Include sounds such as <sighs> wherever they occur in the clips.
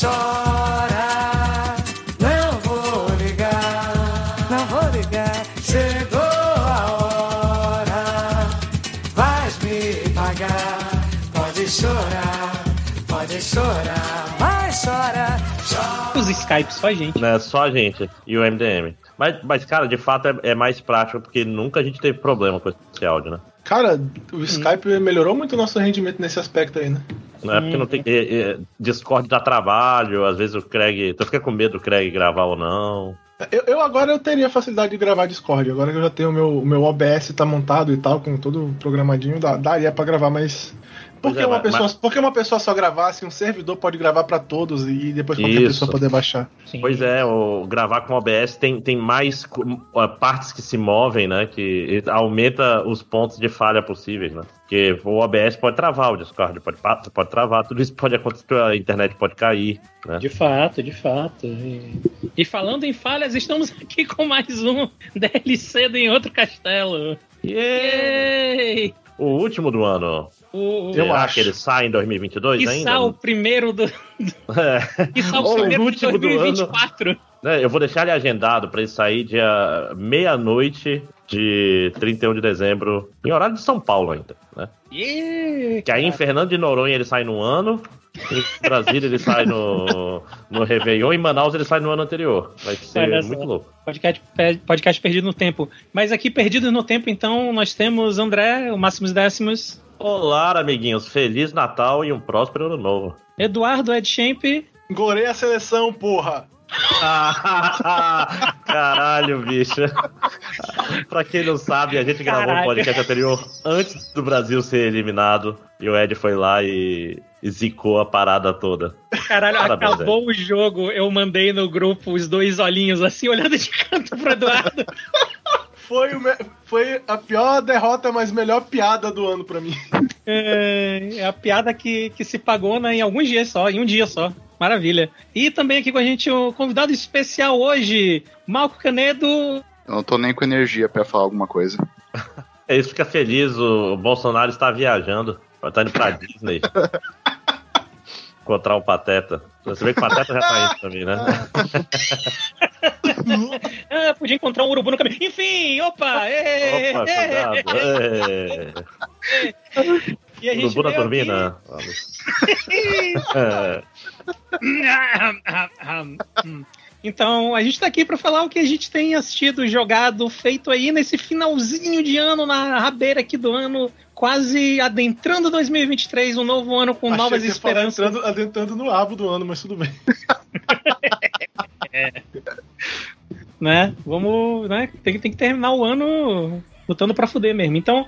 chora. Não vou ligar, não vou ligar. Chegou a hora, vais me pagar. Pode chorar, pode chorar, mas chora, chora. Os Skype, só a gente. Né, só a gente e o MDM. Mas, mas cara, de fato é, é mais prático, porque nunca a gente teve problema com esse áudio, né? Cara, o Skype melhorou muito o nosso rendimento nesse aspecto aí, né? Não é porque não tem. é, é, Discord dá trabalho, às vezes o Craig. Tu fica com medo do Craig gravar ou não. Eu, eu agora eu teria facilidade de gravar Discord. Agora que eu já tenho o meu, o meu OBS tá montado e tal, com tudo programadinho, dá- daria pra gravar, mas. Por que, é, uma mas- pessoa, mas- por que uma pessoa só gravar se um servidor pode gravar pra todos e depois qualquer Isso. pessoa poder baixar? Sim. Pois é, o gravar com OBS tem, tem mais partes que se movem, né? Que aumenta os pontos de falha possíveis, né? Porque o OBS pode travar, o Discord pode, pode travar, tudo isso pode acontecer, a internet pode cair, né? De fato, de fato. E, e falando em falhas, estamos aqui com mais um <laughs> DLC do Em Outro Castelo. Yay! O último do ano. O, Eu acho. que ele sai em 2022 Quiçá ainda? o primeiro do. <laughs> É. Quiçá o Ou o primeiro de último do ano. 2024. Né, Eu vou deixar ele agendado pra ele sair dia meia-noite de 31 de dezembro, em horário de São Paulo ainda, né? Yeah, Que aí em. Fernando de Noronha ele sai no ano, em Brasília ele sai no, no Réveillon, em Manaus ele sai no ano anterior. Vai ser Olha só. muito louco. Podcast, podcast perdido no tempo. Mas aqui, perdidos no tempo, então, nós temos André, o Máximos Décimos, Olá, amiguinhos. Feliz Natal e um próspero ano novo. Eduardo Ed Champ, Gorei a seleção, porra! <laughs> Caralho, bicho. pra quem não sabe, a gente gravou um Caralho. podcast anterior antes do Brasil ser eliminado. E o Ed foi lá e, e zicou a parada toda. Caralho, Parabéns, acabou o jogo, eu mandei no grupo os dois olhinhos assim, olhando de canto pro Eduardo. Foi, o me- foi a pior derrota, mas melhor piada do ano pra mim. É é a piada que, que se pagou né, em alguns dias só, em um dia só. Maravilha. E também aqui com a gente o convidado especial hoje, Malco Canedo. Eu não tô nem com energia pra falar alguma coisa. É isso, fica feliz. O Bolsonaro está viajando. Tá indo pra Disney. <laughs> Encontrar o Pateta. Você vê que o Pateta já tá indo também, né? <laughs> Ah, podia encontrar um urubu no caminho. Enfim, opa! ê, Opa, ê, cuidado. É. E a gente Urubu na turbina. <laughs> É. Então, a gente tá aqui pra falar o que a gente tem assistido, jogado, feito aí nesse finalzinho de ano, na rabeira aqui do ano, quase adentrando 2023, um novo ano com Achei novas esperanças. Entrando, adentrando no abo do ano, mas tudo bem. <laughs> né? Vamos, né? Tem, tem que terminar o ano lutando pra fuder mesmo. Então,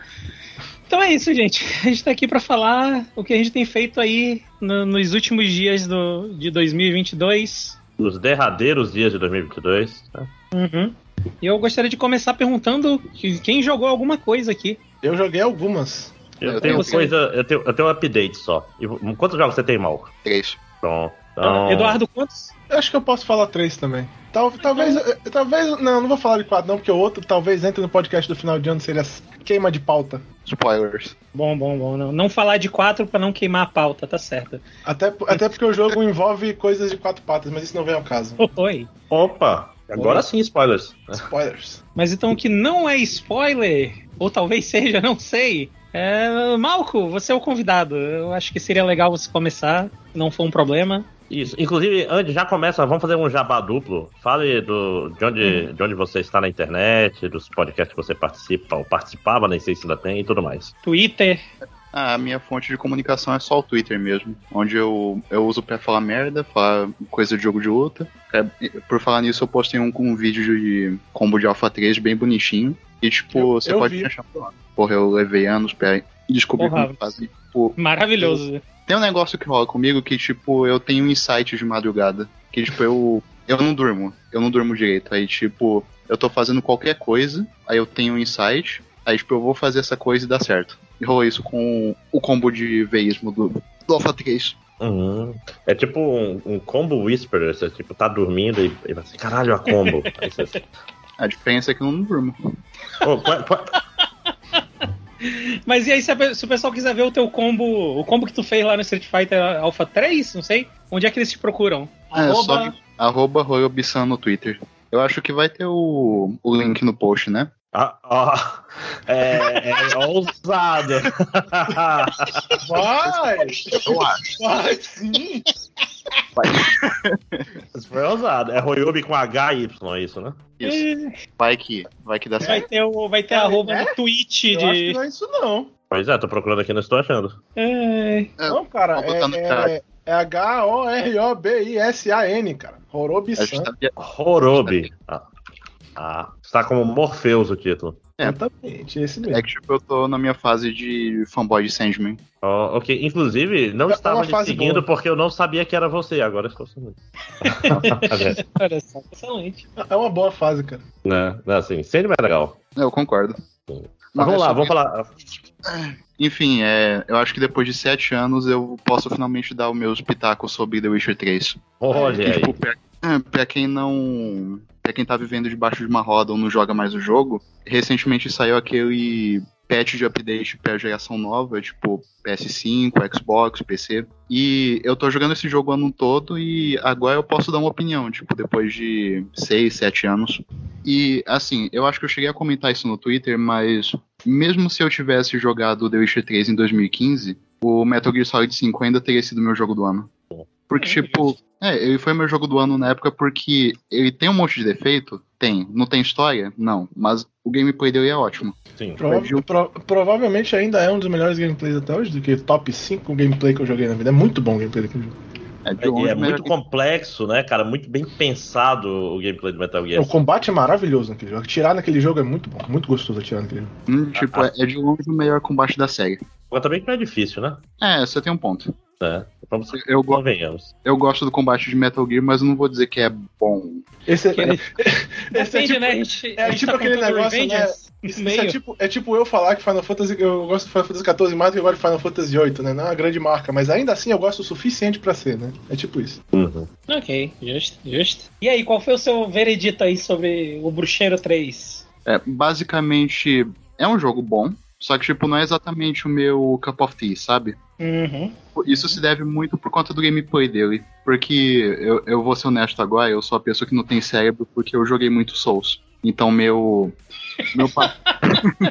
então é isso, gente. <laughs> A gente tá aqui pra falar o que a gente tem feito aí no- nos últimos dias do, de 2022. Os derradeiros dias de 2022. tá? Uhum. E eu gostaria de começar perguntando que- quem jogou alguma coisa aqui. Eu joguei algumas. Eu, Eu tenho tenho- coisa. Eu tenho, eu tenho um update só. E quantos jogos você tem, Mal? Três. Pronto. Então, Eduardo, quantos? Eu acho que eu posso falar três também. Tal, talvez, eh, talvez, não, não vou falar de quatro não, porque o outro talvez entre no podcast do final de ano seria queima de pauta. Spoilers. Bom, bom, bom. Não, não falar de quatro pra não queimar a pauta, tá certo. Até, até porque o jogo envolve coisas de quatro patas, mas isso não vem ao caso. <laughs> Oi. Opa! Agora sim, spoilers. Spoilers. Mas então o que não é spoiler, ou talvez seja, não sei. É, Malco, você é o convidado. Eu acho que seria legal você começar, se não for um problema. Isso. Inclusive, antes já começa, vamos fazer um jabá duplo. Fale do, de, onde, de onde você está na internet, dos podcasts que você participa, ou participava, nem sei se ainda tem, e tudo mais. Twitter. A minha fonte de comunicação é só o Twitter mesmo. Onde eu, eu uso pra falar merda, falar coisa de jogo de luta. É, por falar nisso, eu postei um com um vídeo de combo de Alpha 3 bem bonitinho. E tipo, Eu- você eu pode vi. me achar. Porra, eu levei anos pra descobrir Porra. como fazer. Tipo, Maravilhoso. Tem um negócio que rola comigo que, tipo, eu tenho insight de madrugada. Que, tipo, eu. Eu não durmo. Eu não durmo direito. Aí, tipo, eu tô fazendo qualquer coisa, aí eu tenho um insight, aí, tipo, eu vou fazer essa coisa e dá certo. E rolou isso com o combo de veísmo do, do Alpha 3. Uhum. É tipo um, um combo whisperer, você tipo, tá dormindo e, e vai assim, caralho, a combo. <laughs> Você, A diferença é que eu não durmo. Ô, qual- qual- Mas e aí, se, a se o pessoal quiser ver o teu combo, o combo que tu fez lá no Street Fighter Alpha 3, não sei, Onde é que eles te procuram? É, Arroba- só arroba Royobisan no Twitter. Eu acho que vai ter o, o link no post, né? Ah, ó, é, é ousado. <laughs> Vai! Eu acho. Vai sim! Isso foi ousado. É Royobi com HY, é isso, né? Isso. Vai que, vai que dá Vai certo. ter, o, vai ter É, arroba é? no tweet Eu acho que de. não é isso não. Pois é, tô procurando aqui, não estou achando. É, É, Não, cara, no é, é, é H-O-R-O-B-I-S-A-N, cara. A Horobi-san. tá Horobi. Ah, ah, está como Morpheus o título. É. Exatamente, esse mesmo. É que tipo, eu tô na minha fase de fanboy de Sandman. Ó, ok, inclusive, não É estava te seguindo boa. porque eu não sabia que era você, agora estou sabendo. <laughs> olha só, excelente. É uma boa fase, cara. né, né, assim, sempre é legal. É, Eu concordo. Sim. Mas vamos é lá, vamos falar. <clears throat> Enfim, é, eu acho que depois de sete anos eu posso finalmente dar os meus pitacos sobre The Witcher 3. Olha Que, aí. tipo, pra, é, <clears throat> pra quem não. Pra quem tá vivendo debaixo de uma roda ou não joga mais o jogo, recentemente saiu aquele patch de update pra geração nova, tipo PS5, Xbox, PC. E eu tô jogando esse jogo o ano todo e agora eu posso dar uma opinião, tipo, depois de 6, 7 anos. E assim, eu acho que eu cheguei a comentar isso no Twitter, mas mesmo se eu tivesse jogado The Witcher 3 em 2015, o Metal Gear Solid 5 ainda teria sido meu jogo do ano. Porque, É, tipo, é, ele foi meu jogo do ano na época porque ele tem um monte de defeito? Tem. Não tem história? Não. Mas o gameplay dele é ótimo. Sim. Prova- pro- provavelmente ainda é um dos melhores gameplays até hoje, do que top 5 gameplay que eu joguei na vida. É muito bom o gameplay daquele jogo. É, E é melhor muito complexo, né, cara? Muito bem pensado o gameplay do Metal Gear. O combate é maravilhoso naquele jogo. Atirar naquele jogo é muito bom. Muito gostoso atirar naquele jogo. Hum, tipo, é, é de longe o melhor combate da série. Mas também que não é difícil, né? É, você tem um ponto. É. Vamos Eu, go- convenhamos. eu gosto do combate de Metal Gear, mas eu não vou dizer que é bom. Esse é, Aquele- <laughs> esse é tipo, né? Gente, é tipo tá aquele negócio, né? Isso, isso é, tipo, é tipo eu falar que Final Fantasy. Eu gosto de Final Fantasy XIV mais do que eu gosto de Final Fantasy VIII, né? Não é uma grande marca, mas ainda assim eu gosto o suficiente pra ser, né? É tipo isso. Uhum. Ok, justo, justo. E aí, qual foi o seu veredito aí sobre o Bruxeiro 3? É, basicamente, é um jogo bom, só que, tipo, não é exatamente o meu cup of tea, sabe? Uhum. Isso se deve muito por conta do gameplay dele. Porque eu, eu vou ser honesto agora, eu sou a pessoa que não tem cérebro porque eu joguei muito Souls. Então meu. Meu, pa...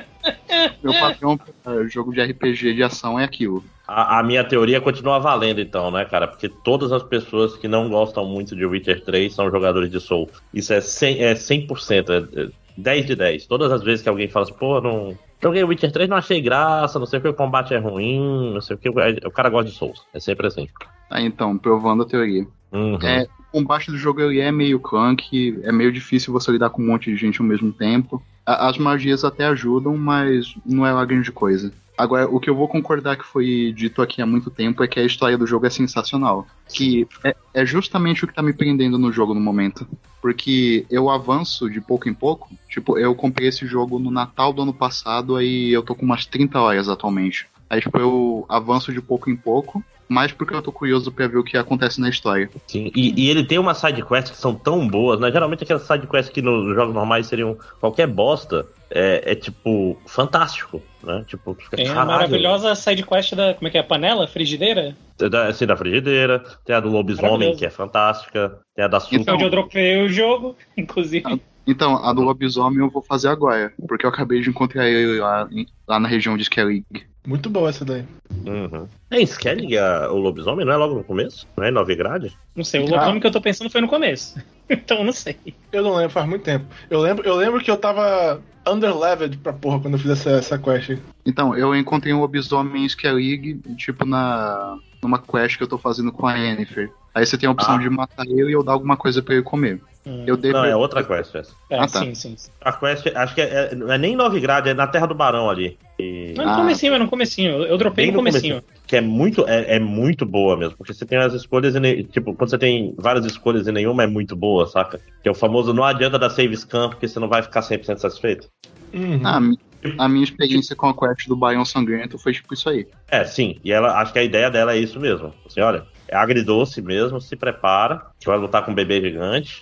<laughs> meu padrão pra jogo de RPG de ação é aquilo. A, a minha teoria continua valendo, então, né, cara? Porque todas as pessoas que não gostam muito de Witcher 3 são jogadores de Soul. Isso é 100%, é 100% é, é 10 de 10. Todas as vezes que alguém fala assim, pô, não. Joguei Witcher 3, não achei graça, não sei o que, o combate é ruim, não sei o que. O cara gosta de Souls. É sempre assim. Tá, então, provando a teoria. Uhum. É, o combate do jogo ele é meio clunky, é meio difícil você lidar com um monte de gente ao mesmo tempo. As magias até ajudam, mas não é uma grande coisa. Agora, o que eu vou concordar que foi dito aqui há muito tempo é que a história do jogo é sensacional. Que é, é justamente o que tá me prendendo no jogo no momento. Porque eu avanço de pouco em pouco. Tipo, eu comprei esse jogo no Natal do ano passado, aí eu tô com umas 30 horas atualmente. Aí, tipo, eu avanço de pouco em pouco, mais porque eu tô curioso pra ver o que acontece na história. Sim, e, e ele tem umas sidequests que são tão boas, né? Geralmente aquelas sidequests que nos jogos normais seriam qualquer bosta, é, é, tipo, fantástico, né? Tipo, fica, Tem a caralho. maravilhosa sidequest da. Como é que é? Panela? Frigideira? Tem da, assim, da frigideira, tem a do lobisomem, que é fantástica, tem a da Suca. Então- Onde eu dropei o jogo, <laughs> inclusive. Ah, Então, a do lobisomem eu vou fazer agora, porque eu acabei de encontrar ele lá, em- lá na região de Skellig. Muito boa essa daí. Uhum. É, Skellig, a- o lobisomem, não é logo no começo? Não é em Novigrad? Não sei, o Ah. nome que eu tô pensando foi no começo. <laughs> então eu não sei. Eu não lembro, faz muito tempo. Eu lembro, eu lembro que eu tava underleveled pra porra quando eu fiz essa, essa quest. aí. Então, eu encontrei um lobisomem em Skellig, tipo, na numa quest que eu tô fazendo com a Yennefer. Aí você tem a opção Ah. de matar ele e eu dar alguma coisa pra ele comer. Hum. Eu dei Não, pra- é outra quest essa. É, Ah, tá. sim, sim. sim. A quest, acho que é, é- não é nem Novigrad, é na Terra do Barão ali. E- Não, no Ah. comecinho, mas no comecinho. Eu, eu dropei Bem no comecinho. que é muito, é, é muito boa mesmo, porque você tem as escolhas e tipo, quando você tem várias escolhas e nenhuma é muito boa, saca? Que é o famoso não adianta dar save scan porque você não vai ficar 100% satisfeito. Uhum. Ah, a a minha experiência com a quest do Baião Sangrento foi tipo isso aí. É, sim, e ela, acho que a ideia dela é isso mesmo. Assim, olha, é agridoce mesmo, se prepara, que vai lutar com um bebê gigante,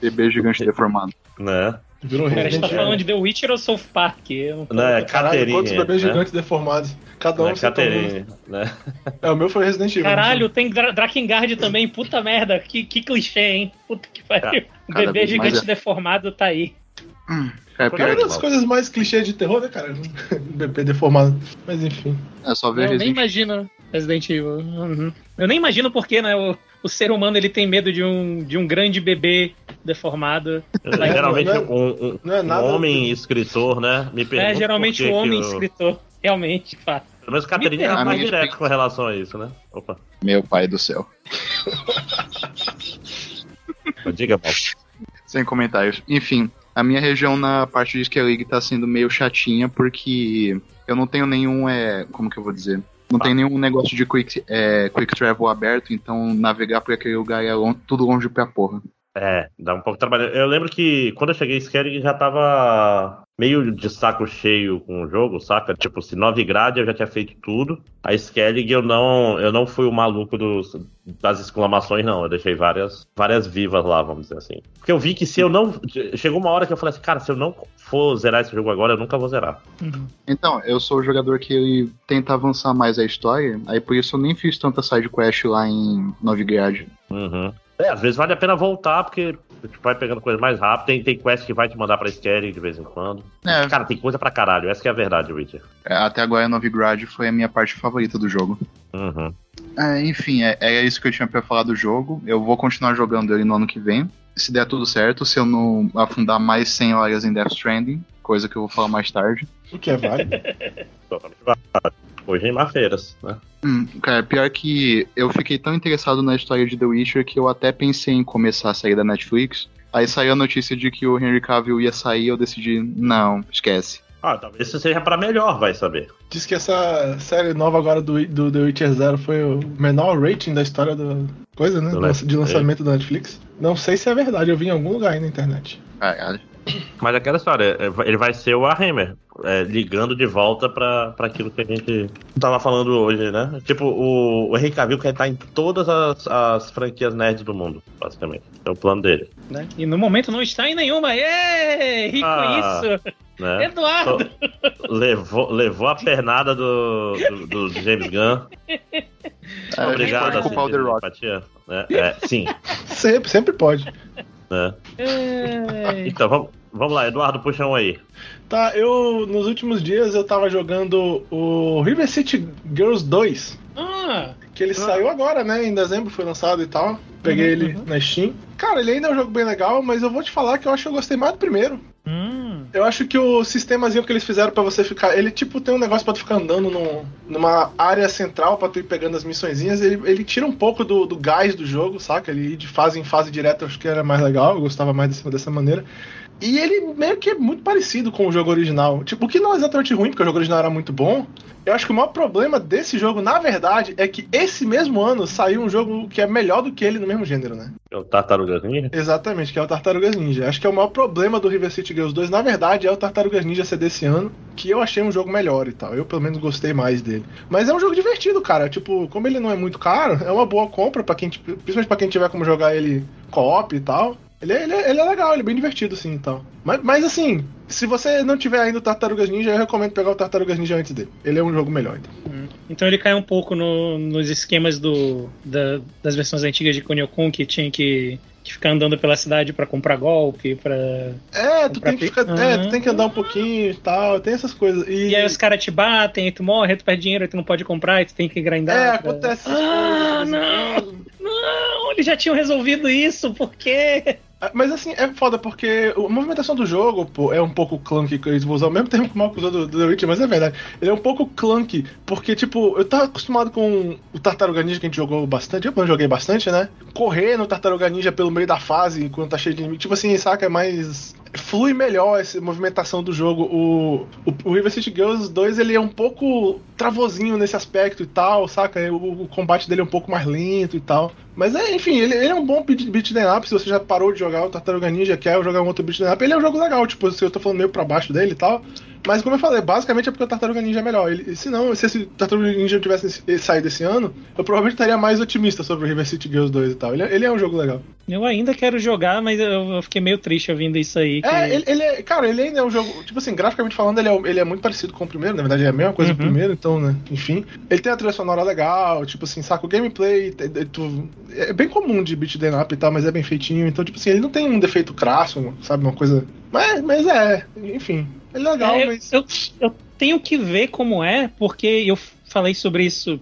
Bebê gigante deformado. né? Virou Cara, a gente tá falando de The Witcher ou South Park? Eu não Não, é Caralho, Caterine. quantos bebês né? gigantes deformados. Cada um Não, é um. Caterine, né? É, o meu foi Resident Evil. Caralho, tem Dra Drakengard também, puta merda, que, que clichê, hein? Puta que pariu. O <laughs> bebê gigante é. deformado tá aí. Cara, É pior uma das coisas mais clichês de terror, né, cara? <laughs> Bebê deformado. Mas enfim. é só ver Eu nem Resident imagino Resident Evil. Uhum. Eu nem imagino porque, né? O, o ser humano ele tem medo de um, de um grande bebê deformado. Geralmente não é- um, um- não é um homem escritor, né? Me pergunta É geralmente o homem que escritor. Realmente, fato. Pelo menos Caterine Me é mais A minha direto com relação a isso, né? Opa, Meu pai do céu. diga, Paulo. Sem comentários. Enfim, a minha região na parte de Skellig tá sendo meio chatinha porque eu não tenho nenhum. É, como que eu vou dizer? Não tem nenhum negócio de quick, é, quick travel aberto, então navegar por aquele lugar é lon- tudo longe pra porra. É, dá um pouco de trabalho. Eu lembro que quando eu cheguei em Skellig já tava meio de saco cheio com o jogo, saca? Tipo, se Novigrad eu já tinha feito tudo. A Skellig eu não, eu não fui o maluco dos, das exclamações, não. Eu deixei várias, várias vivas lá, vamos dizer assim. Porque eu vi que se eu não. Chegou uma hora que eu falei assim, cara, se eu não for zerar esse jogo agora, eu nunca vou zerar. Então, eu sou o jogador que ele tenta avançar mais a história, aí por isso eu nem fiz tanta side quest lá em Novigrad. Uhum. É, às vezes vale a pena voltar, porque tu vai pegando coisa mais rápido. Tem, tem quest que vai te mandar pra Skellig de vez em quando. É. Cara, tem coisa pra caralho. Essa que é a verdade, Witcher. É, Até agora Novigrad foi a minha parte favorita do jogo. Uhum. É, enfim, é, é isso que eu tinha pra falar do jogo. Eu vou continuar jogando ele no ano que vem. Se der tudo certo, se eu não afundar mais 100 horas em Death Stranding, coisa que eu vou falar mais tarde. O que é válido. <laughs> Totalmente válido. Hoje em Mafeiras, né? Hum, cara, pior que eu fiquei tão interessado na história de The Witcher que eu até pensei em começar a sair da Netflix. Aí saiu a notícia de que o Henry Cavill ia sair eu decidi, não, esquece. Ah, talvez isso seja pra melhor, vai saber. Diz que essa série nova agora do, do The Witcher Zero foi o menor rating da história da coisa, né? Do de lançamento da Netflix. Não sei se é verdade, eu vi em algum lugar aí na internet. Caralho. Mas aquela história, é, ele vai ser o Warhammer, é, ligando de volta pra, pra aquilo que a gente tava falando hoje, né? Tipo, o, o Henry Cavill quer estar em todas as, as franquias nerds do mundo, basicamente. É o plano dele, Né? E no momento não está em nenhuma. Ê, rico Ah. isso! né? Eduardo! Levou, levou a pernada do, do, do James Gunn. É, Obrigado, a gente pode culpar o The Rock. empatia, né? É, sim, Sempre, sempre pode. Né? Ê, Então, vamos, vamos lá, Eduardo, puxa um aí. Tá, eu nos últimos dias eu tava jogando o River City Girls 2, Ah, que ele saiu agora, né? Em dezembro foi lançado e tal. Peguei Uhum, ele na Steam. Cara, ele ainda é um jogo bem legal, mas eu vou te falar que eu acho que eu gostei mais do primeiro. hum, Eu acho que o sistemazinho que eles fizeram pra você ficar. Ele, tipo, tem um negócio pra tu ficar andando num- numa área central pra tu ir pegando as missõezinhas. Ele, ele tira um pouco do, do gás do jogo, saca? Ele ir de fase em fase direta, eu acho que era mais legal. Eu gostava mais dessa maneira. E ele meio que é muito parecido com o jogo original. Tipo, o que não é exatamente ruim, porque o jogo original era muito bom. Eu acho que o maior problema desse jogo, na verdade, é que esse mesmo ano saiu um jogo que é melhor do que ele no mesmo gênero, né? É o Tartarugas Ninja? Exatamente, que é o Tartarugas Ninja. Acho que é o maior problema do River City Girls 2, na verdade, é o Tartarugas Ninja ser desse ano, que eu achei um jogo melhor e tal. Eu, pelo menos, gostei mais dele. Mas é um jogo divertido, cara. Tipo, como ele não é muito caro, é uma boa compra, para quem, principalmente pra quem tiver como jogar ele co-op e tal. Ele é, ele, é, ele é legal, ele é bem divertido, assim, e tal. Mas, mas, assim, se você não tiver ainda o Tartarugas Ninja, eu recomendo pegar o Tartarugas Ninja antes dele. Ele é um jogo melhor, então. hum. Então ele cai um pouco no- nos esquemas do, da- das versões antigas de Kunio-kun que tinha que, que ficar andando pela cidade pra comprar golpe, pra... É, tu Pra tem que ficar. É, Ah. tu tem que andar um pouquinho e tal, tem essas coisas. E, E aí os caras te batem, aí tu morre, aí tu perde dinheiro, aí tu não pode comprar, aí tu tem que grindar. É, pra- acontece Ah, coisas. não! Não, eles já tinham resolvido isso, por quê? Ah, Mas assim, é foda porque a movimentação do jogo, pô, é um pouco clunky, eles vão usar o mesmo <laughs> termo que o Marco usou do, do The Witcher, mas é verdade. Ele é um pouco clunky, porque, tipo, eu tava acostumado com o Tartaruga Ninja que a gente jogou bastante, eu joguei bastante, né? Correr no Tartaruga Ninja pelo meio da fase, quando tá cheio de inimigo, tipo assim, saca? É mais. Flui melhor essa movimentação do jogo. O, o, o River City Girls 2, ele é um pouco travozinho nesse aspecto e tal, saca? O, o combate dele é um pouco mais lento e tal. Mas é, enfim, ele, ele é um bom beat beat 'em up. Se você já parou de jogar o Tartaruga Ninja, quer jogar um outro beat 'em up, ele é um jogo legal. Tipo, se eu tô falando meio pra baixo dele e tal. Mas como eu falei, basicamente é porque o Tartaruga Ninja é melhor. Ele, se não, se esse Tartaruga Ninja tivesse esse- saído esse ano, eu provavelmente estaria mais otimista sobre o River City Girls 2 e tal. Ele, é- ele é um jogo legal. Eu ainda quero jogar, mas eu, eu fiquei meio triste ouvindo isso aí. que- É, ele, ele é. Cara, ele ainda é um jogo. Tipo assim, graficamente falando, ele é, ele é muito parecido com o primeiro. Na verdade, é a mesma coisa Uhum. primeiro, então, né? Enfim. Ele tem a trilha sonora legal, tipo assim, saca o gameplay. tu- é bem comum de beat 'em up e tal, mas é bem feitinho. Então, tipo assim, ele não tem um defeito crasso, sabe? Uma coisa. Mas, mas é, enfim. É legal, É, mas. eu, eu tenho que ver como é, porque eu falei sobre isso,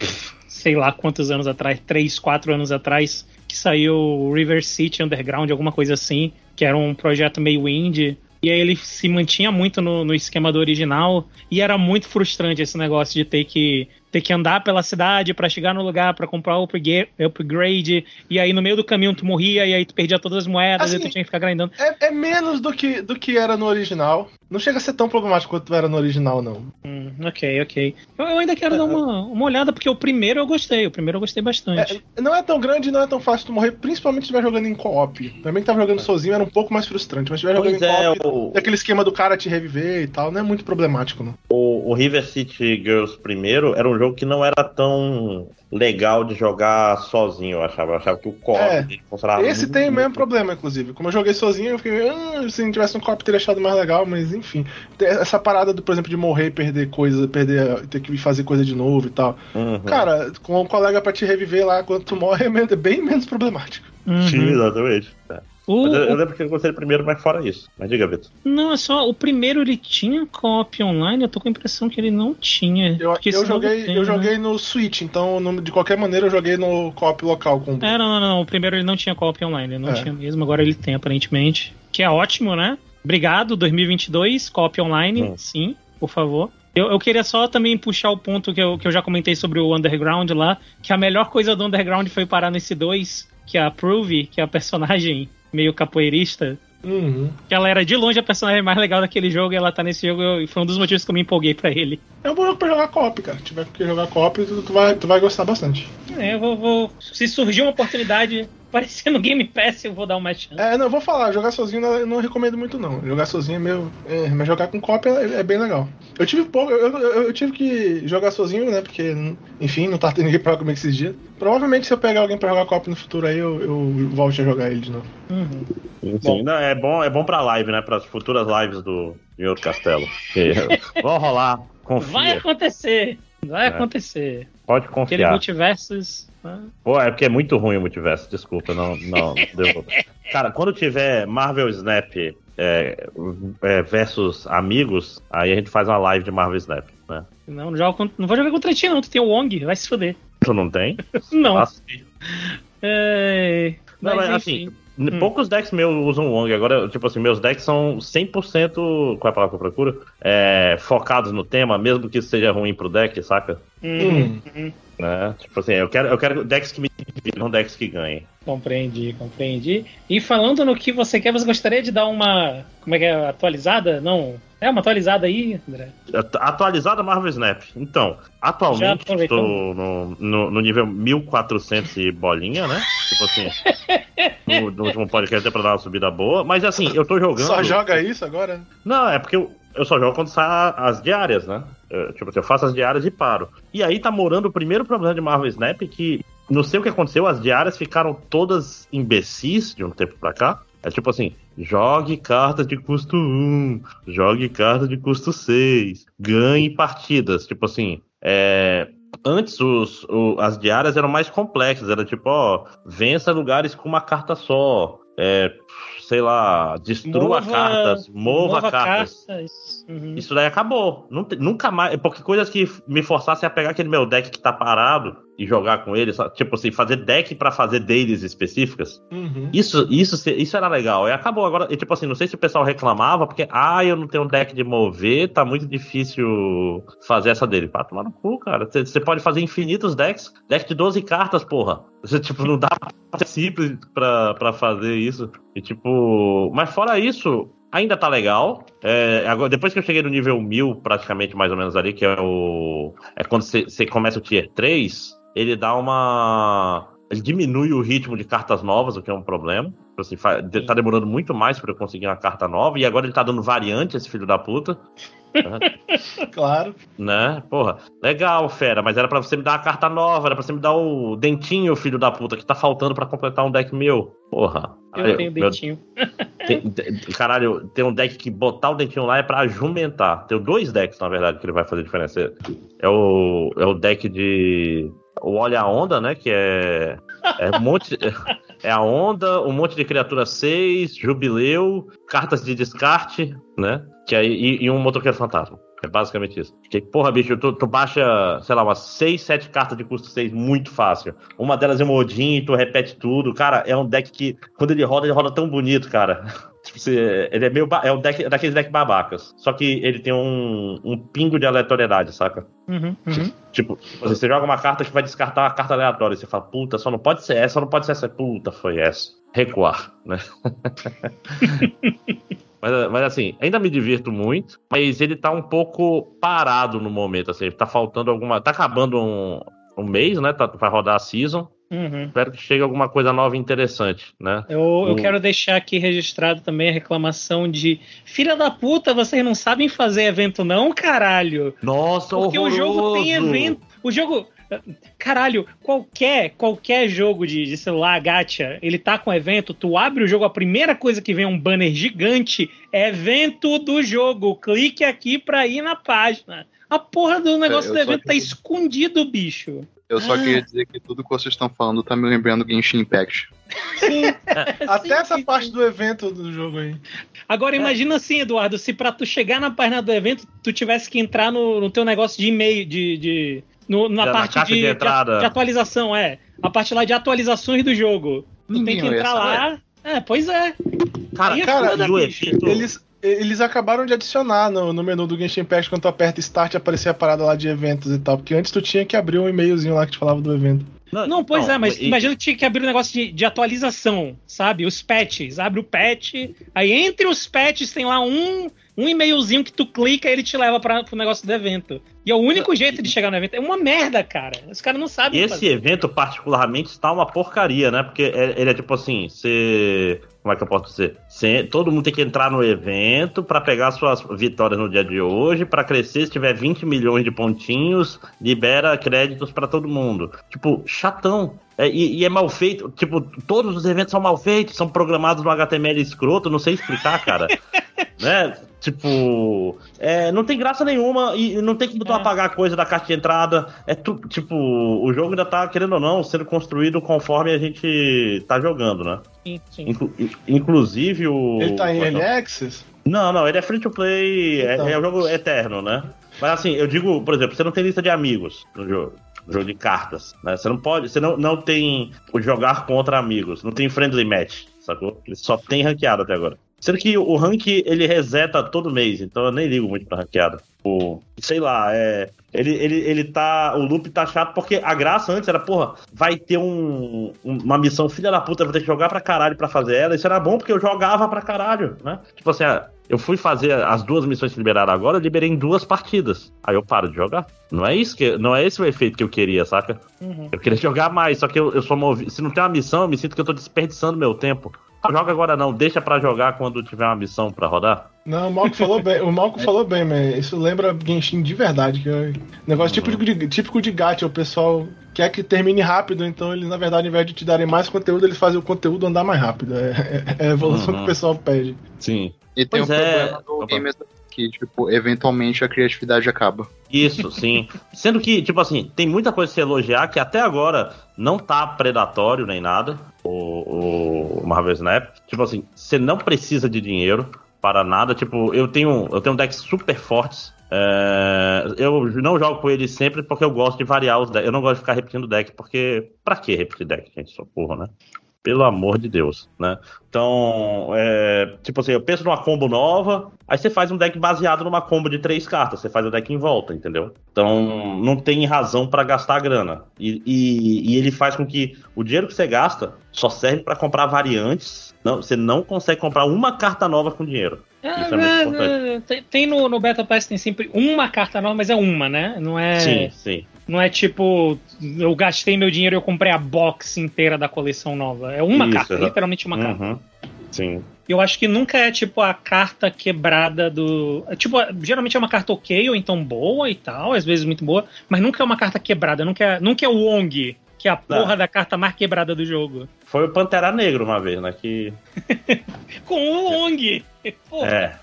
sei lá quantos anos atrás, três, quatro anos atrás, que saiu o River City Underground, alguma coisa assim, que era um projeto meio indie. E aí ele se mantinha muito no, no esquema do original. E era muito frustrante esse negócio de ter que ter que andar pela cidade pra chegar no lugar pra comprar o upgra- upgrade. E aí no meio do caminho tu morria e aí tu perdia todas as moedas e Assim, tu tinha que ficar grindando. É, é menos do que, do que era no original. Não chega a ser tão problemático quanto era no original, não. Hum, ok, ok. Eu, eu ainda quero dar uma, uma olhada, porque o primeiro eu gostei, o primeiro eu gostei bastante. É, não é tão grande e não é tão fácil tu morrer, principalmente se estiver jogando em co-op. Mim que tava jogando sozinho era um pouco mais frustrante, mas se estiver Pois jogando em é, co-op, o, tem aquele esquema do cara te reviver e tal, não é muito problemático, não. o, o River City Girls primeiro era um jogo que não era tão legal de jogar sozinho, eu achava. Eu achava que o co-op É. funcionava Esse muito, tem o mesmo muito. problema, inclusive. Como eu joguei sozinho, eu fiquei, ah, se não tivesse um co-op teria achado mais legal, mas enfim. Essa parada, do, por exemplo, de morrer e perder coisa, perder, ter que fazer coisa de novo e tal. Uhum. Cara, com um colega pra te reviver lá quando tu morre é é bem menos problemático. Uhum. Sim, exatamente. É. O- eu, eu lembro que eu gostei do primeiro, mas fora isso. Mas diga, Vitor. não, é só. O primeiro ele tinha co-op online, eu tô com a impressão que ele não tinha. Eu, eu joguei, tem, eu né? joguei no Switch, então no- de qualquer maneira eu joguei no co-op local com É, não, não, não. O primeiro ele não tinha co-op online, ele não É. tinha mesmo, agora ele tem aparentemente. Que é ótimo, né? Obrigado, 2022, co-op online, Hum. sim, por favor. Eu, eu queria só também puxar o ponto que eu, que eu já comentei sobre o Underground lá, que a melhor coisa do Underground foi parar nesse 2, que é a Pruvy, que é a personagem meio capoeirista. Uhum. Que ela era de longe a personagem mais legal daquele jogo e ela tá nesse jogo e foi um dos motivos que eu me empolguei pra ele. É um bom jogo pra jogar co-op, cara. Se tiver que jogar co-op, tu, tu vai, tu vai gostar bastante. É, eu vou, vou- Se surgir uma oportunidade parecendo Game Pass, eu vou dar uma chance. É, não, eu vou falar, jogar sozinho eu não recomendo muito, não. Jogar sozinho é meio. é, mas jogar com co-op é, é bem legal. Eu tive pouco, eu, eu- eu tive que jogar sozinho, né? Porque, enfim, não tá tendo ninguém pra jogar comigo esses dias. Provavelmente se eu pegar alguém pra jogar co-op no futuro aí, eu, eu volte a jogar ele de novo. Uhum. Sim, não, é bom, é bom pra live, né? Para as futuras lives do Senhor Castelo. <laughs> Vão rolar, confia. Vai acontecer! Vai É. acontecer. Pode Aquele confiar. multiversos. Né? Pô, é porque é muito ruim o multiverso, desculpa, não, não <laughs> deu. Cara, quando tiver Marvel Snap é, é, versus amigos, aí a gente faz uma live de Marvel Snap, né? Não, não, contra- não vou jogar contra ti, não. Tu tem o Wong, vai se fuder. Tu não tem? <laughs> Não. Assim. É... Não, Mas, mas assim, poucos decks meus usam Wong. Agora, tipo assim, meus decks são 100%. Qual é a palavra que eu procuro? É, focados no tema, mesmo que isso seja ruim pro deck, saca? Uhum. Né? Tipo assim, eu quero, eu quero decks que me dividam, não decks que ganhem. Compreendi, compreendi. E falando no que você quer, você gostaria de dar uma. Como é que é? Atualizada? Não. É uma atualizada aí, André? Atualizada Marvel Snap. Então, atualmente estou no, no, no nível 1400 e bolinha, né? Tipo assim, <laughs> no, no último podcast deu pra dar uma subida boa. Mas assim, eu tô jogando. Só joga isso agora? Não, é porque eu, eu só jogo quando sai as diárias, né? Eu, tipo assim, eu faço as diárias e paro. E aí tá morando o primeiro problema de Marvel Snap que não sei o que aconteceu, as diárias ficaram todas imbecis de um tempo pra cá. É tipo assim, jogue cartas de custo 1, jogue cartas de custo 6, ganhe partidas. Tipo assim, é, Antes os, o- as diárias eram mais complexas, era tipo, ó, vença lugares com uma carta só. É, sei lá, destrua cartas, mova, cartas. cartas. Uhum. Isso daí acabou. Nunca mais. Porque coisas que me forçassem a pegar aquele meu deck que tá parado e jogar com ele, tipo assim, fazer deck pra fazer deles específicas. Uhum. Isso, isso, isso era legal. E acabou agora. E, tipo assim, não sei se o pessoal reclamava, porque, ah, eu não tenho um deck de mover, tá muito difícil fazer essa dele. Pá, tomar no cu, cara. Você pode fazer infinitos decks. Deck de 12 cartas, porra. Você, tipo, não dá pra ser simples pra, pra fazer isso. E, tipo. Mas fora isso. Ainda tá legal. É, agora, depois que eu cheguei no nível 1000, praticamente mais ou menos ali, que é o. É quando você começa o tier 3, ele dá uma. Ele diminui o ritmo de cartas novas, o que é um problema. Tipo Assim, tá demorando muito mais pra eu conseguir uma carta nova. E agora ele tá dando variante, esse filho da puta. <laughs> Claro. Né? Porra, legal, fera, mas era pra você me dar uma carta nova, era pra você me dar o dentinho, filho da puta, que tá faltando pra completar um deck meu. Porra. Eu Aí, tenho meu- dentinho. <laughs> tem- tem- caralho, tem um deck que botar o dentinho lá é pra jumentar. Tem dois decks, na verdade, que ele vai fazer diferença. É o, é o deck de. O Olha a Onda, né? Que é. É um monte. <laughs> É a onda, um monte de criatura 6, jubileu, cartas de descarte, né? Que aí, e, e um motoqueiro fantasma. É basicamente isso. Que, porra, bicho, tu, tu baixa, sei lá, umas 6, 7 cartas de custo 6 muito fácil. Uma delas é um Odin, tu repete tudo. Cara, é um deck que, quando ele roda, ele roda tão bonito, cara. Tipo, você- ele é meio. É um deck, daqueles deck babacas. Só que ele tem um, um pingo de aleatoriedade, saca? Uhum, uhum. Tipo, você joga uma carta que vai descartar uma carta aleatória. Você fala, puta, só não pode ser essa, só não pode ser essa. Puta, foi essa. Recuar, né? <laughs> mas, mas assim, ainda me divirto muito, mas ele tá um pouco parado no momento, assim. Tá faltando alguma. Tá acabando um, um mês, né? Tá, vai rodar a season. Uhum. Espero que chegue alguma coisa nova e interessante, né? Eu, eu O- quero deixar aqui registrado também a reclamação de Filha da puta, vocês não sabem fazer evento, não, caralho. Nossa, Porque o jogo tem horroroso! evento. O jogo. Caralho, qualquer, qualquer jogo de, de celular, gacha, ele tá com evento, tu abre o jogo, a primeira coisa que vem é um banner gigante, é evento do jogo. Clique aqui pra ir na página. A porra do negócio eu do evento tá queria- escondido, bicho. Eu só Ah. queria dizer que tudo que vocês estão falando tá me lembrando Genshin Impact. Sim. <laughs> Até Sim, essa sim, parte sim. do evento do jogo aí. Agora imagina assim, Eduardo, se pra tu chegar na página do evento, tu tivesse que entrar no, no teu negócio de e-mail, de. de no- na Na parte caixa de, de entrada. de atualização, é. A parte lá de atualizações do jogo. Tu Ninguém tem que entrar lá. É, pois é. Cara, é cara, foda, o bicho. evento. Eles, eles acabaram de adicionar no, no menu do Genshin Impact quando tu aperta Start aparecer a parada lá de eventos e tal. Porque antes tu tinha que abrir um e-mailzinho lá que te falava do evento. Não, pois é, mas e- imagina que tinha que abrir um negócio de, de atualização, sabe? Os patches. Abre o patch, aí entre os patches tem lá um, um e-mailzinho que tu clica e ele te leva para pro negócio do evento. E é o único jeito de chegar no evento. É uma merda, cara. Os caras não sabem Esse evento, particularmente, está uma porcaria, né? Porque é- ele é tipo assim, você. Como é que eu posso dizer? Você- todo mundo tem que entrar no evento pra pegar suas vitórias no dia de hoje, pra crescer. Se tiver 20 milhões de pontinhos, libera créditos pra todo mundo. Tipo, chatão. É, e, e é mal feito. Tipo, todos os eventos são mal feitos, são programados no HTML escroto, não sei explicar, cara. <laughs> né? Tipo, é, não tem graça nenhuma e não tem como tu É. apagar a coisa da caixa de entrada. É tu, tipo, o jogo ainda tá, querendo ou não, sendo construído conforme a gente tá jogando, né? Sim, sim. Inclu- inclusive o. Ele tá em é Early é? Access? Não, não, ele é free to play, é- Então. é, um jogo eterno, né? Mas assim, eu digo, por exemplo, você não tem lista de amigos no jogo. no Jogo de cartas, né? Você não pode, você não, não tem o jogar contra amigos, não tem friendly match, sacou? Ele só tem ranqueado até agora. Sendo que o rank ele reseta todo mês, então eu nem ligo muito pra ranqueada. O, sei lá, é. Ele, ele, ele tá. O loop tá chato porque a graça antes era, porra, vai ter um, um- uma missão filha da puta, vou ter que jogar pra caralho pra fazer ela. Isso era bom porque eu jogava pra caralho, né? Tipo assim, ah, eu fui fazer as duas missões que liberaram agora, eu liberei em duas partidas. Aí eu paro de jogar. Não é isso que. Não é esse o efeito que eu queria, saca? Uhum. Eu queria jogar mais, só que eu, eu sou movido. Se não tem uma missão, eu me sinto que eu tô desperdiçando meu tempo. Joga agora não, deixa pra jogar quando tiver uma missão pra rodar. Não, o Malco falou bem. O Malco falou bem, mas isso lembra Genshin de verdade. Que é negócio típico de, típico de gacha. O pessoal quer que termine rápido, então eles, na verdade, ao invés de te darem mais conteúdo, eles fazem o conteúdo andar mais rápido. É, é- é a evolução Uhum. que o pessoal pede. Sim. E tem Pois um é. problema do Opa. game que, tipo, eventualmente a criatividade acaba. Isso, <laughs> sim. Sendo que, tipo assim, tem muita coisa a se elogiar que até agora não tá predatório nem nada, o, o Marvel Snap. Tipo assim, você não precisa de dinheiro para nada. Tipo, eu tenho, eu tenho decks super fortes. É, eu não jogo com eles sempre porque eu gosto de variar os decks. Eu não gosto de ficar repetindo deck, porque. Pra que repetir deck, gente? Socorro, né? Pelo amor de Deus, né? Então, é, tipo assim, eu penso numa combo nova, aí você faz um deck baseado numa combo de três cartas, você faz o deck em volta, entendeu? Então, não tem razão pra gastar grana. E, e- e ele faz com que o dinheiro que você gasta só serve pra comprar variantes. Não, você não consegue comprar uma carta nova com dinheiro. Isso é muito É, importante. é, tem, tem no, no Battle Pass tem sempre uma carta nova, mas é uma, né? Não é, Sim, sim. Não é tipo, eu gastei meu dinheiro e eu comprei a box inteira da coleção nova. É uma Isso, carta, literalmente uma carta. Uhum. Sim. Eu acho que nunca é tipo a carta quebrada do. é, Tipo, geralmente é uma carta ok ou então boa e tal, às vezes muito boa, mas nunca é uma carta quebrada, nunca é, nunca é o Wong, que é a porra da carta mais quebrada do jogo. Foi o Pantera Negro uma vez, né? Que. <laughs> Com o Wong! Porra, É.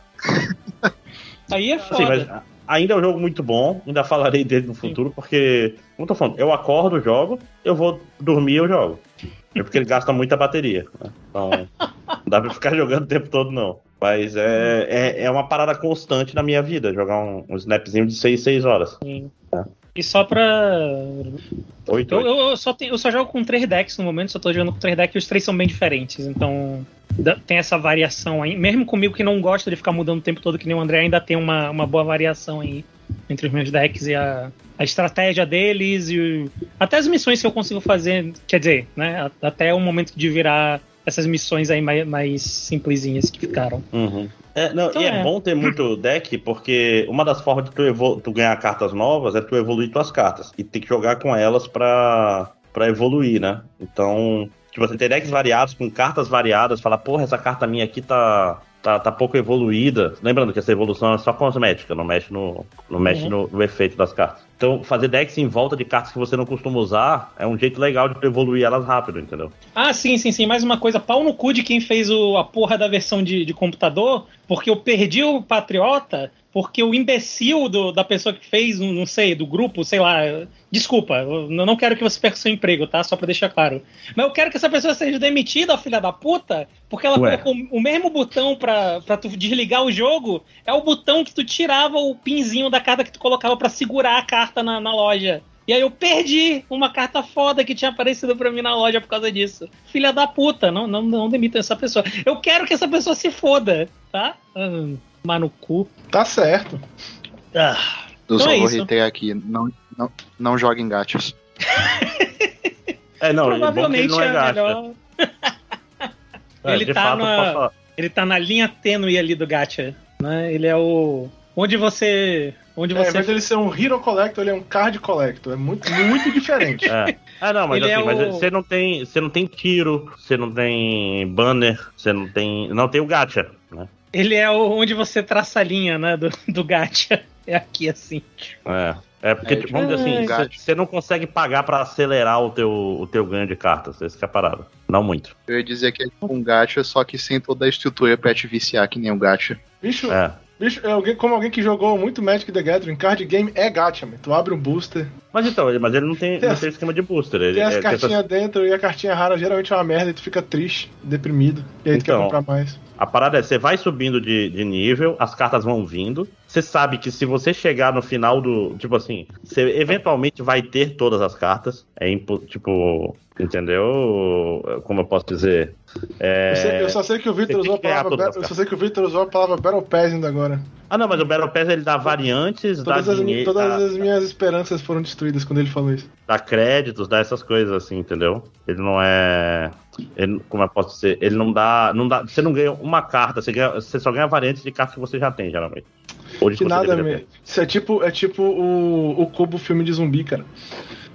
<laughs> aí é Sim, foda. mas ainda é um jogo muito bom, ainda falarei dele no futuro, porque, como eu tô falando, eu acordo, jogo, eu vou dormir, eu jogo. É porque ele gasta muita bateria. né? Então, não dá pra ficar <laughs> jogando o tempo todo, não. Mas é, é, é uma parada constante na minha vida, jogar um, um snapzinho de 6, 6 horas. Sim. E só pra. 8, Eu, eu- eu só tenho- eu só jogo com três decks no momento, só tô jogando com três decks e os três são bem diferentes. Então tem essa variação aí. Mesmo comigo que não gosta de ficar mudando o tempo todo, que nem o André, ainda tem uma, uma boa variação aí entre os meus decks e a, a estratégia deles e o- até as missões que eu consigo fazer. Quer dizer, né? Até o momento de virar essas missões aí mais, mais simplesinhas que ficaram. Uhum. É, não, Então e é, é. bom ter muito <laughs> deck, porque uma das formas de tu, tu ganhar cartas novas é tu evoluir tuas cartas. E tem que jogar com elas pra, pra evoluir, né? Então, tipo assim, ter decks variados, com cartas variadas, falar, porra, essa carta minha aqui tá, tá, tá pouco evoluída. Lembrando que essa evolução é só cosmética, não mexe no, não mexe Uhum. no, no efeito das cartas. Então, fazer decks em volta de cartas que você não costuma usar é um jeito legal de evoluir elas rápido, entendeu? Ah, sim, sim, sim. Mais uma coisa, pau no cu de quem fez o, a porra da versão de, de computador, porque eu perdi o Patriota, porque o imbecil do- da pessoa que fez, não sei, do grupo, sei lá. Desculpa, eu não quero que você perca seu emprego, tá? Só pra deixar claro. Mas eu quero que essa pessoa seja demitida, filha da puta, porque ela Ué. colocou o mesmo botão pra, pra tu desligar o jogo, é o botão que tu tirava o pinzinho da carta que tu colocava pra segurar a carta na, na loja. E aí eu perdi uma carta foda que tinha aparecido pra mim na loja por causa disso. Filha da puta, não, não, não demitam essa pessoa. Eu quero que essa pessoa se foda, tá? Mas no cu. Tá certo. Ah. Eu Então só é vou reter aqui, não, não, não joguem gachas. <laughs> É, não, é bom que ele Provavelmente não é é gacha. melhor. É, Ele tá fato, na-. Ele tá na linha tênue ali do gacha, né? Ele é o onde você onde É, você mas ele ser um Hero Collector, ele é um Card Collector. É muito, muito diferente. <laughs> É. Ah, não, mas Ele assim, é mas o- você não tem, você não tem tiro, você não tem banner, você não tem, não tem o gacha, né? Ele é onde você traça a linha, né, do, do gacha. É aqui assim. É. É porque, É, tipo, vamos dizer assim, tipo, você- não consegue pagar pra acelerar o teu, o teu ganho de cartas, essa que é a parada. Não muito. Eu ia dizer que é tipo um gacha, só que sem toda a estrutura pra te viciar, que nem um gacha. Bicho, É. bicho é alguém, como alguém que jogou muito Magic the Gathering, card game é gacha, man. Tu abre um booster, Mas então, mas ele não tem, Tem não as- tem esquema de booster. Ele, tem as é- tem cartinhas essas- dentro e a cartinha rara geralmente é uma merda e tu fica triste, deprimido. E aí tu Então. quer comprar mais. A parada é, você vai subindo de, de nível, as cartas vão vindo. Você sabe que se você chegar no final do. Tipo assim, você eventualmente vai ter todas as cartas. É tipo. Entendeu? Como eu posso dizer? É... Eu, sei- eu só sei que o Victor usou a palavra. as Ba- Eu só sei que o Victor usou a palavra Battle Pass ainda agora. Ah, não, mas o Battle Pass ele dá variantes, dá, Todas, as, mi- dinheiro, todas dá, as minhas esperanças foram destruídas quando ele falou isso. dá créditos, dá essas coisas assim, entendeu? Ele não é. Ele- como eu posso dizer? Ele não dá, não dá. Você não ganha uma carta, você, ganha- você só ganha variantes de cartas que você já tem, geralmente. Ou de Que nada, deveria me... Isso é tipo, é tipo o, o Cubo filme de zumbi, cara.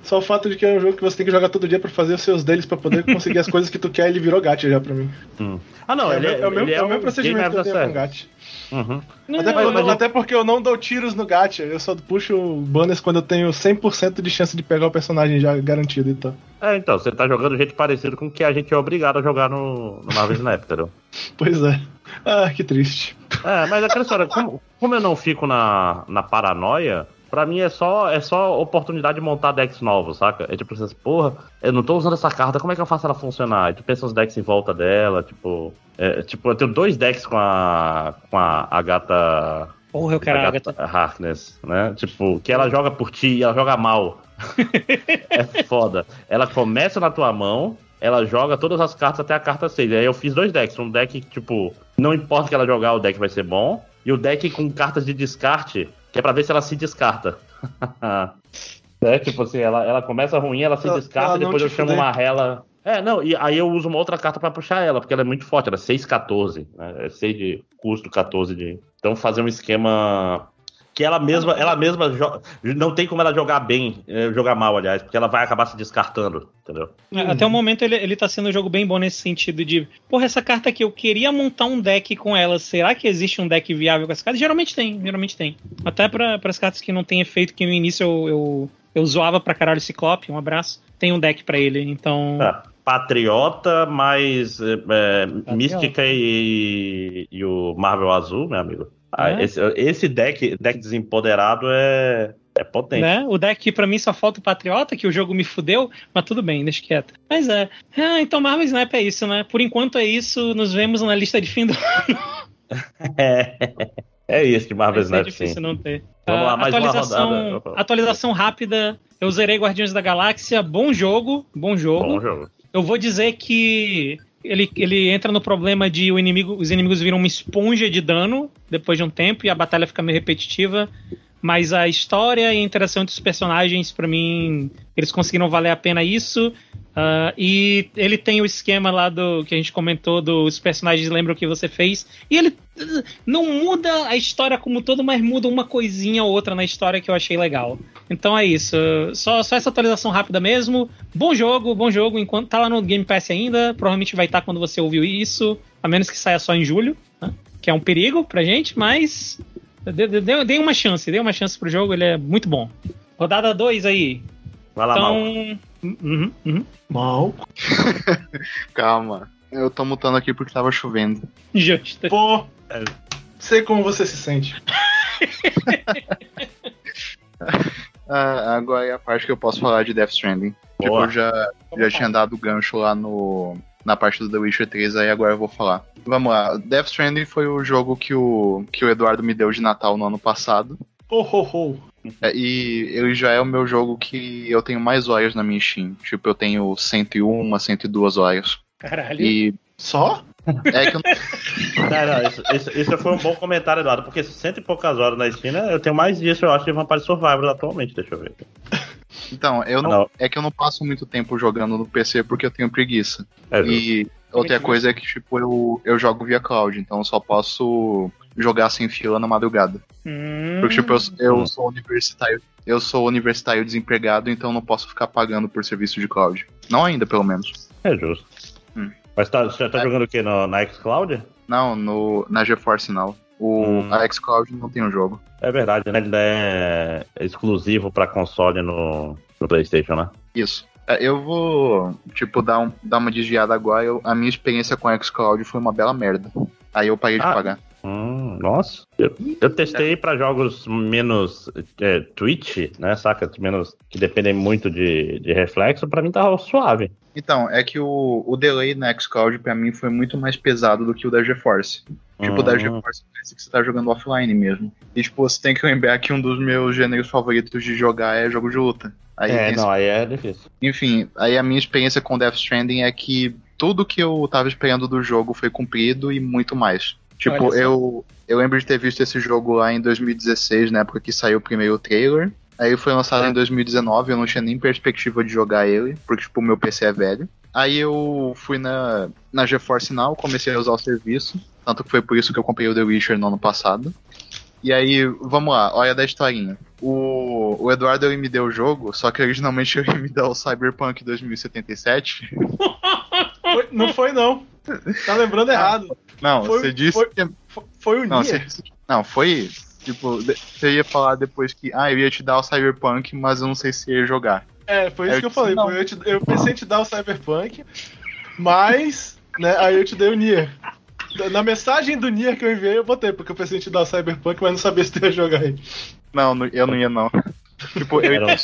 Só o fato de que é um jogo que você tem que jogar todo dia pra fazer os seus deles pra poder conseguir as <laughs> coisas que tu quer, ele virou gacha já pra mim. Hum. Ah, não, é, ele o meu- é o mesmo, ele é o mesmo um procedimento que eu tenho com gacha. Uhum. Até, porque não, até porque eu não dou tiros no gacha, eu só puxo banners quando eu tenho 100% de chance de pegar o personagem já garantido e tal. É, então, você tá jogando de jeito parecido com o que a gente é obrigado a jogar no, no Marvel Snap, entendeu? <laughs> Pois é. Ah, que triste. É, mas aquela história, como, como eu não fico na, na paranoia, pra mim é só, é só oportunidade de montar decks novos, saca? É tipo assim, porra, eu não tô usando essa carta, como é que eu faço ela funcionar? E tu pensa os decks em volta dela, tipo. é, tipo, eu tenho dois decks com a. com a Agatha. Porra, eu quero a Agatha Agatha. Harkness, né? Tipo, que ela joga por ti e ela joga mal. <laughs> é foda. Ela começa na tua mão, ela joga todas as cartas até a carta 6. Aí eu fiz dois decks. Um deck, tipo, não importa que ela jogar, o deck vai ser bom. E o deck com cartas de descarte, que é pra ver se ela se descarta. <laughs> é, tipo assim, ela, ela começa ruim, ela se Ela- descarta, ela depois eu chamo fuder. uma rela. É, não, e aí eu uso uma outra carta pra puxar ela, porque ela é muito forte, ela é 6, 14. Né? É 6 de custo, 14 de. Então fazer um esquema. Que ela mesma, ela mesma jo- não tem como ela jogar bem, eh, jogar mal, aliás, porque ela vai acabar se descartando, entendeu? Até o momento ele, ele tá sendo um jogo bem bom nesse sentido de, porra, essa carta aqui, eu queria montar um deck com ela. Será que existe um deck viável com essa carta? Geralmente tem, geralmente tem. Até para as cartas que não tem efeito, que no início eu, eu, eu zoava pra caralho o Ciclope, um abraço. Tem um deck pra ele, então. Ah, Patriota, mais eh, eh, Mística e, e o Marvel Azul, meu amigo. Ah, É. esse, esse deck, deck desempoderado é, é potente. Né? O deck pra mim só falta o Patriota, que o jogo me fudeu, mas tudo bem, deixa quieto. Mas é. Ah, então Marvel Snap é isso, né? Por enquanto é isso, nos vemos na lista de fim do <laughs> É, é isso de Marvel Snap, difícil sim. não ter. Vamos lá, Ah, mais uma atualização, rodada. Opa. atualização rápida. Eu zerei Guardiões da Galáxia. Bom jogo, bom jogo. Bom jogo. Eu vou dizer que ele, ele entra no problema de o inimigo, os inimigos viram uma esponja de dano depois de um tempo e a batalha fica meio repetitiva. Mas a história e a interação entre os personagens, pra mim, eles conseguiram valer a pena isso. Ah, e ele tem o esquema lá do que a gente comentou dos personagens lembram o que você fez. E ele uh, não muda a história como todo, mas muda uma coisinha ou outra na história que eu achei legal. Então é isso. Só, só essa atualização rápida mesmo. Bom jogo, bom jogo. Enquanto tá lá no Game Pass ainda, provavelmente vai estar quando você ouviu isso. A menos que saia só em julho, né? que é um perigo pra gente, mas dê, dê- dê- dê uma chance, dê uma chance pro jogo, ele é muito bom. Rodada 2 aí. Vai lá, Mal. Então. Uhum, uhum. Mal. <laughs> Calma. Eu tô mutando aqui porque tava chovendo. Justo. Pô, sei como você se sente. <laughs> Ah, agora é a parte que eu posso falar de Death Stranding. Tipo, eu já, já tinha dado gancho lá no, na parte do The Witcher 3, aí agora eu vou falar. Vamos lá, Death Stranding foi o jogo que o, que o Eduardo me deu de Natal no ano passado. Ho, ho, ho. É, E ele já é o meu jogo que eu tenho mais horas na minha Steam. Tipo, eu tenho 101, 102 horas. Caralho. E Só? é que eu, <laughs> Não, não, isso, isso- isso foi um bom comentário, Eduardo, porque cento e poucas horas na Steam, né, eu tenho mais disso, eu acho, de Vampire Survivor atualmente, deixa eu ver. Então, eu não, Não. é que eu não passo muito tempo jogando no PC porque eu tenho preguiça. É. E outra coisa é que, tipo, eu, eu jogo via cloud, então eu só posso jogar sem fila na madrugada. Hum, Porque, tipo, eu, eu Hum. sou universitário. Eu sou universitário desempregado, então não posso ficar pagando por serviço de cloud. Não ainda, pelo menos. É justo. Hum. Mas tá, você tá É. jogando o quê? No, na xCloud? Não, no, na GeForce não. O, Hum. A xCloud não tem o jogo. É verdade, né? Ele é exclusivo pra console no, no PlayStation, né? Isso. É, Eu vou, tipo, dar, um, dar uma desviada agora. Eu- a minha experiência com a xCloud foi uma bela merda. Aí eu parei de Ah. pagar. Hum, nossa. Eu, eu testei pra jogos menos é, Twitch, né? Saca? Menos que dependem muito de, de reflexo, pra mim tava suave. Então, é que o, o delay na xCloud pra mim foi muito mais pesado do que o da GeForce. Tipo, o da. GeForce parece que você tá jogando offline mesmo. E, tipo, você tem que lembrar que um dos meus gêneros favoritos de jogar é jogo de luta. Aí É, não, aí é difícil. Enfim, aí a minha experiência com Death Stranding é que tudo que eu tava esperando do jogo foi cumprido e muito mais. Tipo, eu, eu lembro de ter visto esse jogo lá em 2016, na época que saiu o primeiro trailer. Aí foi lançado em 2019, eu não tinha nem perspectiva de jogar ele, porque, tipo, o meu PC é velho. Aí eu fui na, na GeForce Now, comecei a usar o serviço, tanto que foi por isso que eu comprei o The Witcher no ano passado. E aí, vamos lá, olha da historinha. O, o Eduardo ele me deu o jogo, só que originalmente <laughs> ele me deu o Cyberpunk 2077. Foi- não foi, não. Tá lembrando errado. Não, Foi- você disse foi- que. Foi, o Não, você, não, foi. Tipo, você ia falar depois que. Ah, eu ia te dar o Cyberpunk, mas eu não sei se ia jogar. É, foi isso Eu que eu falei. não. Eu, te- eu pensei em te dar o Cyberpunk, mas, né, aí eu te dei o Nier. Na mensagem do Nier que eu enviei, eu botei, porque eu pensei em te dar o Cyberpunk, mas não sabia se tu ia jogar ele. Não, eu não ia não. tipo, Era-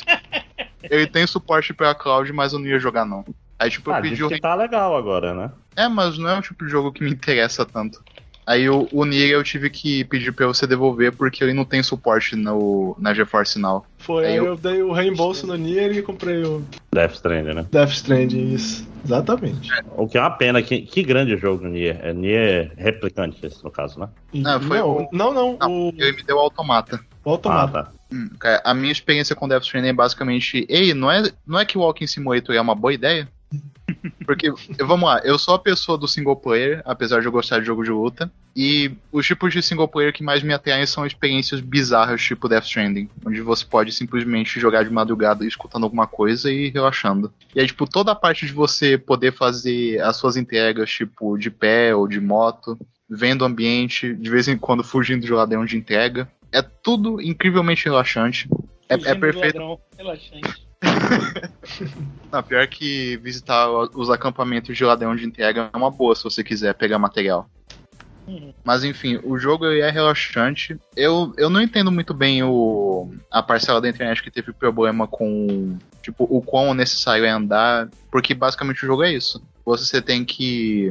ele tem suporte pra cloud, mas eu não ia jogar não. Aí, tipo, Ah, eu pedi diz o. que tá legal agora, né? É, mas não é o tipo de jogo que me interessa tanto. Aí o, o Nier eu tive que pedir pra você devolver porque ele não tem suporte no, na GeForce Now. Foi, Aí eu- eu... dei o reembolso no Nier e comprei o Death Stranding, né? Death Stranding, isso. Exatamente. O que é uma pena, que, que grande jogo do Nier. É Nier replicante, esse, no caso, né? Ah, foi não, o- não, não, Não, o, ele me deu o Automata. o Automata. Ah, tá. Hum, cara, a minha experiência com Death Stranding é basicamente, ei, não é, não é que o Walking Simulator é uma boa ideia? Porque, vamos lá, eu sou a pessoa do single player, apesar de eu gostar de jogo de luta. E os tipos de single player que mais me atraem são experiências bizarras, tipo Death Stranding, onde você pode simplesmente jogar de madrugada escutando alguma coisa e relaxando. E aí, tipo, toda a parte de você poder fazer as suas entregas, tipo, de pé ou de moto, vendo o ambiente, de vez em quando fugindo de ladrão de entrega. É tudo incrivelmente relaxante. É, é perfeito. Relaxante. <laughs> Não, pior que visitar os acampamentos de ladrão de entrega é uma boa se você quiser pegar material. Mas enfim, o jogo é relaxante. Eu, eu não entendo muito bem o, a parcela da internet que teve problema com tipo, o quão necessário é andar, porque basicamente o jogo é isso. Você tem que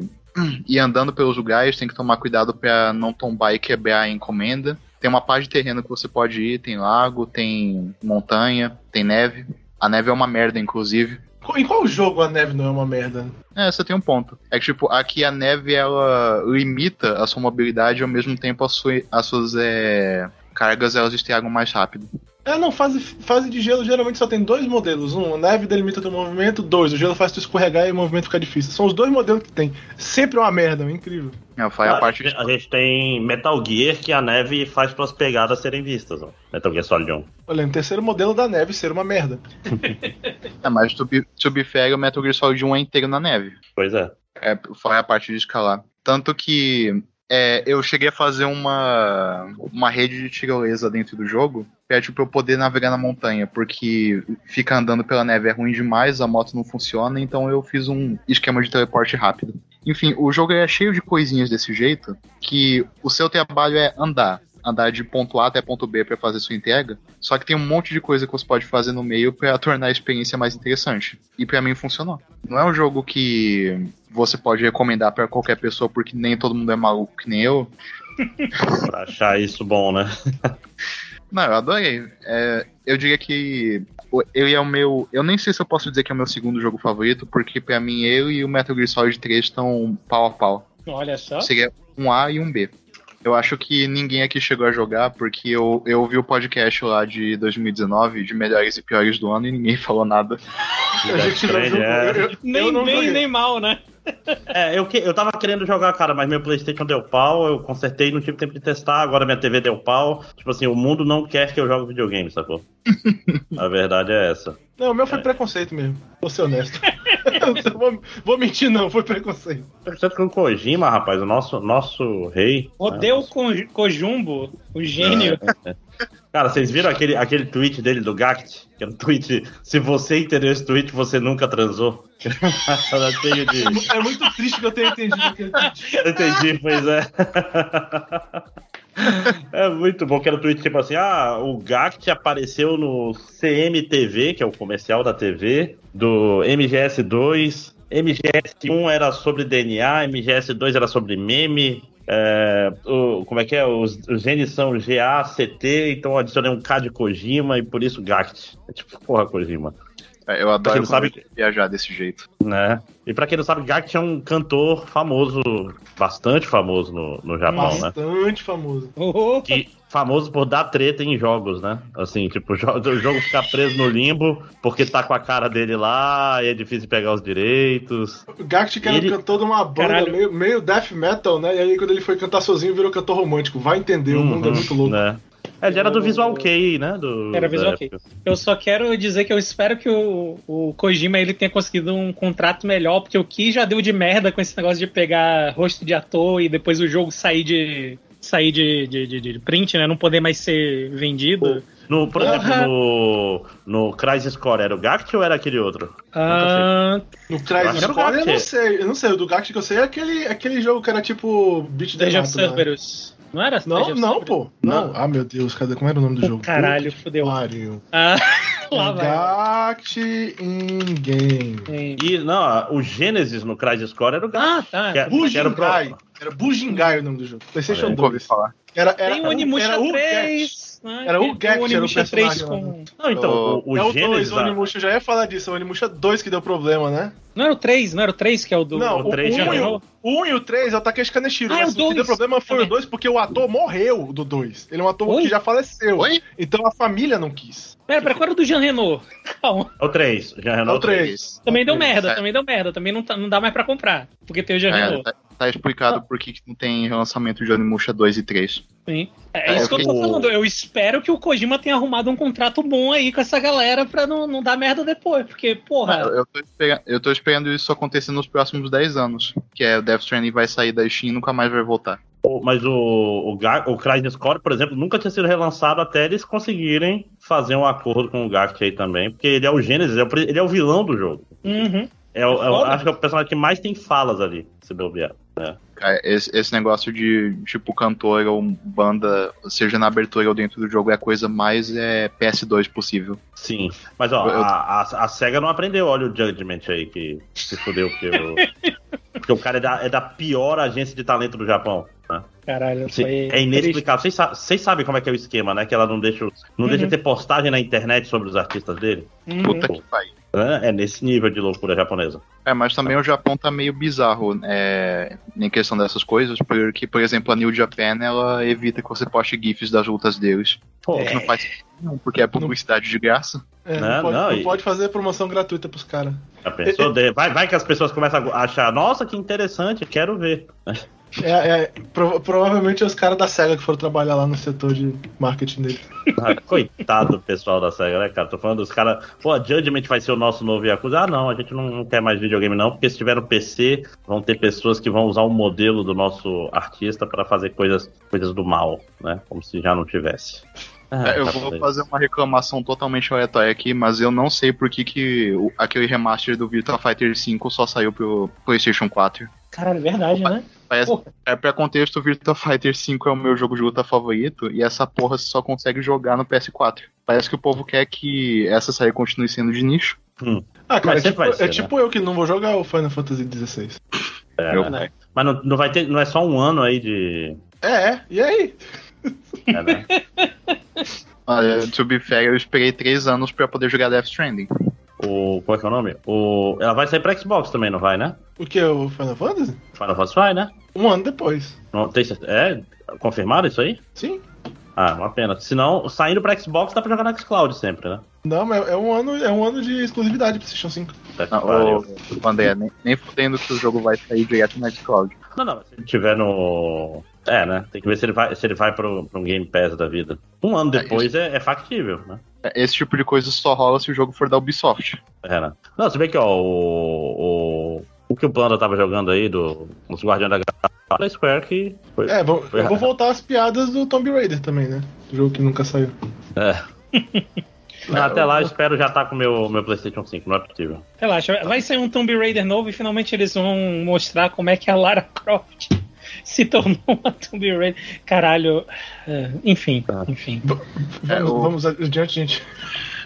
ir andando pelos lugares, tem que tomar cuidado pra não tombar e quebrar a encomenda. Tem uma parte de terreno que você pode ir, tem lago, tem montanha, tem neve. A neve é uma merda, inclusive. Em qual jogo a neve não é uma merda? É, você tem um ponto. É que, tipo, aqui a neve, ela limita a sua mobilidade e ao mesmo tempo a sua- as suas é, cargas, elas estragam mais rápido. É, não, fase, fase de gelo geralmente só tem dois modelos. Um, a neve delimita teu movimento. Dois, o gelo faz tu escorregar e o movimento fica difícil. São os dois modelos que tem. Sempre uma merda, é incrível. É, foi a parte de... A gente tem Metal Gear que a neve faz suas pegadas serem vistas. Ó. Metal Gear Solid 1. Olha, o terceiro modelo da neve ser uma merda. <laughs> É, mas be fair, o Metal Gear Solid 1 é inteiro na neve. Pois é. É, foi a parte de escalar. Tanto que é, eu cheguei a fazer uma, uma rede de tirolesa dentro do jogo, que é tipo eu poder navegar na montanha, porque ficar andando pela neve é ruim demais, a moto não funciona, então eu fiz um esquema de teleporte rápido. Enfim, o jogo é cheio de coisinhas desse jeito, que o seu trabalho é andar. Andar de ponto A até ponto B para fazer sua entrega, só que tem um monte de coisa que você pode fazer no meio para tornar a experiência mais interessante. E para mim funcionou. Não é um jogo que você pode recomendar para qualquer pessoa, porque nem todo mundo é maluco que nem eu. <laughs> Pra achar isso bom, né? <laughs> Não, eu adorei. É, eu diria que ele é o meu. Eu nem sei se eu posso dizer que é o meu segundo jogo favorito, porque pra mim ele e o Metal Gear Solid 3 estão pau a pau. Olha só. Seria um A e um B. Eu acho que ninguém aqui chegou a jogar, porque eu, eu ouvi o podcast lá de 2019, de melhores e piores do ano, e ninguém <laughs> falou nada. Jogou. é. Eu, eu Nem bem, nem mal, né? É, eu, que- eu tava querendo jogar, cara, mas meu Playstation deu pau, eu consertei, não tive tempo de testar, agora minha TV deu pau. Tipo assim, o mundo não quer que eu jogue videogame, sacou? <laughs> A verdade é essa. Não, o meu foi preconceito mesmo. Vou ser honesto. <laughs> <laughs> Vou, vou mentir, não, foi preconceito. Você com o Kojima, rapaz, o nosso, nosso rei. Rodeu né? com Kojumbo, o gênio. Cara, vocês viram aquele, aquele tweet dele do Gact? Que era um tweet. Se você entendeu esse tweet, você nunca transou. <laughs> De. É muito triste que eu tenha entendido aquele tweet. Eu entendi, pois é. É muito bom que era um tweet tipo assim: ah, o Gact apareceu no CMTV, que é o comercial da TV, do MGS2. MGS1 era sobre DNA, MGS2 era sobre meme. é, o, como é que é? Os, os genes são GACT, então eu adicionei um K de Kojima e por isso Gact. É tipo, porra, Kojima. É, Eu adoro quem não sabe- viajar desse jeito. Né? E pra quem não sabe, Gact é um cantor famoso, bastante famoso no, no Japão, né? Bastante famoso. Que famoso por dar treta em jogos, né? Assim, tipo, o <laughs> jo- o jogo ficar preso no limbo porque tá com a cara dele lá e é difícil pegar os direitos. O Gact que era Ele- um cantor de uma banda Caralho. meio, meio death metal, né? E aí quando ele foi cantar sozinho virou cantor romântico. Vai entender, o mundo é Uhum, muito louco. Né? É, ele era do Visual Kei, né? Do, Era Visual Kei. época. Eu só quero dizer que eu espero que o, o Kojima ele tenha conseguido um contrato melhor, porque o que já deu de merda com esse negócio de pegar rosto de ator e depois o jogo sair de sair de, de, de- de print, né? Não poder mais ser vendido. No, por exemplo, no, no Crisis Core, era o Gact ou era aquele outro? Ah, No Eu era o Core eu não sei. Eu não sei, o do Gact que eu sei é aquele, aquele jogo que era tipo Beat the Deja of Mato, né? Não era? Não, of não, pô. Não. Ah, meu Deus, cadê? Como era o nome do jogo? Caralho, Puta fudeu. pariu. Ah, <laughs> lá vai. Gact in game. E, não, o Genesis no Crisis Core era o Gact. Ah, tá. Que era- era Bujingai. pro- Era Bujingai o nome do jogo. PlayStation Olha aí. Nunca ouvi 2. falar. Era, era, Tem o Onimusha era o Gact. 3. Né? Era o Que Gact, era o Onimusha 3 personagem com. Não, então, o, o é o Gênesis. 2, o Onimusha, já ia falar disso, o Onimusha 2 que deu problema, né? Não era o 3, não era o 3 que é o do. Não, o o, três 1 já e, o, o 1 e o 3 é o Takeshi Kaneshiro, Ah, é mas o o que deu problema foi o 2 porque o ator morreu do 2. Ele é um ator Oi? que já faleceu. Oi? Então a família não quis. Pera, pera, qual era o do Jean Renault? <laughs> Calma. É o 3, já É o Renault 3. Também deu três. merda, é. também deu merda. Também não, tá- não dá mais pra comprar. Porque tem o Jean É, Renault. tá, tá explicado por que que não tem relançamento de Onimusha 2 e 3. Sim. É, É, isso que eu tô falando. Eu espero que o Kojima tenha arrumado um contrato bom aí com essa galera pra não, não dar merda depois. Porque, porra. Eu, eu tô esperando, eu tô esperando isso acontecer nos próximos 10 anos. Que é o Death Stranding vai sair da Steam e nunca mais vai voltar. Mas o, o, o Crisis Core, por exemplo, nunca tinha sido relançado até eles conseguirem fazer um acordo com o Gact aí também, porque ele é o Gênesis, ele é o, ele é o vilão do jogo. Uhum. É o, é o- acho que é o personagem que mais tem falas ali, se bobear. É. Cara, esse, esse negócio de, tipo, cantor ou banda, seja na abertura ou dentro do jogo, é a coisa mais é, PS2 possível. Sim. Mas ó, Eu- a, a, a SEGA não aprendeu, olha o Judgment aí, que se fudeu, porque o, porque o cara é da, é da pior agência de talento do Japão. Né? Caralho, foi. é inexplicável. Vocês sabem como é que é o esquema, né? Que ela não deixa, não Uhum. deixa ter postagem na internet sobre os artistas dele. Uhum. Puta que pariu. É nesse nível de loucura japonesa. É, mas também o Japão tá meio bizarro é, em questão dessas coisas, porque, por exemplo, a New Japan, ela evita que você poste GIFs das lutas deles. Pô, O que não faz sentido porque é publicidade de graça. É, Não, não, pode, não, não e- pode fazer promoção gratuita pros caras. Já pensou? <laughs> De- Vai, vai que as pessoas começam a achar, nossa, que interessante, quero ver. <laughs> É, é, prova- provavelmente é os caras da SEGA que foram trabalhar lá no setor de marketing dele. Ah, Coitado do pessoal da SEGA, né, cara? Tô falando dos caras. Pô, a Judgment vai ser o nosso novo Yakuza. Ah, não, a gente não, não quer mais videogame, não, porque se tiver no PC, vão ter pessoas que vão usar o modelo do nosso artista pra fazer coisas, coisas do mal, né? Como se já não tivesse. Ah, É, eu tá vou fazer uma reclamação totalmente aleatória aqui, mas eu não sei por que, que aquele remaster do Virtua Fighter 5 só saiu pro PlayStation 4. Caralho, verdade, né? Parece, Pô. é, pra contexto, o Virtua Fighter 5 é o meu jogo de luta favorito e essa porra só consegue jogar no PS4. Parece que o povo quer que essa série continue sendo de nicho. Ah, cara, Mas é tipo, ser, é né? tipo eu que não vou jogar o Final Fantasy XVI. É, Meu né? Mas não, não vai ter, não é só um ano aí de. É, é, e aí? É, né? Olha, to be fair, eu esperei três anos pra poder jogar Death Stranding. O. Qual é que é o nome? O, ela vai sair pra Xbox também, não vai, né? O que? O Final Fantasy? Final Fantasy vai, né? Um ano depois. Não, tem, é? Confirmaram isso aí? Sim. Ah, uma pena. Se não, saindo pra Xbox dá pra jogar no Xcloud sempre, né? Não, mas é um ano, é um ano de exclusividade pro PlayStation 5. Puta que Não, ô, André, nem, nem fudendo que o jogo vai sair direto no Xcloud. Não, não, se ele tiver no. É, né? Tem que ver se ele vai, se ele vai pro, pro Game Pass da vida. Um ano É, depois é, é factível, né? Esse tipo de coisa só rola se o jogo for da Ubisoft. É, né? Não, você vê que, ó, o. O, o que o Panda tava jogando aí, do, os Guardiões da Galáxia, da Square, que foi. É, vou, Foi eu vou voltar às piadas do Tomb Raider também, né? Do jogo que nunca saiu. É. <laughs> Não, até lá eu espero já estar com o meu, meu PlayStation 5, não é possível. Relaxa, vai sair um Tomb Raider novo e finalmente eles vão mostrar como é que a Lara Croft <laughs> se tornou uma Tomb Raider. Caralho. é, enfim, Tá. enfim. É, Vamos, o- vamos adiante, gente.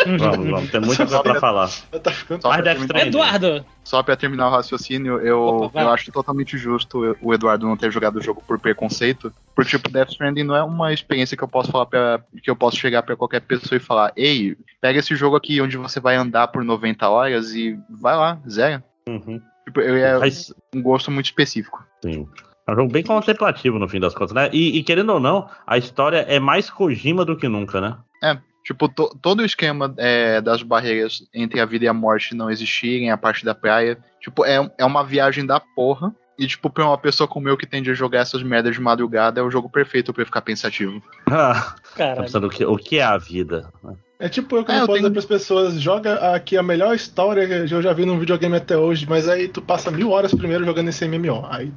Vamos, vamos, tem muita coisa pra falar. Tá ficando. Só terminar-. Eduardo! Só pra terminar o raciocínio, eu, Opa, eu acho totalmente justo o Eduardo não ter jogado o jogo por preconceito. Porque, tipo, Death Stranding não é uma experiência que eu posso falar pra, que eu posso chegar pra qualquer pessoa e falar, ei, pega esse jogo aqui onde você vai andar por 90 horas e vai lá, zero. Uhum. Tipo, eu é Mas, um gosto muito específico. sim. É um jogo bem contemplativo no fim das contas, né? E, e querendo ou não, a história é mais Kojima do que nunca, né? É, tipo, to- todo o esquema é, das barreiras entre a vida e a morte não existirem, a parte da praia, tipo, é, é uma viagem da porra. E, tipo, pra uma pessoa como eu que tende a jogar essas merdas de madrugada, é o jogo perfeito pra eu ficar pensativo. <laughs> Ah, tá pensando o que, o que é a vida. né? É tipo eu que É, não eu posso tenho- dizer pras pessoas, joga aqui a melhor história que eu já vi num videogame até hoje, mas aí tu passa mil horas primeiro jogando esse MMO. Aí,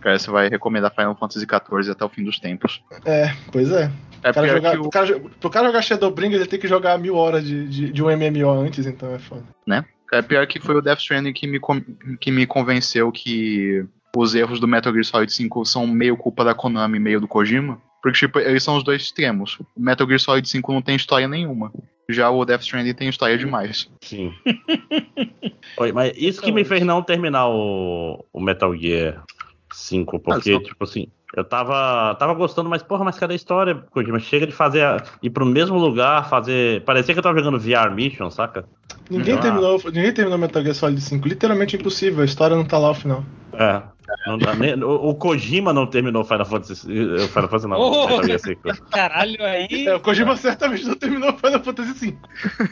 Cara, você vai recomendar Final Fantasy XIV até o fim dos tempos. é, pois é. É O cara pior jogar, que o, pro, cara, pro cara jogar Shadowbringers, ele tem que jogar mil horas de, de, de um MMO antes, então é foda. é pior que foi o Death Stranding que me, que me convenceu que os erros do Metal Gear Solid 5 são meio culpa da Konami, meio do Kojima. Porque, tipo, eles são os dois extremos. O Metal Gear Solid 5 não tem história nenhuma. Já o Death Stranding tem história demais. Sim. <laughs> Oi, mas isso que me fez não terminar o, o Metal Gear 5, porque, Ah, tipo assim, Eu tava, tava gostando, mas porra, mas cadê a história, Kojima? Chega de fazer. A, ir pro mesmo lugar, fazer. Parecia que eu tava jogando VR Mission, saca? Ninguém, Ah. terminou, ninguém terminou Metal Gear Solid 5. Literalmente impossível. A história não tá lá ao final. É. Não dá nem- o, o Kojima não terminou Final Fantasy. O Final Fantasy não. <laughs> Oh! Metal Gear 5. Caralho, aí. <laughs> É, o Kojima certamente não terminou Final Fantasy 5.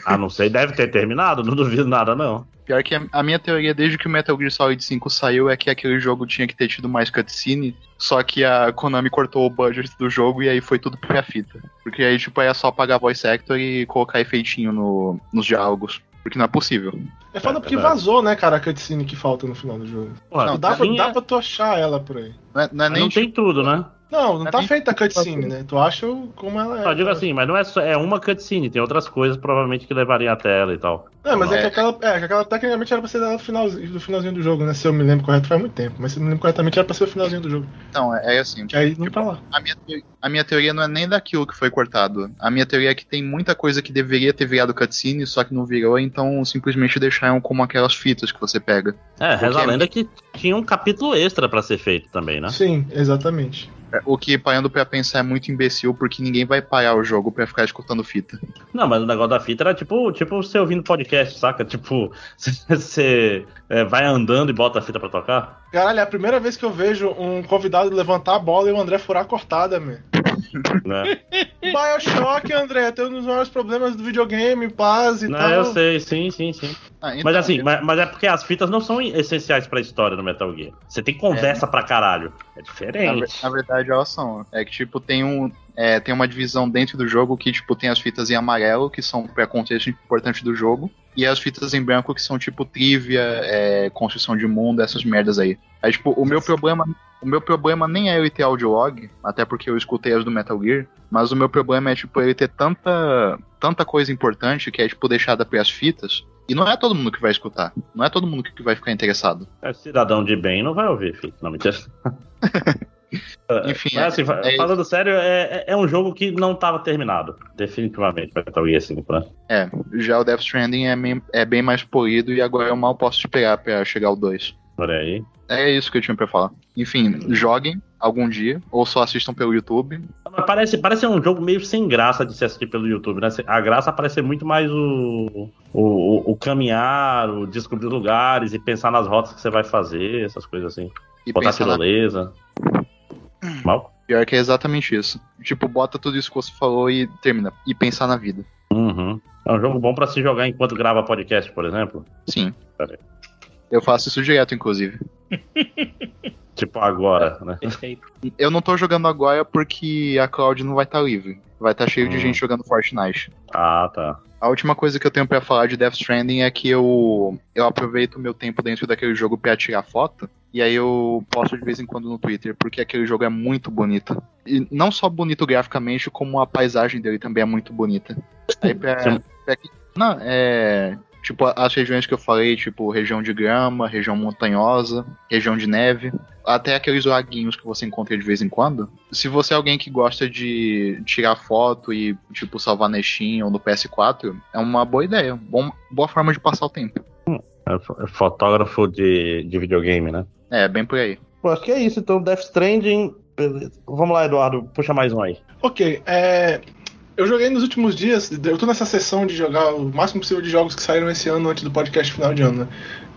Ah, não sei, deve ter terminado, não duvido nada, não. Pior que a, a minha teoria desde que o Metal Gear Solid 5 saiu é que aquele jogo tinha que ter tido mais cutscene, só que a Konami cortou o budget do jogo e aí foi tudo pra fita. Porque aí, tipo, é só pagar voice actor e colocar efeitinho no, nos diálogos. Porque não é possível. É foda É porque verdade. vazou, né, cara, a cutscene que falta no final do jogo. Porra, Não, Dá pra, dá pra tu achar ela por aí. Não é, não é nem não tem tudo, né? Não, não É tá bem- feita a cutscene, né? Tu acha como ela é. Eu digo assim, mas não é só. É uma cutscene, tem outras coisas provavelmente que levariam até ela e tal. É, mas é, É. que aquela, é que aquela tecnicamente era pra ser do finalzinho, do finalzinho do jogo, né? Se eu me lembro correto, faz muito tempo. Mas se eu me lembro corretamente, era pra ser o finalzinho do jogo. Então, é, é assim. Que aí não tá lá. A minha, teoria- a minha teoria não é nem daquilo que foi cortado. A minha teoria é que tem muita coisa que deveria ter virado cutscene, só que não virou, então simplesmente deixaram como aquelas fitas que você pega. É, reza a é lenda que tinha um capítulo extra pra ser feito também, né? Sim, exatamente. O que, parando pra pensar, é muito imbecil, porque ninguém vai parar o jogo pra ficar escutando fita. Não, mas o negócio da fita era tipo, tipo você ouvindo podcast, saca? Tipo, <laughs> você é, vai andando e bota a fita pra tocar. Caralho, é a primeira vez que eu vejo um convidado levantar a bola e o André furar a cortada, man. <laughs> Né? <laughs> Bioshock, André, tem um dos maiores problemas do videogame, paz e Não, tal. eu sei, sim, sim, sim. Ah, então, Mas assim, mas, mas é porque as fitas não são essenciais pra história no Metal Gear. Você tem conversa pra caralho. É na, diferente. na verdade, elas são. É que, tipo, tem um. é, tem uma divisão dentro do jogo que, tipo, tem as fitas em amarelo, que são pra contexto importante do jogo, e as fitas em branco, que são, tipo, trivia, é, construção de mundo, essas merdas aí. Aí, tipo, o meu problema. O meu problema nem é ele ter audiolog, até porque eu escutei as do Metal Gear, mas o meu problema é, tipo, ele ter tanta, tanta coisa importante que é, tipo, deixada pras fitas, e não é todo mundo que vai escutar. Não é todo mundo que vai ficar interessado. É, cidadão de bem não vai ouvir, filho. Não, mentira. <laughs> Enfim, Mas, assim, é- é falando sério, é, é- é um jogo que não tava terminado. Definitivamente, Metal Gear 5, né? É, já o Death Stranding é, meio- é bem mais polido e agora eu mal posso esperar pra chegar ao 2. Olha aí. É isso que eu tinha pra falar. Enfim, joguem algum dia, ou só assistam pelo YouTube. Mas Parece, parece um jogo meio sem graça de se assistir pelo YouTube, né? A graça parece ser muito mais o, o, o- caminhar, o descobrir lugares e pensar nas rotas que você vai fazer, essas coisas assim. E Botar pensar na... tirolesa. Mal? Pior que é exatamente isso. Tipo, bota tudo isso que você falou e termina. E pensar na vida. Uhum. É um jogo bom pra se jogar enquanto grava podcast, por exemplo. Sim. Pera aí. Eu faço isso direto, inclusive. <laughs> Tipo agora, né? Perfeito. Eu não tô jogando agora porque a cloud não vai estar livre. Vai estar cheio de Hum. gente jogando Fortnite. Ah, tá. A última coisa que eu tenho pra falar de Death Stranding é que eu, eu aproveito o meu tempo dentro daquele jogo pra tirar foto. E aí eu posto de vez em quando no Twitter, porque aquele jogo é muito bonito. E não só bonito graficamente, como a paisagem dele também é muito bonita. Aí pra, pra não, é. Tipo, as regiões que eu falei, tipo, região de grama, região montanhosa, região de neve, até aqueles laguinhos que você encontra de vez em quando. Se você é alguém que gosta de tirar foto e, tipo, salvar na Steam ou no PS4, é uma boa ideia. Bom, boa forma de passar o tempo. É é fotógrafo de, de videogame, né? É, bem por aí. Pô, acho que é isso. Então, Death Stranding. beleza. Vamos lá, Eduardo. Puxa mais um aí. Ok, é. Eu joguei nos últimos dias, eu tô nessa sessão de jogar o máximo possível de jogos que saíram esse ano antes do podcast final de ano, né?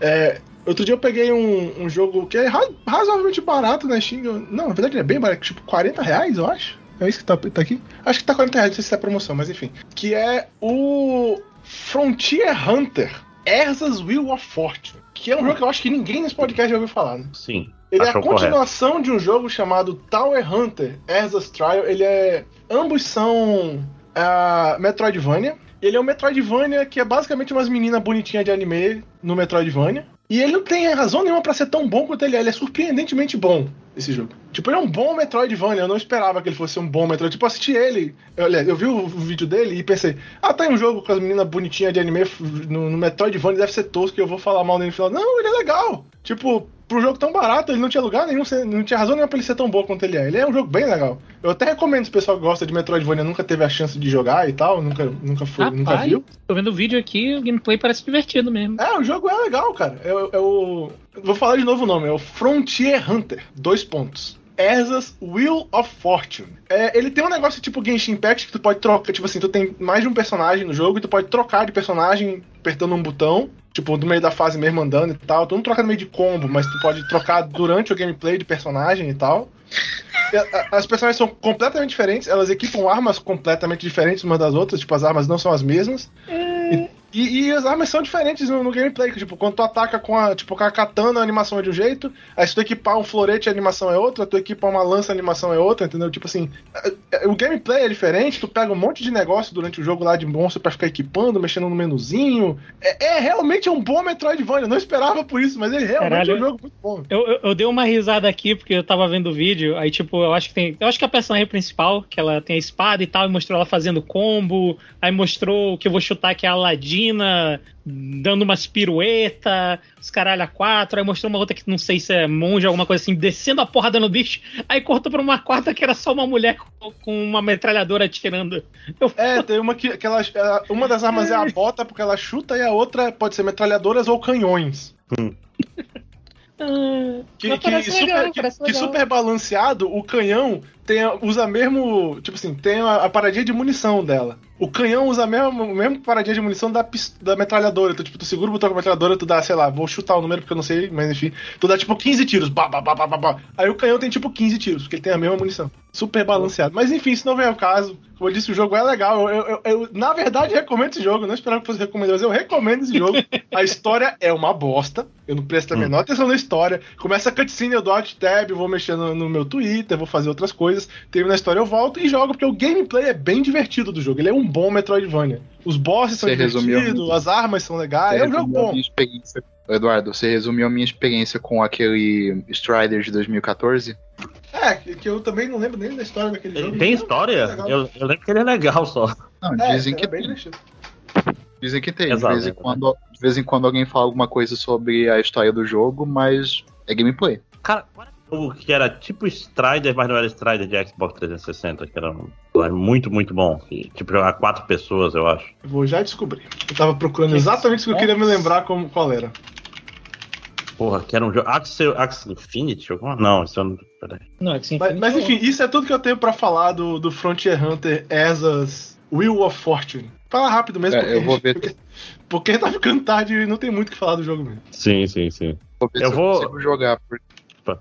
É, outro dia eu peguei um, um jogo que é ra- razoavelmente barato na Steam. eu- Não, na verdade ele é bem barato, tipo 40 reais, eu acho. É isso que tá, tá aqui? Acho que tá 40 reais, não sei se é promoção, mas enfim. Que é o Frontier Hunter Erzas Wheel of Fortune. Que é um jogo que eu acho que ninguém nesse podcast já ouviu falar, né? Sim. Ele é a Achou correto. continuação de um jogo chamado Tower Hunter Erzas Trial. Ele é. Ambos são ah, Metroidvania. Ele é um Metroidvania que é basicamente umas meninas bonitinhas de anime no Metroidvania. E ele não tem razão nenhuma pra ser tão bom quanto ele é. Ele é surpreendentemente bom, esse jogo. Tipo, ele é um bom Metroidvania. Eu não esperava que ele fosse um bom Metroid. Tipo, eu assisti ele. Eu, aliás, eu vi o vídeo dele e pensei: ah, tá em um jogo com as meninas bonitinhas de anime no, no Metroidvania, deve ser tosco e eu vou falar mal dele no final. Não, ele é legal. Tipo, pro jogo tão barato, ele não tinha lugar nenhum, não tinha razão nenhuma pra ele ser tão bom quanto ele é. Ele é um jogo bem legal. Eu até recomendo se o pessoal que gosta de Metroidvania nunca teve a chance de jogar e tal, nunca, nunca, foi, nunca Rapaz, viu. tô vendo o vídeo aqui, o gameplay parece divertido mesmo. É, o jogo é legal, cara. É, o- é o. Vou falar de novo o nome, é o Frontier Hunter. Dois pontos. Erza's Wheel of Fortune. É, ele tem um negócio tipo Genshin Impact que tu pode trocar, tipo assim, tu tem mais de um personagem no jogo e tu pode trocar de personagem apertando um botão, tipo, no meio da fase mesmo andando e tal. Tu não troca no meio de combo, mas tu pode trocar durante o gameplay de personagem e tal. As personagens são completamente diferentes, elas equipam armas completamente diferentes umas das outras, tipo, as armas não são as mesmas. E, e- e as armas são diferentes no, no gameplay, que, tipo, quando tu ataca com a, tipo, com a katana, a animação é de um jeito, aí se tu equipar um florete, a animação é outra, tu equipar uma lança, a animação é outra, entendeu? Tipo assim, é- é- o gameplay é diferente, tu pega um monte de negócio durante o jogo lá de monstro pra ficar equipando, mexendo no menuzinho. É, é realmente um bom Metroidvania, eu não esperava por isso, mas ele realmente Caralho. é um jogo muito bom. Eu, eu, eu dei uma risada aqui porque eu tava vendo o vídeo, aí tipo, eu acho que tem. Eu acho que a personagem principal, que ela tem a espada e tal, e mostrou ela fazendo combo, aí mostrou que eu vou chutar que é a Dando umas pirueta, os caralho a quatro, aí mostrou uma outra que não sei se é monge, alguma coisa assim, descendo a porrada no bicho, aí cortou pra uma quarta que era só uma mulher com, uma metralhadora atirando. Eu, É, tem uma que, que ela, ela- uma das armas é a bota porque ela chuta e a outra pode ser metralhadoras ou canhões. ah, Que, que parece super, legal, que- que legal. super balanceado, o canhão tem, usa mesmo. Tipo assim, tem a, a paradinha de munição dela. O canhão usa a mesma, a mesma paradinha de munição da, da metralhadora. Tu, tipo, tu segura o botão com a metralhadora, tu dá, sei lá, vou chutar o número porque eu não sei, mas enfim. Tu dá tipo 15 tiros. Bah, bah, bah, bah, bah. Aí o canhão tem tipo 15 tiros, porque ele tem a mesma munição. Super balanceado. Mas enfim, isso não vem ao caso. Como eu disse, o jogo é legal. Eu, eu- eu- na verdade, recomendo esse jogo. Eu não esperava que fosse recomendar, mas eu recomendo esse jogo. <laughs> A história é uma bosta. Eu não presto a menor atenção na história. Começa a cutscene, eu dou alt tab, vou mexer no, no meu Twitter, vou fazer outras coisas. Termina a história, eu volto e jogo, porque o gameplay é bem divertido do jogo. Ele é um bom Metroidvania. Os bosses são divertidos, as armas são legais. Você é um jogo bom. Eduardo, você resumiu a minha experiência com aquele Strider de 2014? É, que, eu também não lembro nem da história daquele Ele jogo. tem é história? legal. Eu, eu lembro que ele é legal só. Não, É, dizem é que bem tem. divertido. Dizem que tem. Exato, de, vez em né? quando, de vez em quando alguém fala alguma coisa sobre a história do jogo, mas é gameplay. Cara, jogo que era tipo Strider, mas não era Strider de Xbox 360, que era um- muito, muito bom. E, tipo, jogar quatro pessoas, eu acho. Eu Vou já descobrir. Eu tava procurando exatamente isso que eu queria me lembrar como, qual era. Porra, que era um jogo. Axel, Axel Infinity? Não, isso eu não. Peraí. Não, é que sim, Mas, mas enfim, isso é tudo que eu tenho pra falar do, do Frontier Hunter Ezas Wheel of Fortune. Fala rápido mesmo, É, porque, eu vou ver. porque, porque tá ficando tarde e não tem muito o que falar do jogo mesmo. Sim, sim, sim. Vou ver Eu se vou- eu consigo jogar. porque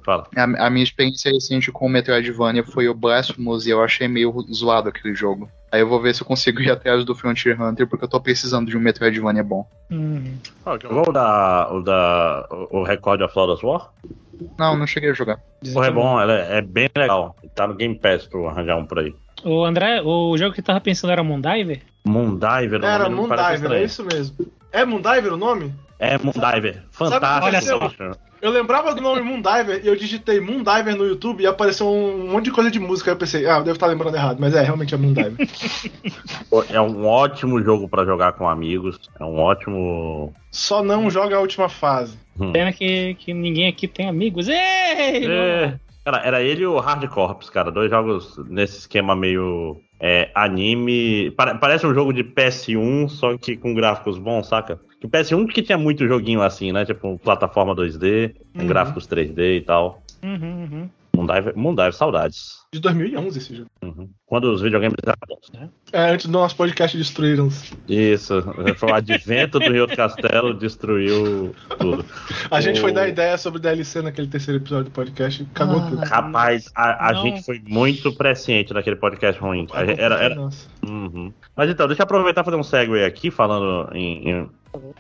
Fala. A, a minha experiência recente com o Metroidvania foi o Blasphemous e eu achei meio zoado aquele jogo. Aí eu vou ver se eu consigo ir atrás do Frontier Hunter, porque eu tô precisando de um Metroidvania bom. Hum. Jogou o da. O da. O Record of Flawless War? Não, não cheguei a jogar. Porra, é bom, ela é, é bem legal. Tá no Game Pass pra eu arranjar um por aí. O André, o jogo que eu tava pensando era Moondiver? Moondiver, o Era Moondiver, é isso mesmo. É Moondiver o nome? É Moondiver. Fantástico. Olha só. bicho. Eu lembrava do nome Moondiver e eu digitei Moondiver no YouTube e apareceu um monte de coisa de música. Aí eu pensei, ah, eu devo estar lembrando errado, mas é, realmente é Moondiver. É um ótimo jogo pra jogar com amigos. É um ótimo. Só não joga a última fase. Hum. Pena que, que ninguém aqui tem amigos. Ei! É, Cara, era ele e o Hard Corps, cara. Dois jogos nesse esquema meio é, anime. Pare- parece um jogo de PS1, só que com gráficos bons, saca? Que o PS1 que tinha muito joguinho assim, né? Tipo, plataforma 2D, com Uhum. gráficos 3D e tal. Uhum, uhum. Moondiver, Moondiver saudades. De 2011 esse jogo. Uhum. Quando os videogames eram bons. É, antes do nosso podcast destruíram. Isso, foi o advento do Rio do Castelo destruiu tudo. A gente O- foi dar ideia sobre DLC naquele terceiro episódio do podcast e cagou Ah. tudo. Rapaz, a, a gente foi muito presciente naquele podcast ruim. Gente- era, era. Uhum. Mas então, deixa eu aproveitar e fazer um segue aqui, falando em, em-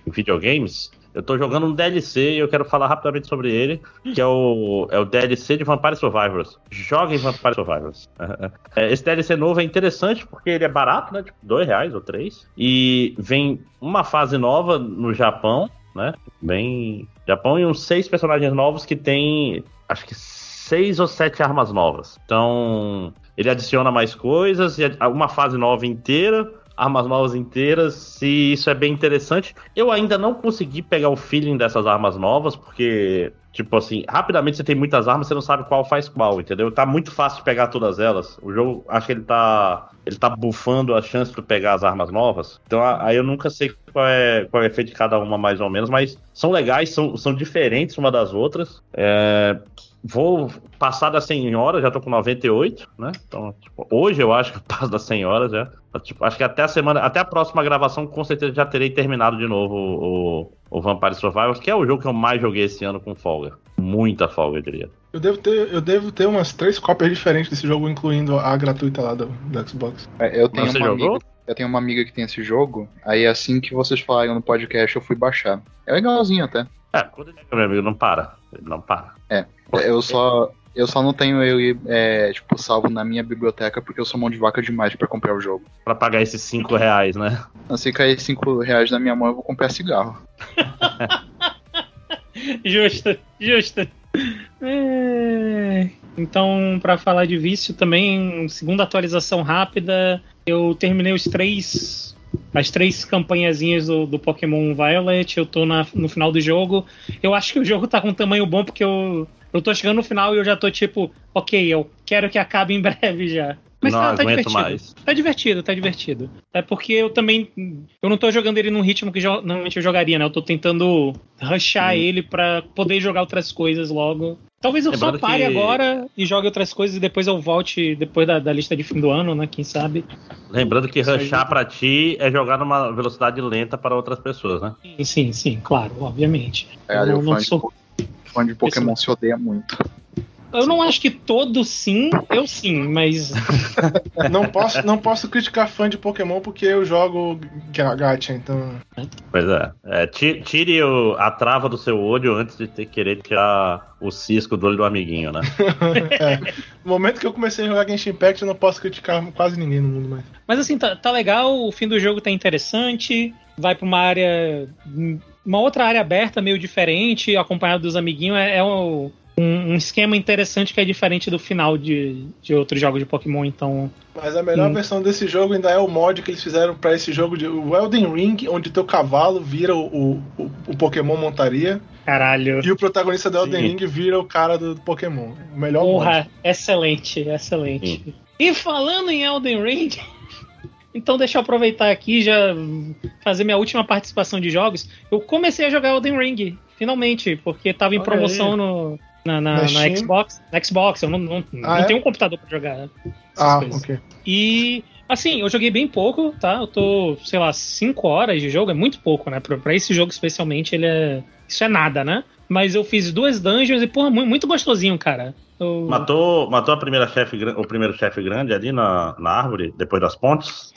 em videogames. Eu tô jogando um DLC e eu quero falar rapidamente sobre ele, que é o, é o DLC de Vampire Survivors. Joguem Vampire Survivors. <laughs> É, Esse DLC novo é interessante porque ele é barato, né? Tipo, dois reais ou três. E vem uma fase nova no Japão, né? Bem. Japão e uns seis personagens novos que tem. Acho que seis ou sete armas novas. Então, ele adiciona mais coisas, e a- uma fase nova inteira, armas novas inteiras, e isso é bem interessante. Eu ainda não consegui pegar o feeling dessas armas novas, porque, tipo assim, rapidamente você tem muitas armas, você não sabe qual faz qual, entendeu? Tá muito fácil pegar todas elas. O jogo, acho que ele tá. Ele tá bufando a chance de pegar as armas novas. Então aí eu nunca sei qual é, qual é o efeito de cada uma, mais ou menos, mas são legais, são, são diferentes uma das outras. É, vou passar das 100 horas, já tô com 98, né? Então, tipo, hoje eu acho que eu passo das 100 horas já. Tipo, acho que até a semana, até a próxima gravação, com certeza já terei terminado de novo o, o Vampire Survivors, que é o jogo que eu mais joguei esse ano com folga. Muita folga, eu diria. Eu devo ter, eu devo ter umas três cópias diferentes desse jogo, incluindo a gratuita lá do, do Xbox. É, Eu tenho Mas você uma jogou? amiga. Eu tenho uma amiga que tem esse jogo, aí assim que vocês falaram no podcast eu fui baixar. É legalzinho até. É, quando ele meu amigo, não para. Ele não para. Eu só. Eu só não tenho ele, é, tipo, salvo na minha biblioteca porque eu sou mão de vaca demais pra comprar o jogo. Pra pagar esses 5 reais, né? Assim cair 5 reais na minha mão, eu vou comprar cigarro. <laughs> Justo, justo. É. Então, pra falar de vício também, segunda atualização rápida, eu terminei os três. As três campanhazinhas do, do Pokémon Violet, eu tô na- no final do jogo. Eu acho que o jogo tá com um tamanho bom porque eu, eu tô chegando no final e eu já tô tipo, ok, eu quero que acabe em <laughs> breve já. Mas não tá, tá divertido. mais. Tá divertido, tá divertido. É porque eu também. Eu não tô jogando ele num ritmo que normalmente eu jogaria, né? Eu tô tentando rushar Hum. ele pra poder jogar outras coisas logo. Talvez eu só Lembrando pare que- agora e jogue outras coisas e depois eu volte depois da, da lista de fim do ano, né? Quem sabe? Lembrando que rushar pra ti é jogar numa velocidade lenta para outras pessoas, né? Sim, sim, sim, claro, obviamente. É, eu o não, fã, de, sou- po- fã de Pokémon se odeia muito. Eu não acho que todos sim, eu sim, mas. <laughs> Não posso, não posso criticar fã de Pokémon porque eu jogo ga- gacha, então. Pois é. É, ti- tire o- a trava do seu olho antes de ter querer tirar o cisco do olho do amiguinho, né? <laughs> é. No momento que eu comecei a jogar Genshin Impact, eu não posso criticar quase ninguém no mundo mais. Mas assim, tá, tá legal, o fim do jogo tá interessante, vai pra uma área. Uma outra área aberta, meio diferente, acompanhado dos amiguinhos. É, é um, um- um esquema interessante que é diferente do final de, de outros jogos de Pokémon, então. Mas a melhor Hum. versão desse jogo ainda é o mod que eles fizeram pra esse jogo de o Elden Ring, onde teu cavalo vira o, o, o Pokémon montaria Caralho. e o protagonista do Elden Sim. Ring vira o cara do Pokémon. O melhor mod. Porra, excelente, excelente. E falando em Elden Ring, <laughs> então deixa eu aproveitar aqui e já fazer minha última participação de jogos. Eu comecei a jogar Elden Ring, finalmente, porque tava em Olha promoção aí. no, na, na, Na? Xbox. Na Xbox, eu não, não, Ah, não é? tenho um computador pra jogar. essas Ah, coisas. ok. E assim, eu joguei bem pouco, tá? Eu tô, sei lá, 5 horas de jogo, é muito pouco, né? Pra, pra esse jogo especialmente, ele é. Isso é nada, né? Mas eu fiz duas dungeons e, porra, mu- muito gostosinho, cara. Eu- Matou, matou a primeira chefe, o primeiro chefe grande ali na, na árvore, depois das pontes?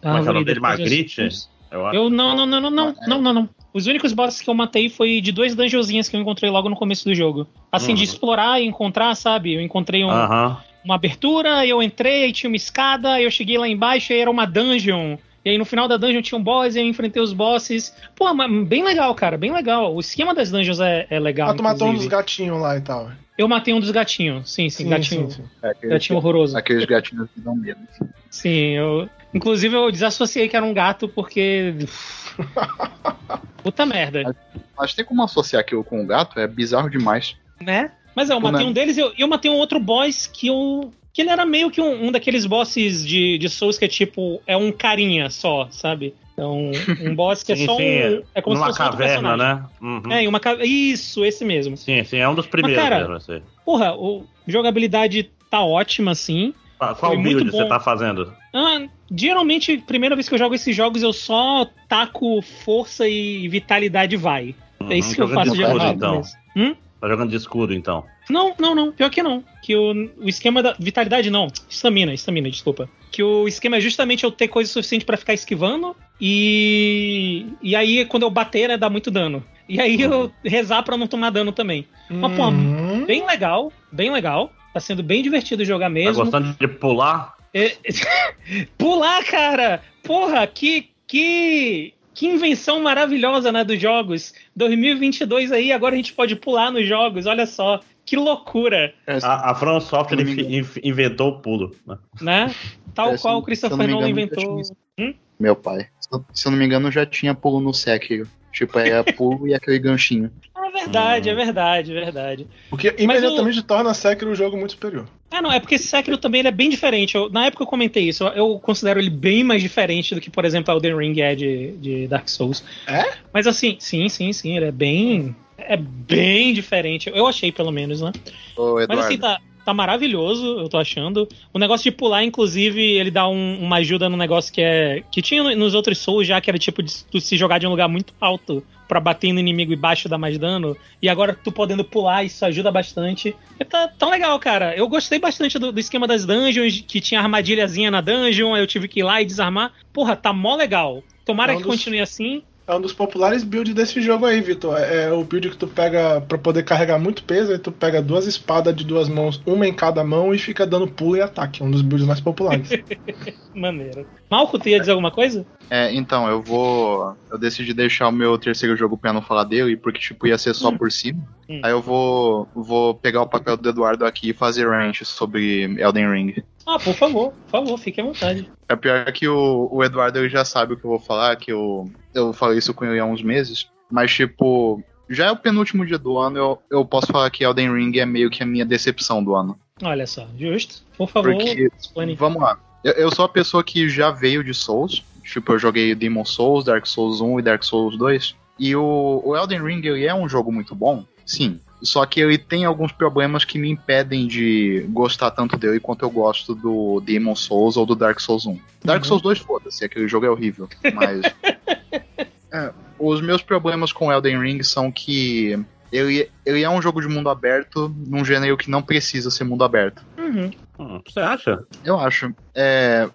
Como é que é o nome dele? Magritte? Eu. Eu não, não, não, não, não, não, não, não. Os únicos bosses que eu matei foi de duas dungeonzinhas que eu encontrei logo no começo do jogo. Assim, Uhum. de explorar e encontrar, sabe? Eu encontrei um- Aham. uma abertura, eu entrei, aí tinha uma escada, eu cheguei lá embaixo e era uma dungeon. E aí no final da dungeon tinha um boss, e eu enfrentei os bosses. Pô, mas bem legal, cara, bem legal. O esquema das dungeons é, é legal. Ah, tu matou um dos gatinhos lá e tal. Eu matei um dos gatinhos. Sim, sim, gatinho. sim, sim. É, aqueles, Gatinho horroroso. aqueles gatinhos que dão medo. Sim, eu. Inclusive eu desassociei que era um gato porque. <laughs> Puta merda. Mas tem como associar aquilo com o gato? É bizarro demais. Né? Mas é, eu matei Né? um deles e eu, eu matei um outro boss que eu. Que ele era meio que um, um daqueles bosses de, de Souls que é tipo. É um carinha só, sabe? É um, um <laughs> boss que é Sim, só sim, um. É como numa se fosse caverna, personagem. né? Uhum. É, em uma caverna. Isso, esse mesmo. Sim, sim, é um dos primeiros cara, mesmo. Assim. Porra, o, jogabilidade tá ótima, assim. Qual, foi build você tá fazendo? Ah, geralmente, primeira vez que eu jogo esses jogos, eu só taco força e vitalidade vai. É isso que eu Uhum, jogando faço de no então. Hum? Tá jogando de escudo, então. Não, não, não. Pior que não. Que o, o esquema da. Vitalidade não. Estamina, estamina, desculpa. Que o esquema é justamente eu ter coisa suficiente pra ficar esquivando. E. E aí, quando eu bater, né, dá muito dano. E aí eu rezar pra não tomar dano também. Mas, pô, Uhum. bem legal, bem legal. Tá sendo bem divertido jogar Tá mesmo. gostando de pular? É- <laughs> Pular, cara! Porra, que, que, que invenção maravilhosa, né, dos jogos. 2022 aí, agora a gente pode pular nos jogos, olha só. Que loucura, É, A, a From Software inventou o pulo. né? né? Tal É, qual o Christopher Nolan inventou. tinha Meu pai. Se eu- Se eu não me engano, já tinha pulo no Sekiro. Tipo, era pulo e aquele ganchinho. <laughs> É verdade, Hum. é verdade, é verdade. O que imediatamente torna a Sekiro um jogo muito superior. Ah, não, é porque esse Sekiro também ele é bem diferente. Eu- na época eu comentei isso, eu, eu considero ele bem mais diferente do que, por exemplo, Elden Ring é de, de Dark Souls. É? Mas assim, sim, sim, sim, ele é bem. É bem diferente. Eu achei, pelo menos, né? Ô, Mas Eduardo. assim, tá, tá maravilhoso, eu tô achando. O negócio de pular, inclusive, ele dá um- uma ajuda no negócio que é. Que tinha no- nos outros Souls já, que era tipo de tu se jogar de um lugar muito alto pra bater no inimigo e baixo dar mais dano. E agora tu podendo pular, isso ajuda bastante. E tá tão legal, cara. Eu gostei bastante do, do esquema das dungeons, que tinha armadilhazinha na dungeon, aí eu tive que ir lá e desarmar. Porra, tá mó legal. Tomara É um que dos- continue assim. É um dos populares builds desse jogo aí, Vitor. É o build que tu pega pra poder carregar muito peso, aí tu pega duas espadas de duas mãos, uma em cada mão e fica dando pulo e ataque. É um dos builds mais populares. <laughs> Maneiro. Malco, tu ia dizer alguma coisa? É, então, eu vou. Eu decidi deixar o meu terceiro jogo pra não falar dele, porque, tipo, ia ser só por cima. Hum. Aí eu vou, vou pegar o papel do Eduardo aqui e fazer ranch sobre Elden Ring. Ah, por favor, por favor, fique à vontade. É pior que o, o Eduardo já sabe o que eu vou falar, que eu, eu falei isso com ele há uns meses. Mas, tipo, já é o penúltimo dia do ano, eu, eu posso falar que Elden Ring é meio que a minha decepção do ano. Olha só, justo. Por favor, Porque, explane. vamos lá. Eu, eu sou a pessoa que já veio de Souls. Tipo, eu joguei Demon Souls, Dark Souls 1 e Dark Souls 2. E o, o Elden Ring, ele é um jogo muito bom, sim. Só que ele tem alguns problemas que me impedem de gostar tanto dele quanto eu gosto do Demon Souls ou do Dark Souls 1. Dark Uhum. Souls 2, foda-se, aquele jogo é horrível. Mas. <laughs> É, os meus problemas com Elden Ring são que ele, ele é um jogo de mundo aberto num gênero que não precisa ser mundo aberto. Uhum. Hum, você acha? Eu acho. É,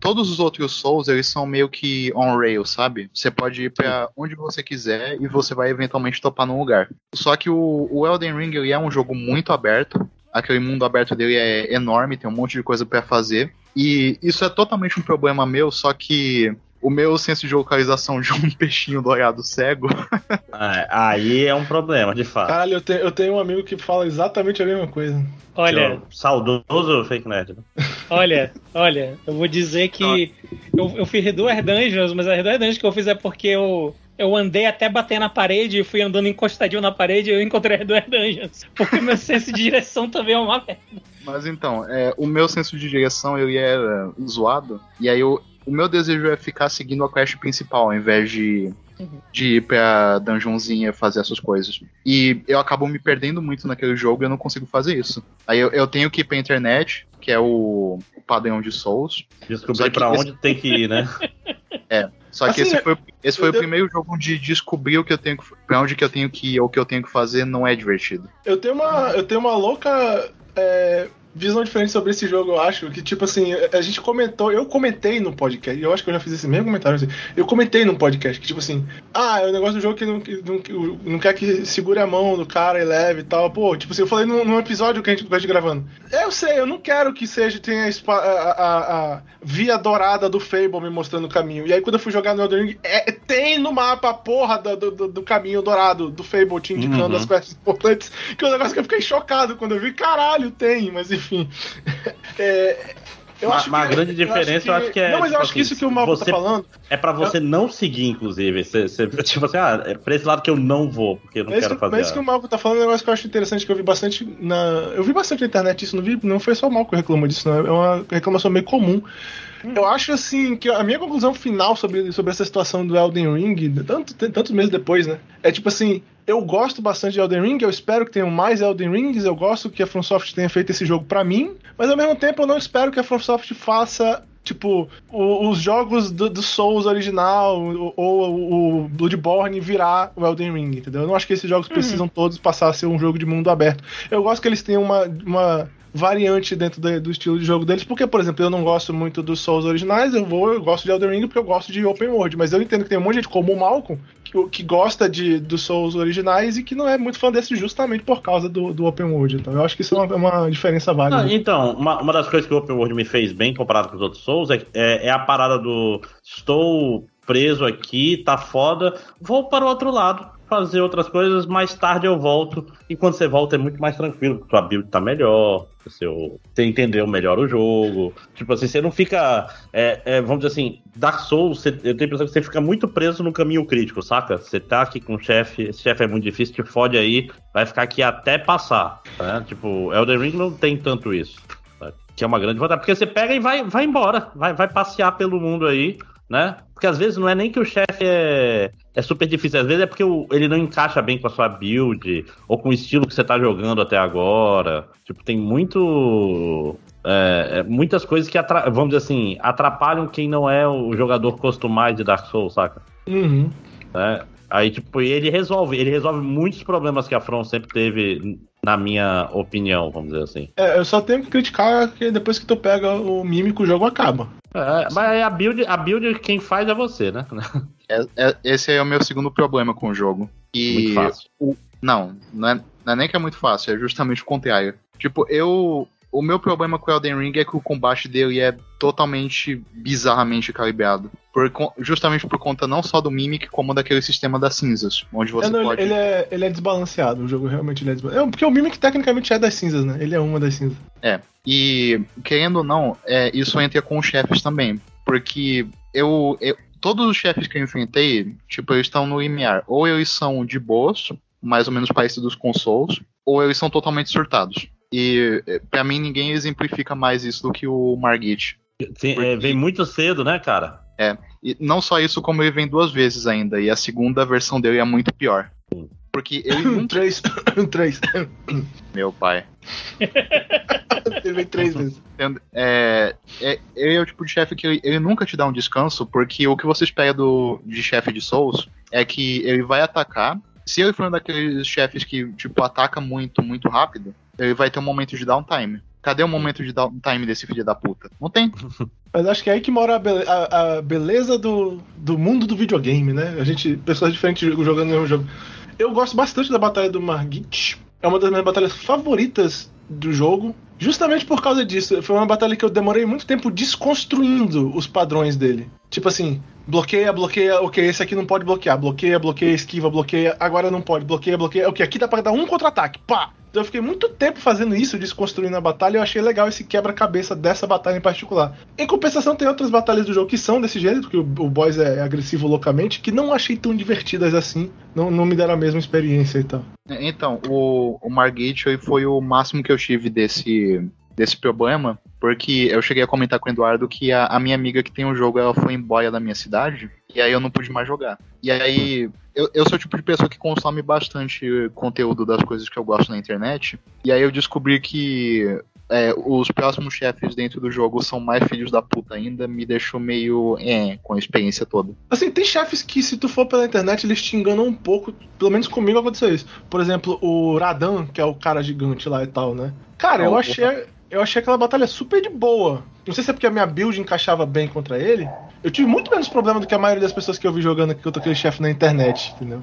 todos os outros Souls, eles são meio que on rail, sabe? Você pode ir pra onde você quiser e você vai eventualmente topar num lugar. Só que o, o Elden Ring, ele é um jogo muito aberto. Aquele mundo aberto dele é enorme, tem um monte de coisa pra fazer. E isso é totalmente um problema meu, só que o meu senso de localização de um peixinho dourado cego É, aí é um problema, de fato. Caralho, eu, te- eu tenho um amigo que fala exatamente a mesma coisa. Olha, Seu Saudoso fake nerd. né? olha, olha, eu vou dizer que eu, eu fiz duas dungeons, mas as duas dungeons que eu fiz é porque eu, eu andei até bater na parede e fui andando encostadinho na parede e eu encontrei as duas dungeons. Porque meu <laughs> senso de direção também é uma merda. Mas então, é, o meu senso de direção ele era zoado, e aí eu, o meu desejo é ficar seguindo a quest principal, ao invés de, de ir pra dungeonzinha fazer essas coisas. E eu acabo me perdendo muito naquele jogo e eu não consigo fazer isso. Aí eu, eu tenho que ir pra internet, que é o, o padrão de Souls. Só Descobrir que pra esse- onde tem que ir, né? Só que Assim, esse foi, esse foi o primeiro jogo de descobrir o que eu tenho que, pra onde que eu tenho que ir ou o que eu tenho que fazer não é divertido. Eu tenho uma, eu tenho uma louca é, visão diferente sobre esse jogo, eu acho. Que, tipo assim, a gente comentou, eu comentei no podcast, eu acho que eu já fiz esse mesmo comentário. Assim, eu comentei no podcast que, tipo assim, ah, é o negócio do jogo que não, que não, que não quer que segure a mão do cara e leve e tal. Pô, tipo assim, eu falei num, num episódio que a gente vai gravando. Eu sei, eu não quero que seja, tenha a, a, a- via dourada do Fable me mostrando o caminho. E aí, quando eu fui jogar no Elden Ring, é, tem no mapa a porra do, do, do- do caminho dourado do Fable te indicando Uhum. as quests importantes. Que é um negócio que eu fiquei chocado quando eu vi. Caralho, tem, mas enfim. É, eu Mas- acho mas a que- grande diferença eu acho que é, Não, mas eu tipo acho que assim, isso que o Malco você- tá falando. É pra você não seguir, inclusive. Você, você- <laughs> tipo assim, ah, é pra esse lado que eu não vou, porque eu não quero que- fazer. mas isso que o Malco tá falando é um negócio que eu acho interessante, que eu vi bastante na. Eu vi bastante na internet isso, não vi. Não foi só o Malco que reclamou disso, não. É uma reclamação meio comum. Eu acho assim que a minha conclusão final sobre, sobre essa situação do Elden Ring, tanto, tantos meses depois, né? É tipo assim, eu gosto bastante de Elden Ring, eu espero que tenham mais Elden Rings, eu gosto que a FromSoft tenha feito esse jogo pra mim, mas ao mesmo tempo eu não espero que a FromSoft faça Tipo, o- os jogos do, do Souls original ou, ou o Bloodborne virar o Elden Ring, entendeu? Eu não acho que esses jogos precisam todos passar a ser um jogo de mundo aberto. Eu gosto que eles tenham uma, uma variante dentro da- do estilo de jogo deles, porque, por exemplo, eu não gosto muito dos Souls originais, eu vou, eu gosto de Elden Ring porque eu gosto de Open World, mas eu entendo que tem um monte de gente como o Malcolm que, que gosta de, dos Souls originais e que não é muito fã desse justamente por causa do, do Open World. Então eu acho que isso é uma, uma diferença válida. Não, então, uma, uma das coisas que o Open World me fez bem comparado com os outros Souls é, é, é a parada do estou preso aqui, tá foda, vou para o outro lado fazer outras coisas, mais tarde eu volto. E quando você volta é muito mais tranquilo, porque sua build tá melhor, seu, você entendeu melhor o jogo. Tipo assim, você não fica. é, é, vamos dizer assim, Dark Souls, você, eu tenho a impressão que você fica muito preso no caminho crítico, saca? Você tá aqui com o chefe, esse chefe é muito difícil, te fode aí, vai ficar aqui até passar. Né? Tipo, Elden Ring não tem tanto isso. né? Que é uma grande vantagem. Porque você pega e vai, vai embora, vai, vai passear pelo mundo aí, né? Porque às vezes não é nem que o chefe é, é super difícil. Às vezes é porque ele não encaixa bem com a sua build, ou com o estilo que você tá jogando até agora. Tipo, tem muito. é, é, muitas coisas que, vamos dizer assim, atrapalham quem não é o jogador customized de Dark Souls, saca? Uhum. né? Aí, tipo, ele resolve, ele resolve muitos problemas que a From sempre teve, na minha opinião, vamos dizer assim. É, eu só tenho que criticar que depois que tu pega o mímico, o jogo acaba. É, mas a build, a build quem faz é você, né? É- é- esse é o meu segundo problema com o jogo. E Muito fácil. o- não, não é, não é nem que é muito fácil, é justamente o contrário. Tipo, eu. O meu problema com o Elden Ring é que o combate dele é totalmente bizarramente calibrado. Por justamente por conta não só do Mimic, como daquele sistema das cinzas, onde você É, não, pode. ele, é, ele é desbalanceado, o jogo realmente é desbalanceado. É, porque o Mimic tecnicamente é das cinzas, né? Ele é uma das cinzas. E, querendo ou não, é, isso entra com os chefes também. Porque eu, eu- Todos os chefes que eu enfrentei, tipo, eles estão no limiar. Ou eles são de boas, mais ou menos parecidos com Souls, ou eles são totalmente surtados. E eh, pra mim ninguém exemplifica mais isso do que o Margit. Sim, é, vem muito cedo, né, cara? E não só isso, como ele vem duas vezes ainda. E a segunda versão dele é muito pior. Porque ele <laughs> Um, três. Um, três. Meu pai. <laughs> ele vem três vezes. É, é, ele é o tipo de chefe que ele, ele nunca te dá um descanso, porque o que você espera do, de chefe de Souls é que ele vai atacar. Se ele for um daqueles chefes que, tipo, ataca muito, muito rápido, ele vai ter um momento de downtime. Cadê o momento de downtime desse filho da puta? Não tem. <laughs> Mas acho que é aí que mora a, bele- a- a beleza do, do mundo do videogame, né? A gente, pessoas diferentes jogando o mesmo jogo. Eu gosto bastante da batalha do Margit. É uma das minhas batalhas favoritas do jogo. Justamente por causa disso. Foi uma batalha que eu demorei muito tempo desconstruindo os padrões dele. Tipo assim, bloqueia, bloqueia, ok, esse aqui não pode bloquear. Bloqueia, bloqueia, esquiva, bloqueia, agora não pode. Bloqueia, bloqueia. Ok, aqui dá pra dar um contra-ataque. Pá! Então eu fiquei muito tempo fazendo isso, desconstruindo a batalha, e eu achei legal esse quebra-cabeça dessa batalha em particular. Em compensação, tem outras batalhas do jogo que são desse jeito, que o, o boss é agressivo loucamente, que não achei tão divertidas assim, não, não me deram a mesma experiência e tal. Então, o, o Margit ele foi o máximo que eu tive desse, desse problema, porque eu cheguei a comentar com o Eduardo que a, a minha amiga que tem o jogo, ela foi embora da minha cidade, e aí eu não pude mais jogar. E aí, eu, eu sou o tipo de pessoa que consome bastante conteúdo das coisas que eu gosto na internet, e aí eu descobri que é, os próximos chefes dentro do jogo são mais filhos da puta ainda, me deixou meio é, com a experiência toda. Assim, tem chefes que, se tu for pela internet, eles te enganam um pouco. Pelo menos comigo aconteceu isso. Por exemplo, o Radan, que é o cara gigante lá e tal, né? Cara, eu achei. Eu achei aquela batalha super de boa. Não sei se é porque a minha build encaixava bem contra ele. Eu tive muito menos problema do que a maioria das pessoas que eu vi jogando aqui contra aquele chefe na internet, entendeu?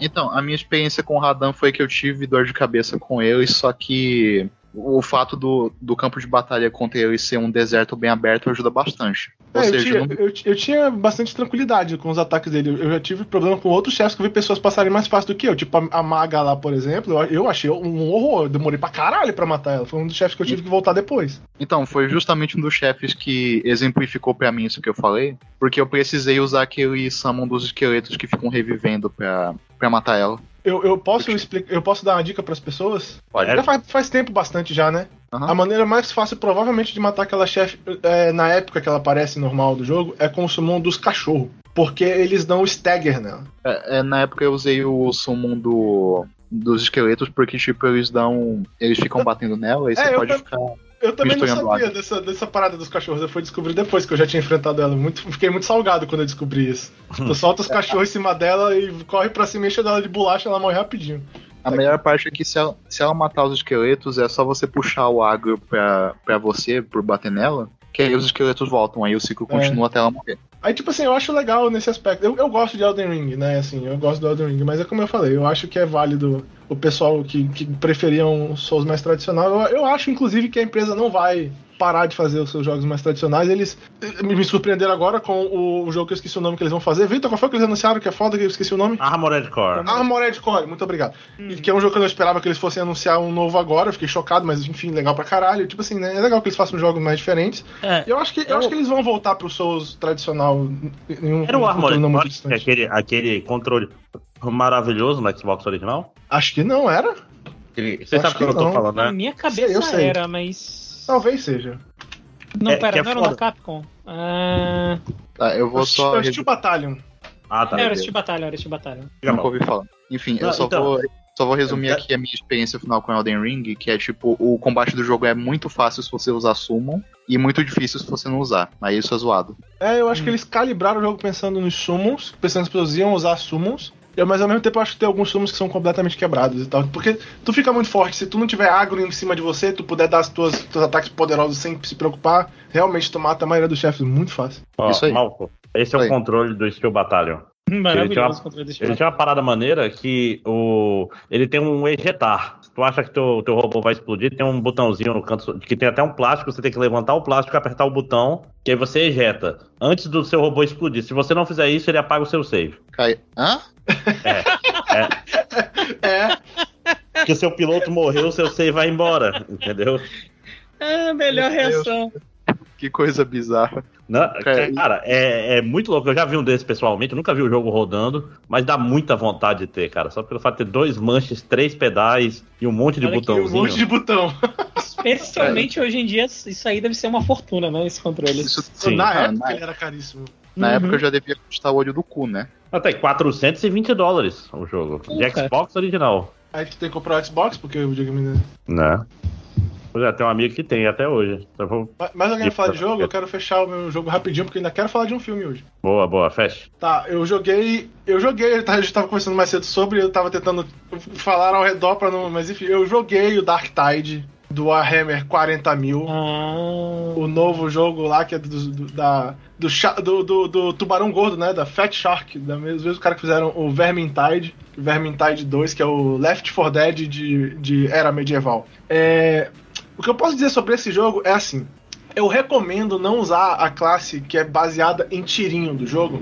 Então, a minha experiência com o Radan foi que eu tive dor de cabeça com ele, só que o fato do, do campo de batalha contra ele ser um deserto bem aberto ajuda bastante. Ou É, eu, seja, tinha, não- eu, eu tinha bastante tranquilidade com os ataques dele. Eu já tive problema com outros chefes que eu vi pessoas passarem mais fácil do que eu. Tipo, a, a maga lá, por exemplo, eu, eu achei um horror. Eu demorei pra caralho pra matar ela. Foi um dos chefes que eu tive que voltar depois. então, foi justamente um dos chefes que exemplificou pra mim isso que eu falei, porque eu precisei usar aquele summon dos esqueletos que ficam revivendo pra, pra matar ela. Eu, eu, posso explicar, eu posso dar uma dica pras pessoas? Pode. Já faz, faz tempo bastante já, né? Aham. A maneira mais fácil, provavelmente, de matar aquela chefe é, na época que ela aparece normal do jogo é com o summon dos cachorros. Porque eles dão stagger nela. É, é, na época eu usei o summon do, dos esqueletos porque, tipo, eles dão. Eles ficam batendo nela e É, você eu pode ficar. Eu também não sabia dessa, dessa parada dos cachorros. Eu fui descobrir depois que eu já tinha enfrentado ela. Muito, fiquei muito salgado quando eu descobri isso. <laughs> Tu solta os cachorros em cima dela e corre pra cima e enche dela de bolacha ela morre rapidinho. A melhor parte é que se ela, se ela matar os esqueletos, é só você puxar o agro pra, pra você, por bater nela, que aí os esqueletos voltam, aí o ciclo É. continua até ela morrer. Aí, tipo assim, eu acho legal nesse aspecto. Eu, eu gosto de Elden Ring, né? Assim, eu gosto do Elden Ring, mas é como eu falei, eu acho que é válido o pessoal que, que preferiam Souls mais tradicional. Eu, eu acho, inclusive, que a empresa não vai parar de fazer os seus jogos mais tradicionais. Eles eh, me surpreenderam agora com o, jogo que eu esqueci o nome que eles vão fazer. Vitor, qual foi que eles anunciaram que é foda que eu esqueci o nome? Armored Core. Armored Core, muito obrigado. E Que é um jogo que eu não esperava que eles fossem anunciar um novo agora, eu fiquei chocado, mas enfim, legal pra caralho. Tipo assim, né? É legal que eles façam jogos mais diferentes. É, eu acho que, eu acho que eles vão voltar pro Souls tradicional em um era o futuro Armored não muito Core, distante. aquele, aquele controle maravilhoso no Xbox original. Acho que não era. Você sabe o que que eu tô não. falando, Na né? minha cabeça Sei, eu sei. era, mas. Talvez seja. Não, É, pera, é não era foda. da Capcom. Ah, Tá, eu vou Eu só. assisti o Battalion. Ah, tá. É, de Batalha, Orestes de Batalha. Fica Nunca ouvi falar. Enfim, eu Não, só então- vou. Só vou resumir É- aqui a minha experiência final com Elden Ring, que é tipo, o combate do jogo é muito fácil se você usar Summon e muito difícil se você não usar. Aí isso é zoado. É, eu acho que eles calibraram o jogo pensando nos summons, pensando que as pessoas iam usar summons. Eu, mas ao mesmo tempo eu acho que tem alguns summons que são completamente quebrados e tal. Porque tu fica muito forte. Se tu não tiver agro em cima de você, tu puder dar os tuas, teus ataques poderosos sem se preocupar, realmente tu mata a maioria dos chefes muito fácil. Ó, Isso aí. Malco, esse é o controle do Skill Battalion. Maravilhoso contra esse Ele tem uma parada maneira que o ele tem um ejetar. Tu acha que teu, teu robô vai explodir, tem um botãozinho no canto que tem até um plástico, você tem que levantar o plástico e apertar o botão, que aí você ejeta. Antes do seu robô explodir. Se você não fizer isso, ele apaga o seu save. Cai. Hã? É, Porque o seu piloto morreu, o seu save vai embora, entendeu? Ah, melhor Meu Deus. Que coisa bizarra. Não, É. cara, é, é muito louco. Eu já vi um desses pessoalmente, nunca vi o jogo rodando, mas dá muita vontade de ter, cara. Só pelo fato de ter dois manches, três pedais e um monte de Olha tem um botãozinho. monte de botão. <laughs> Especialmente hoje em dia, isso aí deve ser uma fortuna, né? Esse controle. Isso, Sim. Na Ah, época na- ele era caríssimo. na Uhum. época já devia custar o olho do cu, né? Até 420 dólares o jogo. De Puta. Xbox original. Aí tu tem que comprar o Xbox, porque o videogame. Né? Pois é, tem um amigo que tem até hoje. Então, vou... Mas- Mas alguém falar de jogo, eu quero fechar o meu jogo rapidinho, porque eu ainda quero falar de um filme hoje. Boa, boa, fecha. Tá, eu joguei. Eu joguei, a gente tava conversando mais cedo sobre, eu tava tentando falar ao redor pra não. Mas enfim, eu joguei o Dark Tide do Warhammer 40 mil. Ah, O novo jogo lá que é do, do- da, do, do, do- do Tubarão Gordo, né? Da Fat Shark, da mesmo, mesmo cara que fizeram o Vermintide, Vermintide 2, que é o Left 4 Dead de, de era medieval. É, o que eu posso dizer sobre esse jogo é assim. Eu recomendo não usar a classe que é baseada em tirinho do jogo.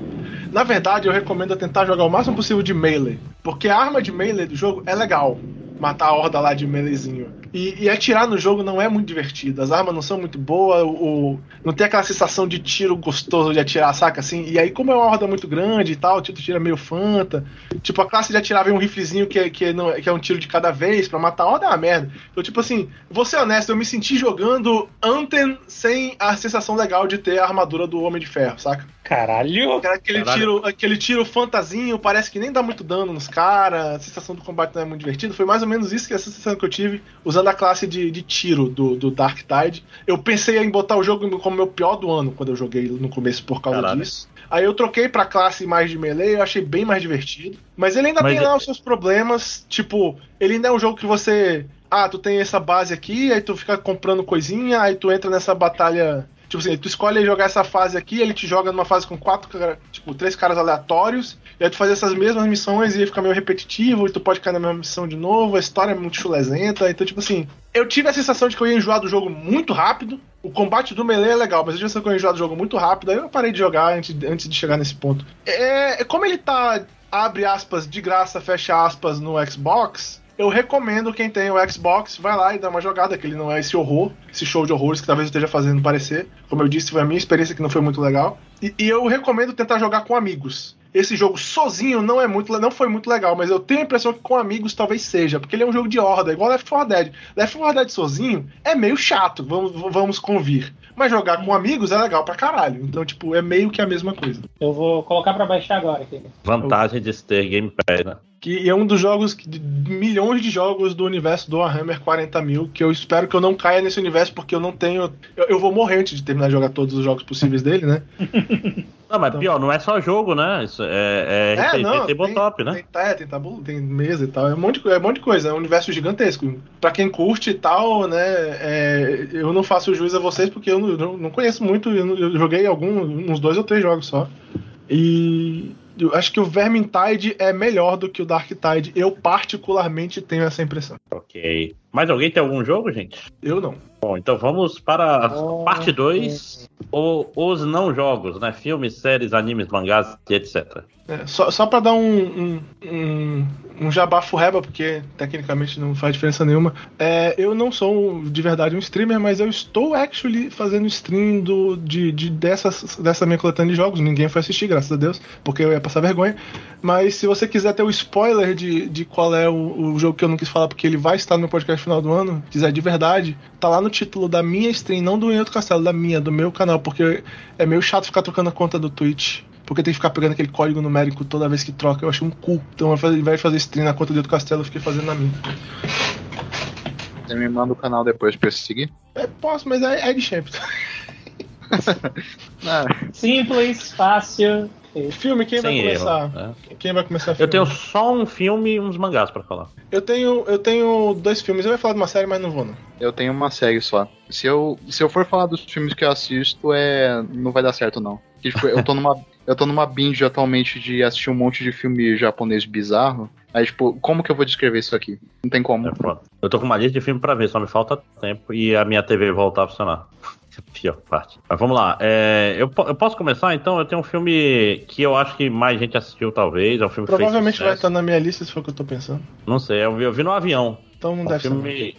Na verdade, eu recomendo tentar jogar o máximo possível de melee. Porque a arma de melee do jogo é legal. Matar a horda lá de meleezinho. E, e atirar no jogo não é muito divertido. As armas não são muito boas. O, o- não tem aquela sensação de tiro gostoso de atirar, saca? Assim, e aí, como é uma horda muito grande e tal, tipo, tu tira meio fanta. Tipo, a classe de atirar vem um riflezinho que, é- que, é- não, que é um tiro de cada vez pra matar a horda é uma merda. Então, tipo assim, vou ser honesto, eu me senti jogando Anthem sem a sensação legal de ter a armadura do Homem de Ferro, saca? Caralho! Aquele Caralho. tiro, aquele tiro fantasinho, parece que nem dá muito dano nos caras, a sensação do combate não é muito divertida. Foi mais ou menos isso que essa sensação que eu tive usando a classe de, de tiro do, do Dark Tide. Eu pensei em botar o jogo como meu pior do ano quando eu joguei no começo por causa Caralho. disso. Aí eu troquei pra classe mais de melee, eu achei bem mais divertido. Mas ele ainda Mas tem é- lá os seus problemas, tipo, ele ainda é um jogo que você. Ah, tu tem essa base aqui, aí tu fica comprando coisinha, aí tu entra nessa batalha. Tipo assim, tu escolhe jogar essa fase aqui, ele te joga numa fase com quatro, tipo, três caras aleatórios, e aí tu faz essas mesmas missões e fica meio repetitivo, e tu pode cair na mesma missão de novo, a história é muito chulezenta, então, tipo assim, eu tive a sensação de que eu ia enjoar do jogo muito rápido. O combate do melee é legal, mas eu tive a sensação que eu ia enjoar do jogo muito rápido, aí eu parei de jogar antes, antes de chegar nesse ponto. É, é como ele tá, abre aspas, de graça, fecha aspas, no Xbox, eu recomendo quem tem o Xbox, vai lá e dá uma jogada, que ele não é esse horror, esse show de horrores que talvez eu esteja fazendo parecer. Como eu disse, foi a minha experiência que não foi muito legal. E, e eu recomendo tentar jogar com amigos. Esse jogo sozinho não é muito, não foi muito legal, mas eu tenho a impressão que com amigos talvez seja, porque ele é um jogo de horda, igual Left 4 Dead. Left 4 Dead sozinho é meio chato, vamos, vamos convir. Mas jogar com amigos é legal pra caralho. Então, tipo, é meio que a mesma coisa. Eu vou colocar pra baixar agora aqui. Vantagem de ter Game Pass, né? Que é um dos jogos, que- de milhões de jogos do universo do Warhammer 40 mil, que eu espero que eu não caia nesse universo, porque eu não tenho. Eu, eu vou morrer antes de terminar de jogar todos os jogos possíveis dele, né? <laughs> Não, mas pior, não é só jogo, né? Isso é, é, RPG tabletop, né? Tem, é, tem tabu, tem mesa e tal. É um, monte é um monte de coisa, é um universo gigantesco. Pra quem curte e tal, né? é, eu não faço juiz a vocês porque eu não, não- não conheço muito. Eu, não- eu joguei algum, uns dois ou três jogos só. E eu acho que o Vermintide é melhor do que o Dark Tide. Eu, particularmente, tenho essa impressão. Ok. Mais alguém tem algum jogo, gente? Eu não. Bom, então vamos para a Oh, parte 2, os não jogos, né? Filmes, séries, animes, mangás etc. É, só, só pra dar um, um, um, um jabá furreba, porque tecnicamente não faz diferença nenhuma. É, eu não sou de verdade um streamer, mas eu estou actually fazendo stream do, de, de dessas, dessa minha coletânea de jogos. Ninguém foi assistir, graças a Deus, porque eu ia passar vergonha. Mas se você quiser ter o spoiler de, de qual é o, o jogo que eu não quis falar, porque ele vai estar no meu podcast final do ano, quiser de verdade, tá lá no título da minha stream, não do Outro Castelo, da minha, do meu canal, porque é meio chato ficar trocando a conta do Twitch porque tem que ficar pegando aquele código numérico toda vez que troca. Eu achei um cu. Então, ao invés de fazer stream na conta do outro castelo, eu fiquei fazendo na minha. Você me manda o canal depois pra eu seguir? É, posso, mas é, é de <laughs> Simples, fácil. Filme, quem vai Sem erro. começar? né? Quem vai começar Eu filme? tenho só um filme e uns mangás pra falar. eu tenho eu tenho dois filmes. Eu ia falar de uma série, mas não vou não. eu tenho uma série só. Se eu, se eu for falar dos filmes que eu assisto, é. não vai dar certo, não. Porque, tipo, eu tô numa. <laughs> Eu tô numa binge atualmente de assistir um monte de filme japonês bizarro. Aí, tipo, como que eu vou descrever isso aqui? Não tem como. É. Eu tô com uma lista de filme pra ver, só me falta tempo e a minha TV voltar a funcionar. Pior parte. Mas vamos lá. É, eu, eu posso começar então? Eu tenho um filme que eu acho que mais gente assistiu, talvez. É um filme Provavelmente vai estar na minha lista se for o que eu tô pensando. Não sei, eu vi, eu vi no avião. Então não Um deve ser. filme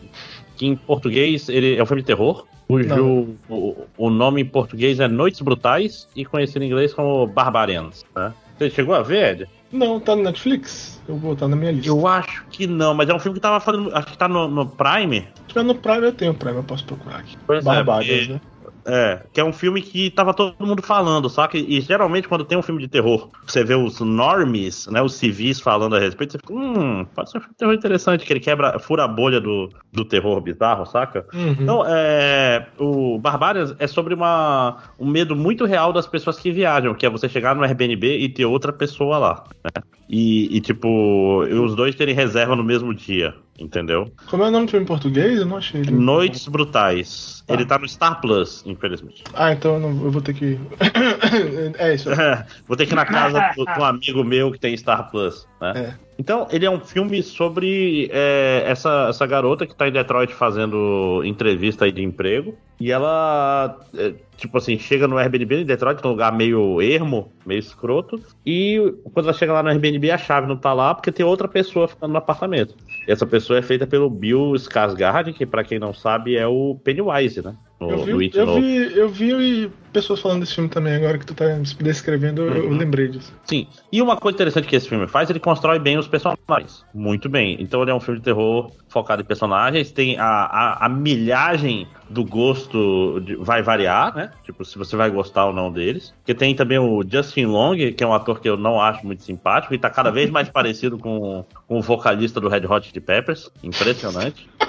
que em português ele é um filme de terror, cujo o, o nome em português é Noites Brutais e conhecido em inglês como Barbarians. Né? Você chegou a ver, Ed? Não, tá no Netflix? Eu vou botar na minha lista. Eu acho que não, mas é um filme que tava fazendo. Acho que tá no, no Prime. Se tiver no Prime, eu tenho Prime, eu posso procurar aqui. Pois é, Barbárias, porque- né? É, que é um filme que tava todo mundo falando, saca? E geralmente quando tem um filme de terror, você vê os normies, né, os civis falando a respeito, você fica, hum, pode ser um filme de terror interessante, que ele quebra, fura a bolha do, do terror bizarro, saca? Uhum. Então, é, o Barbárias é sobre uma, um medo muito real das pessoas que viajam, que é você chegar no Airbnb e ter outra pessoa lá, né? E, e, tipo, os dois terem reserva no mesmo dia, entendeu? Como é o nome do filme em português? Eu não achei ele. Noites Brutais. Tá. Ele tá no Star Plus, infelizmente. Ah, então eu, não, eu vou ter que. <coughs> é isso. <laughs> Vou ter que ir na casa do- de um <laughs> amigo meu que tem Star Plus, né? É. Então, ele é um filme sobre é, essa, essa garota que tá em Detroit fazendo entrevista aí de emprego. E ela, é, tipo assim, chega no Airbnb em Detroit, num lugar meio ermo, meio escroto. E quando ela chega lá no Airbnb, a chave não tá lá porque tem outra pessoa ficando no apartamento. E essa pessoa é feita pelo Bill Skarsgård, que pra quem não sabe é o Pennywise, né? No, Eu no vi, It eu, novo. vi, eu vi pessoas falando desse filme também, agora que tu tá descrevendo, eu, eu Uhum. lembrei disso. Sim. E uma coisa interessante que esse filme faz, ele constrói bem os personagens. Muito bem. Então ele é um filme de terror focado em personagens. Tem a, a, a milhagem do gosto de- vai variar, né? Tipo, se você vai gostar ou não deles. Porque tem também o Justin Long, que é um ator que eu não acho muito simpático e tá cada vez mais parecido com, com o vocalista do Red Hot Chili Peppers. Impressionante. <laughs>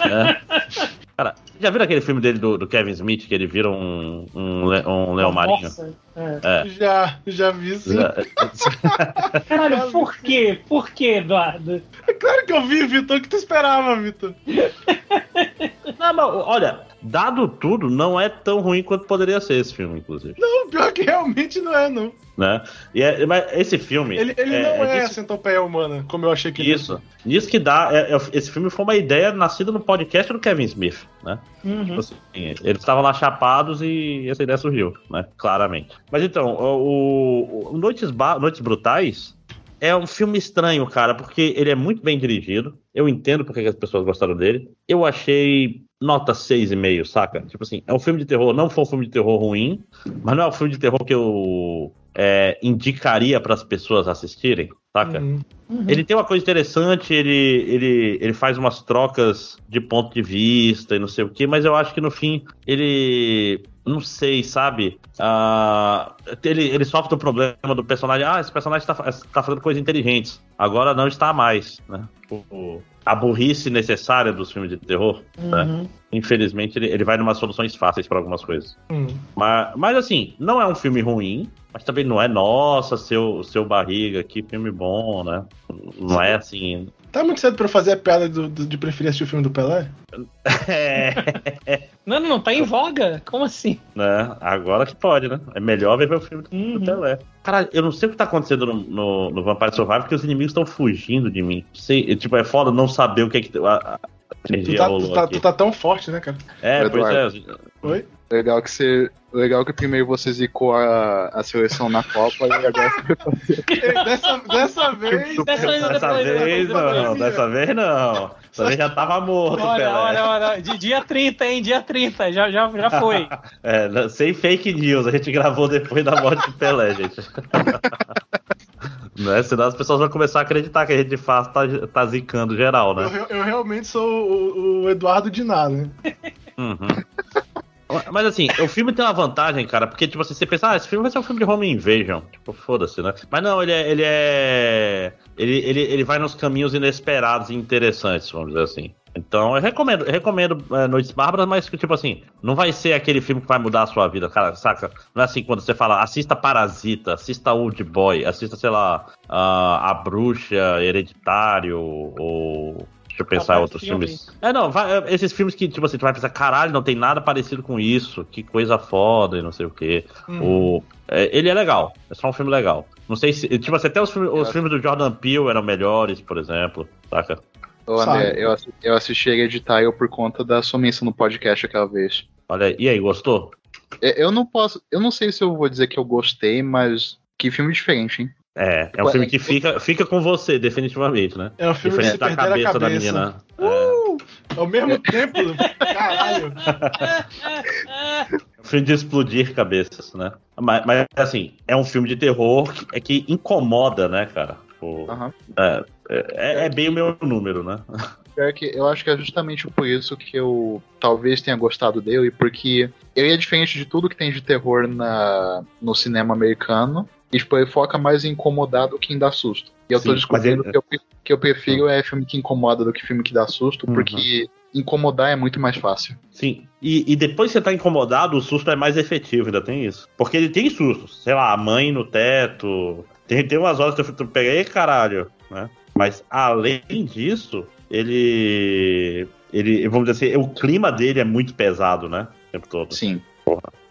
É. Cara, já viram aquele filme dele do, do Kevin Smith, que ele vira um, um, um leão marinho? Nossa, é. É. Já, já vi sim. Já- Caralho, por quê? Por quê, Eduardo? É claro que eu vi, Vitor. O que tu esperava, Vitor? <laughs> Não, mas olha, dado tudo, não é tão ruim quanto poderia ser esse filme, inclusive. Não, pior que realmente não é, não. Né? E é- mas esse filme. Ele, ele não é, a disso- centopeia humana, como eu achei que Isso. Nisso que dá. é- é- esse filme foi uma ideia nascida no podcast do Kevin Smith, né? Uhum. Tipo assim, eles estavam lá chapados e essa ideia surgiu, né? Claramente. Mas então, o, o Noites, Ba- Noites Brutais é um filme estranho, cara, porque ele é muito bem dirigido. Eu entendo porque que as pessoas gostaram dele. Eu achei nota 6,5, saca? Tipo assim, é um filme de terror, não foi um filme de terror ruim, mas não é um filme de terror que eu é, indicaria para as pessoas assistirem, saca? Uhum. Ele tem uma coisa interessante, ele, ele, ele faz umas trocas de ponto de vista e não sei o que, mas eu acho que no fim ele. Não sei, sabe? Ah, ele, ele sofre do problema do personagem. Ah, esse personagem tá, tá fazendo coisas inteligentes. Agora não está mais, né? O- a burrice necessária dos filmes de terror, né? Uhum. Infelizmente, ele, ele vai numas soluções fáceis para algumas coisas. Hum. Mas, mas assim, não é um filme ruim, mas também não é, nossa, seu, seu barriga, que filme bom, né? Não é assim. Tá muito cedo pra eu fazer a piada do- do- de preferir assistir o filme do Pelé? <laughs> É, Não, não, não, tá em voga. Como assim? né? Agora que pode, né? É melhor ver o filme do, Uhum. do Pelé. Cara, eu não sei o que tá acontecendo no, no, no Vampire Survivor, porque os inimigos estão fugindo de mim. Sei, tipo, é foda não saber o que é que. A, a Tu tá, rolou tu, tá, tu tá tão forte, né, cara? É, pois é. Oi? Legal que você. Legal que primeiro você zicou a, a seleção na Copa e agora você vai fazer. Ei, <laughs> dessa, dessa vez. Dessa vez eu Dessa vez não, dessa vez não. Dessa vez já tava morto, Olha, Pelé. olha, olha. De dia 30, hein? Dia 30. Já, já, já foi. <laughs> É, sem fake news, a gente gravou depois da morte do Pelé, gente. <laughs> né? Senão as pessoas vão começar a acreditar que a gente de fato tá, tá zicando geral, Eu, né? eu realmente sou o, o Eduardo Diná, né? Uhum. Mas assim, o filme tem uma vantagem, cara, porque, tipo assim, você pensa, ah, esse filme vai ser um filme de home invasion. Tipo, foda-se, né? Mas não, ele é. Ele, é ele, ele, ele vai nos caminhos inesperados e interessantes, vamos dizer assim. Então, eu recomendo, eu recomendo é, Noites Bárbaras, mas que, tipo assim, não vai ser aquele filme que vai mudar a sua vida, cara, saca? Não é assim quando você fala, assista Parasita, assista Old Boy, assista, sei lá, a, a Bruxa, Hereditário, ou Deixa eu pensar em outros filmes. É, não, vai, é, esses filmes que, tipo assim, tu vai pensar, caralho, não tem nada parecido com isso, que coisa foda e não sei o quê. Hum. O, é, ele é legal, é só um filme legal. Não sei se. Tipo assim, até os, filmes, os filmes do Jordan Peele eram melhores, por exemplo, saca? Ô, André, eu, eu assisti Hereditário por conta da sua menção no podcast aquela vez. Olha, e aí, gostou? É, eu não posso. Eu não sei se eu vou dizer que eu gostei, mas que filme diferente, hein? É, é um filme que fica, fica com você, definitivamente, né? É um filme Diferente da cabeça, cabeça, da menina. Uh! É. Ao mesmo tempo, caralho. É um filme de explodir cabeças, né? Mas, mas, assim, é um filme de terror que, é que incomoda, né, cara? Tipo, uhum. é, é, é, bem o meu número, né? É que eu acho que é justamente por isso que eu talvez tenha gostado dele, porque ele é diferente de tudo que tem de terror na, no cinema americano. E tipo, ele foca mais em incomodar do que em dar susto. E eu Sim, tô descobrindo ele... que, eu, que eu prefiro é filme que incomoda do que filme que dá susto, uhum. porque incomodar é muito mais fácil. Sim. E, e depois que você tá incomodado, o susto é mais efetivo, ainda tem isso. Porque ele tem sustos. Sei lá, a mãe no teto. Tem, tem umas horas que eu peguei, caralho, né? Mas além disso, ele. Ele, vamos dizer assim, o clima dele é muito pesado, né? O tempo todo. Sim.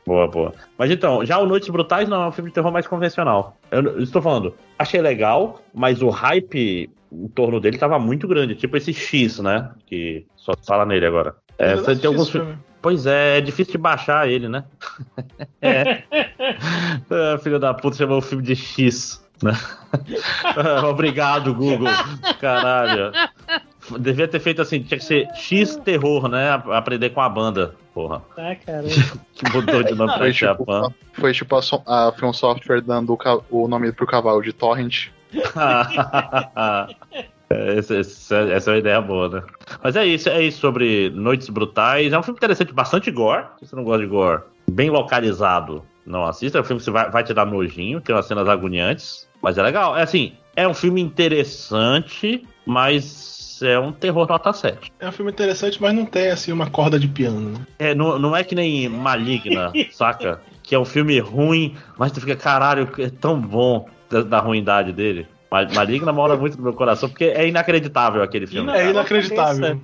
Boa, boa. Mas então, já o Noites Brutais não é um filme de terror mais convencional. Eu, eu estou falando, achei legal, mas o hype em torno dele tava muito grande. Tipo esse X, né? Que só fala nele agora. É, você tem alguns filmes. Pois é, é difícil de baixar ele, né? <laughs> é. é. <laughs> Filho da puta chamou o filme de X. Né? <laughs> Obrigado, Google. Caralho. Devia ter feito assim, tinha que ser X terror, né? Aprender com a banda, porra. Ah, cara. que <laughs> mudou de nome pra Japan. Tipo, foi tipo a, a Film Software dando o, o nome pro cavalo de Torrent. <laughs> essa, essa, essa, é uma ideia boa, né? Mas é isso, é isso sobre Noites Brutais. É um filme interessante, bastante gore. Se você não gosta de gore, bem localizado, não assista. É um filme que você vai, vai te dar nojinho, tem umas cenas agoniantes. Mas é legal. É assim, é um filme interessante, mas é um terror nota 7. É um filme interessante, mas não tem assim uma corda de piano. Né? É, não, não é que nem Maligna, <laughs> saca? Que é um filme ruim, mas tu fica, caralho, é tão bom da, da ruindade dele. Maligna mora muito no meu coração, porque é inacreditável aquele filme. É inacreditável.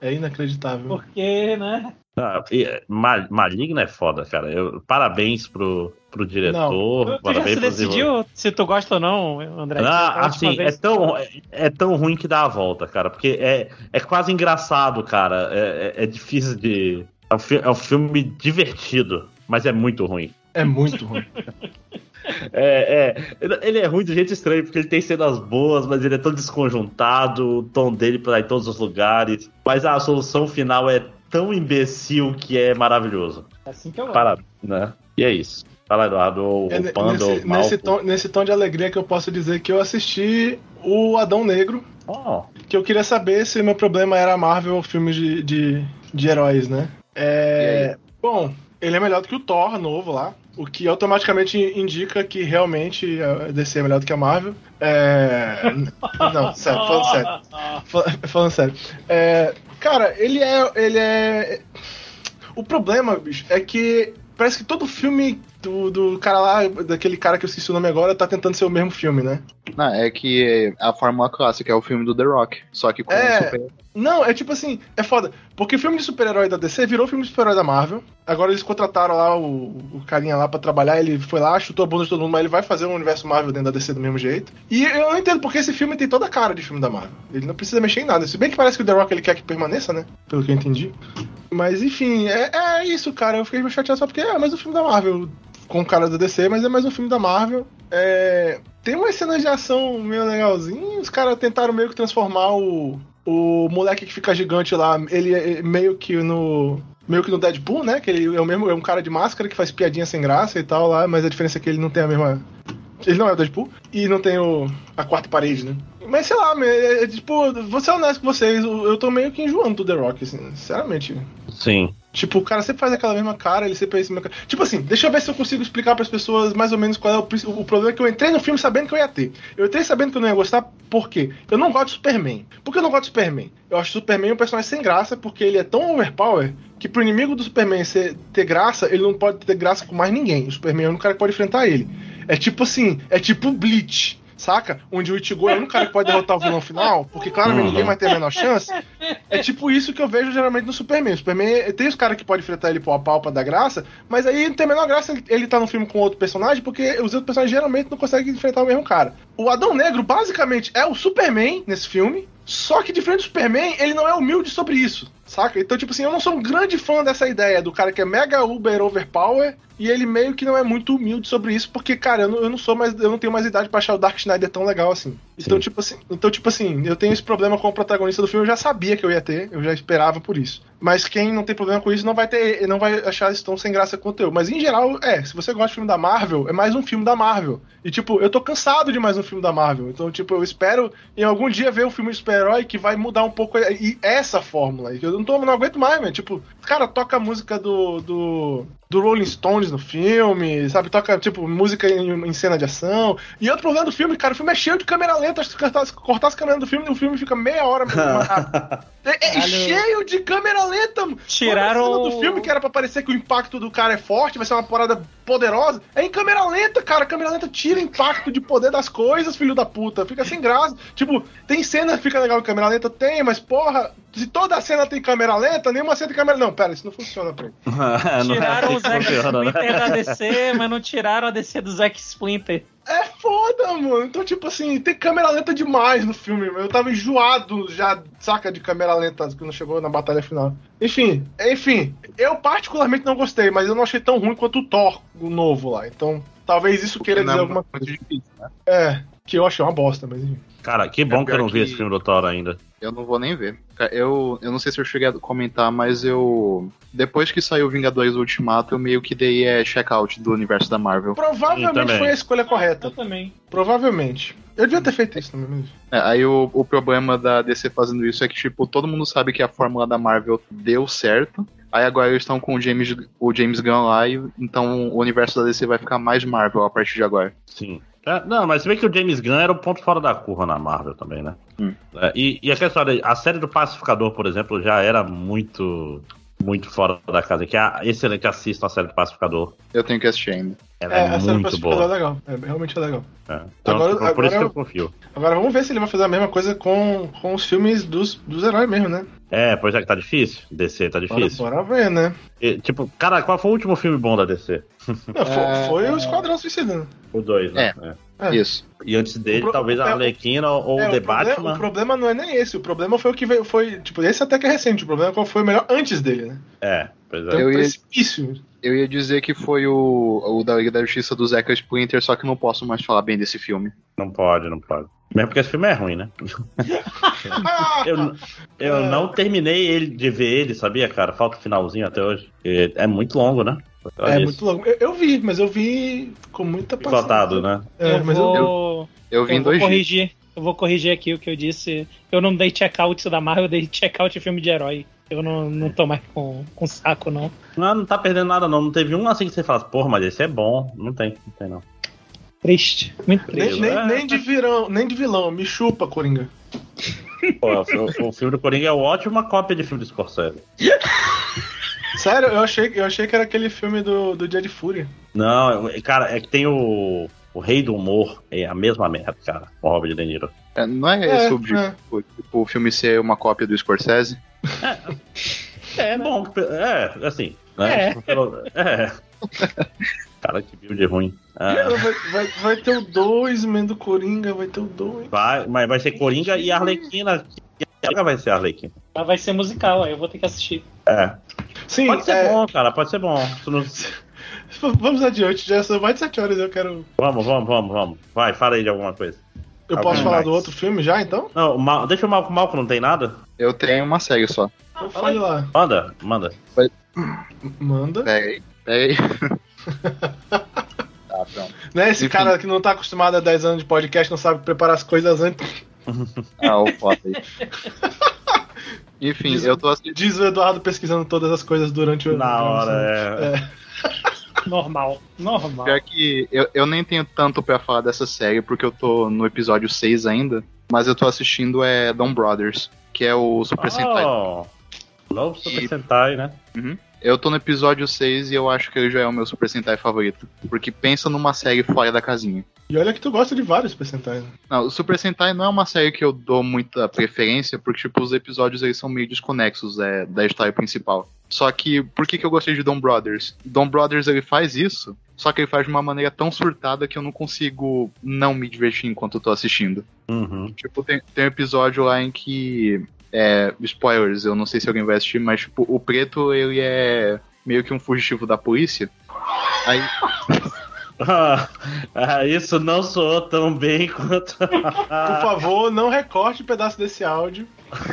É inacreditável. Porque, né? Ah, Mal, Maligna é foda, cara. Eu, parabéns pro, pro diretor. Não. Tu já se decidiu se tu gosta ou não, André? Ah, assim, é tão, é, é, tão ruim que dá a volta, cara. Porque é, é quase engraçado, cara. É, é, é difícil de. É um, é um filme divertido, mas é muito ruim. É muito ruim. <laughs> É, é, ele é ruim do jeito estranho, porque ele tem cenas boas, mas ele é tão desconjuntado, o tom dele pra ir em todos os lugares. Mas a solução final é tão imbecil que é maravilhoso. É assim que eu Para, né? E é isso. Fala, Eduardo, o é, Panda, nesse, o nesse, tom, nesse tom de alegria que eu posso dizer que eu assisti o Adão Negro. Oh. Que eu queria saber se meu problema era Marvel ou filmes de, de, de heróis, né? É, bom, ele é melhor do que o Thor novo lá. O que automaticamente indica que realmente a DC é melhor do que a Marvel. É... Não, sério, falando sério. Falando sério. É... Cara, ele é. Ele é. O problema, bicho, é que parece que todo filme do, do cara lá, daquele cara que eu esqueci o nome agora, tá tentando ser o mesmo filme, né? Não, é que a fórmula clássica é o filme do The Rock, só que com é... super... Não, é tipo assim, é foda. Porque o filme de super-herói da DC virou filme de super-herói da Marvel. Agora eles contrataram lá o, o carinha lá pra trabalhar, ele foi lá, chutou a bunda de todo mundo, mas ele vai fazer um universo Marvel dentro da DC do mesmo jeito. E eu não entendo porque esse filme tem toda a cara de filme da Marvel. Ele não precisa mexer em nada. Se bem que parece que o The Rock ele quer que permaneça, né? Pelo que eu entendi. Mas enfim, é, é isso, cara. Eu fiquei meio chateado só porque é mais um filme da Marvel com o cara da DC, mas é mais um filme da Marvel. É, tem umas cenas de ação meio legalzinho. Os caras tentaram meio que transformar o, o moleque que fica gigante lá, ele é meio que no. Meio que no Deadpool, né? Que ele é o mesmo, é um cara de máscara que faz piadinha sem graça e tal lá, mas a diferença é que ele não tem a mesma. Ele não é o Deadpool e não tem o, a quarta parede, né? Mas sei lá, é, é, tipo, vou ser honesto com vocês, eu tô meio que enjoando do The Rock, assim, sinceramente. Sim. Tipo, o cara sempre faz aquela mesma cara, ele sempre faz esse mesmo cara. Tipo assim, deixa eu ver se eu consigo explicar pras pessoas mais ou menos qual é o, o problema que eu entrei no filme sabendo que eu ia ter. Eu entrei sabendo que eu não ia gostar, por quê? Eu não gosto de Superman. Por que eu não gosto de Superman? Eu acho Superman um personagem sem graça, porque ele é tão overpower que pro inimigo do Superman ser, ter graça, ele não pode ter graça com mais ninguém. O Superman é o único cara que pode enfrentar ele. É tipo assim, é tipo Bleach. Saca? Onde o Ichigo é o único cara que pode derrotar o vilão final, porque claramente Uhum. ninguém vai ter a menor chance. É tipo isso que eu vejo geralmente no Superman. O Superman tem os caras que podem enfrentar ele pau a pau pra dar graça, mas aí não tem a menor graça ele, ele tá no filme com outro personagem, porque os outros personagens geralmente não conseguem enfrentar o mesmo cara. O Adão Negro, basicamente, é o Superman nesse filme, só que diferente do Superman, ele não é humilde sobre isso, saca? Então, tipo assim, eu não sou um grande fã dessa ideia do cara que é mega uber overpower e ele meio que não é muito humilde sobre isso, porque, cara, eu não, eu não sou mais. Eu não tenho mais idade pra achar o Dark Schneider tão legal assim. Então, tipo assim, então, tipo assim, eu tenho esse problema com o protagonista do filme, eu já sabia que eu ia ter, eu já esperava por isso. Mas quem não tem problema com isso não vai ter, não vai achar isso tão sem graça quanto eu. Mas em geral, é, se você gosta de filme da Marvel, é mais um filme da Marvel. E tipo, eu tô cansado de mais um filme da Marvel. Então, tipo, eu espero em algum dia ver um filme de super-herói que vai mudar um pouco e essa fórmula. Eu não, tô, não aguento mais, velho. Tipo, cara, toca a música do, do, do Rolling Stones no filme, sabe? Toca, tipo, música em, em cena de ação. E outro problema do filme, cara, o filme é cheio de câmera lenta. Acho que se cortasse, cortasse a câmera do filme, o filme fica meia hora. <laughs> É, é cheio de câmera lenta, mano. Tiraram Toda a cena do filme que era pra parecer que o impacto do cara é forte, vai ser uma parada poderosa. É em câmera lenta, cara. A câmera lenta tira impacto de poder das coisas, filho da puta. Fica sem graça. Tipo, tem cena que fica legal em câmera lenta? Tem, mas porra, se toda cena tem câmera lenta, nenhuma cena tem câmera. Não, pera, isso não funciona pra mim. <laughs> Não é Tiraram assim o Zack né? Splinter da DC, mas não tiraram a DC do Zack Splinter. É foda, mano. Então, tipo assim, tem câmera lenta demais no filme. Eu tava enjoado já, saca, de câmera lenta quando chegou na batalha final. Enfim, enfim, eu particularmente não gostei, mas eu não achei tão ruim quanto o Thor, o novo lá. Então, talvez isso queira dizer é alguma coisa. difícil, né? É, que eu achei uma bosta, mas enfim. Cara, que bom É que eu não vi que- esse filme do Thor ainda. Eu não vou nem ver. Eu, eu não sei se eu cheguei a comentar, mas eu. Depois que saiu Vingadores Ultimato, eu meio que dei é, check-out do universo da Marvel. Provavelmente também. foi a escolha correta. Eu também. Provavelmente. Eu devia ter feito isso também. É, aí o, o problema da DC fazendo isso é que, tipo, todo mundo sabe que a fórmula da Marvel deu certo. Aí agora eles estão com o James, o James Gunn lá, e então o universo da DC vai ficar mais Marvel a partir de agora. Sim. É, não, mas você vê que o James Gunn era o ponto fora da curva na Marvel também, né? Hum. É, e, e aquela história, a série do Pacificador, por exemplo, já era muito, muito fora da casa. Que é excelente, assistam a série do Pacificador. Eu tenho que assistir ainda. Ela É, é, a série muito Pacificador é boa. legal. É, realmente é legal. É. Então, Agora- por, por isso que agora- eu confio. Agora vamos ver se ele vai fazer a mesma coisa com, com os filmes dos, dos heróis mesmo, né? É, pois é que tá difícil. DC tá Bora, difícil. bora ver, né? E, tipo, cara, qual foi o último filme bom da DC? Não, foi, É, foi o Esquadrão Suicida. né? O dois, né? É. É. Isso. E antes dele, O pro- talvez a é, Arlequina ou É, o The o, problema, Batman. o problema não é nem esse. O problema foi o que veio. Foi, tipo, esse até que é recente. O problema é qual foi o melhor antes dele, né? É, pois é. Então, Eu ia-. Eu ia dizer que foi o, o da Liga da Justiça do Zeca Splinter, só que não posso mais falar bem desse filme. Não pode, não pode. Mesmo porque esse filme é ruim, né? <laughs> Eu, eu É. não terminei ele, de ver ele, sabia, cara? Falta o finalzinho até hoje. E É muito longo, né? É muito longo. Eu, eu vi, mas eu vi com muita paciência. Né? É, eu, mas eu, vou, Eu vi eu em vou dois dias. corrigir. Eu vou corrigir aqui o que eu disse. Eu não dei check-out da Marvel, eu dei check-out em filme de herói. Eu não, não tô mais com, com saco, não. Não, não tá perdendo nada, não. Não teve um assim que você fala, porra, mas esse é bom. Não tem, não tem, não. Triste. Muito nem, triste. nem, É. nem de virão, nem de vilão. Me chupa, Coringa. Pô, o, o filme do Coringa é ótima cópia de filme do Scorsese. <laughs> Sério, eu achei, eu achei que era aquele filme do, do Dia de Fúria. Não, é- cara, é que tem o. O Rei do Humor, é a mesma merda, cara, com o Robert De Niro. É, não é, É, esse o objetivo, tipo, o filme ser uma cópia do Scorsese? É bom, é, assim, né? É. Pelo- é. <laughs> Cara, que build ruim. Ah, Vai, vai, vai ter o 2, man, do Coringa, vai ter o 2. vai, mas vai ser Coringa e Arlequina. Que vai ser Arlequina. Mas vai ser musical, aí eu vou ter que assistir. É. Sim, Pode ser é, bom, cara, pode ser bom. <laughs> Vamos adiante, já são mais de 7 horas, eu quero... Vamos, vamos, vamos, vamos. Vai, fala aí de alguma coisa. Eu Alguém posso falar mais? do outro filme já, então? Não, o Mal, deixa o Malco, Malco não tem nada? Eu tenho uma série só. Então fale lá. Manda, manda. Manda. Pega aí. Pega aí. <laughs> tá, pronto. Né, esse Enfim. cara que não tá acostumado a 10 anos de podcast, não sabe preparar as coisas antes. Ah, o foto aí. <laughs> Enfim, Diz- eu tô assistindo. Diz o Eduardo pesquisando todas as coisas durante o. Na hora, é. <laughs> Normal. Normal. Pior que eu, eu nem tenho tanto pra falar dessa série, porque eu tô no episódio 6 ainda, mas eu tô assistindo é Dawn Brothers, que é o Super Sentai. Oh, novo Super Sentai, né? Eu tô no episódio 6 e eu acho que ele já é o meu Super Sentai favorito. Porque pensa numa série fora da casinha. E olha que tu gosta de vários percentuais. né? Não, o Super Sentai não é uma série que eu dou muita preferência, porque, tipo, os episódios eles são meio desconexos é, da história principal. Só que, por que, que eu gostei de Dawn Brothers? Dawn Brothers, ele faz isso, só que ele faz de uma maneira tão surtada que eu não consigo não me divertir enquanto eu tô assistindo. Uhum. Tipo, tem, tem um episódio lá em que. É, spoilers, eu não sei se alguém vai assistir, mas, tipo, o preto, ele é meio que um fugitivo da polícia. Aí, Ah, <laughs> ah, isso não soou tão bem <laughs> quanto. Por favor, não recorte um pedaço desse áudio. <laughs>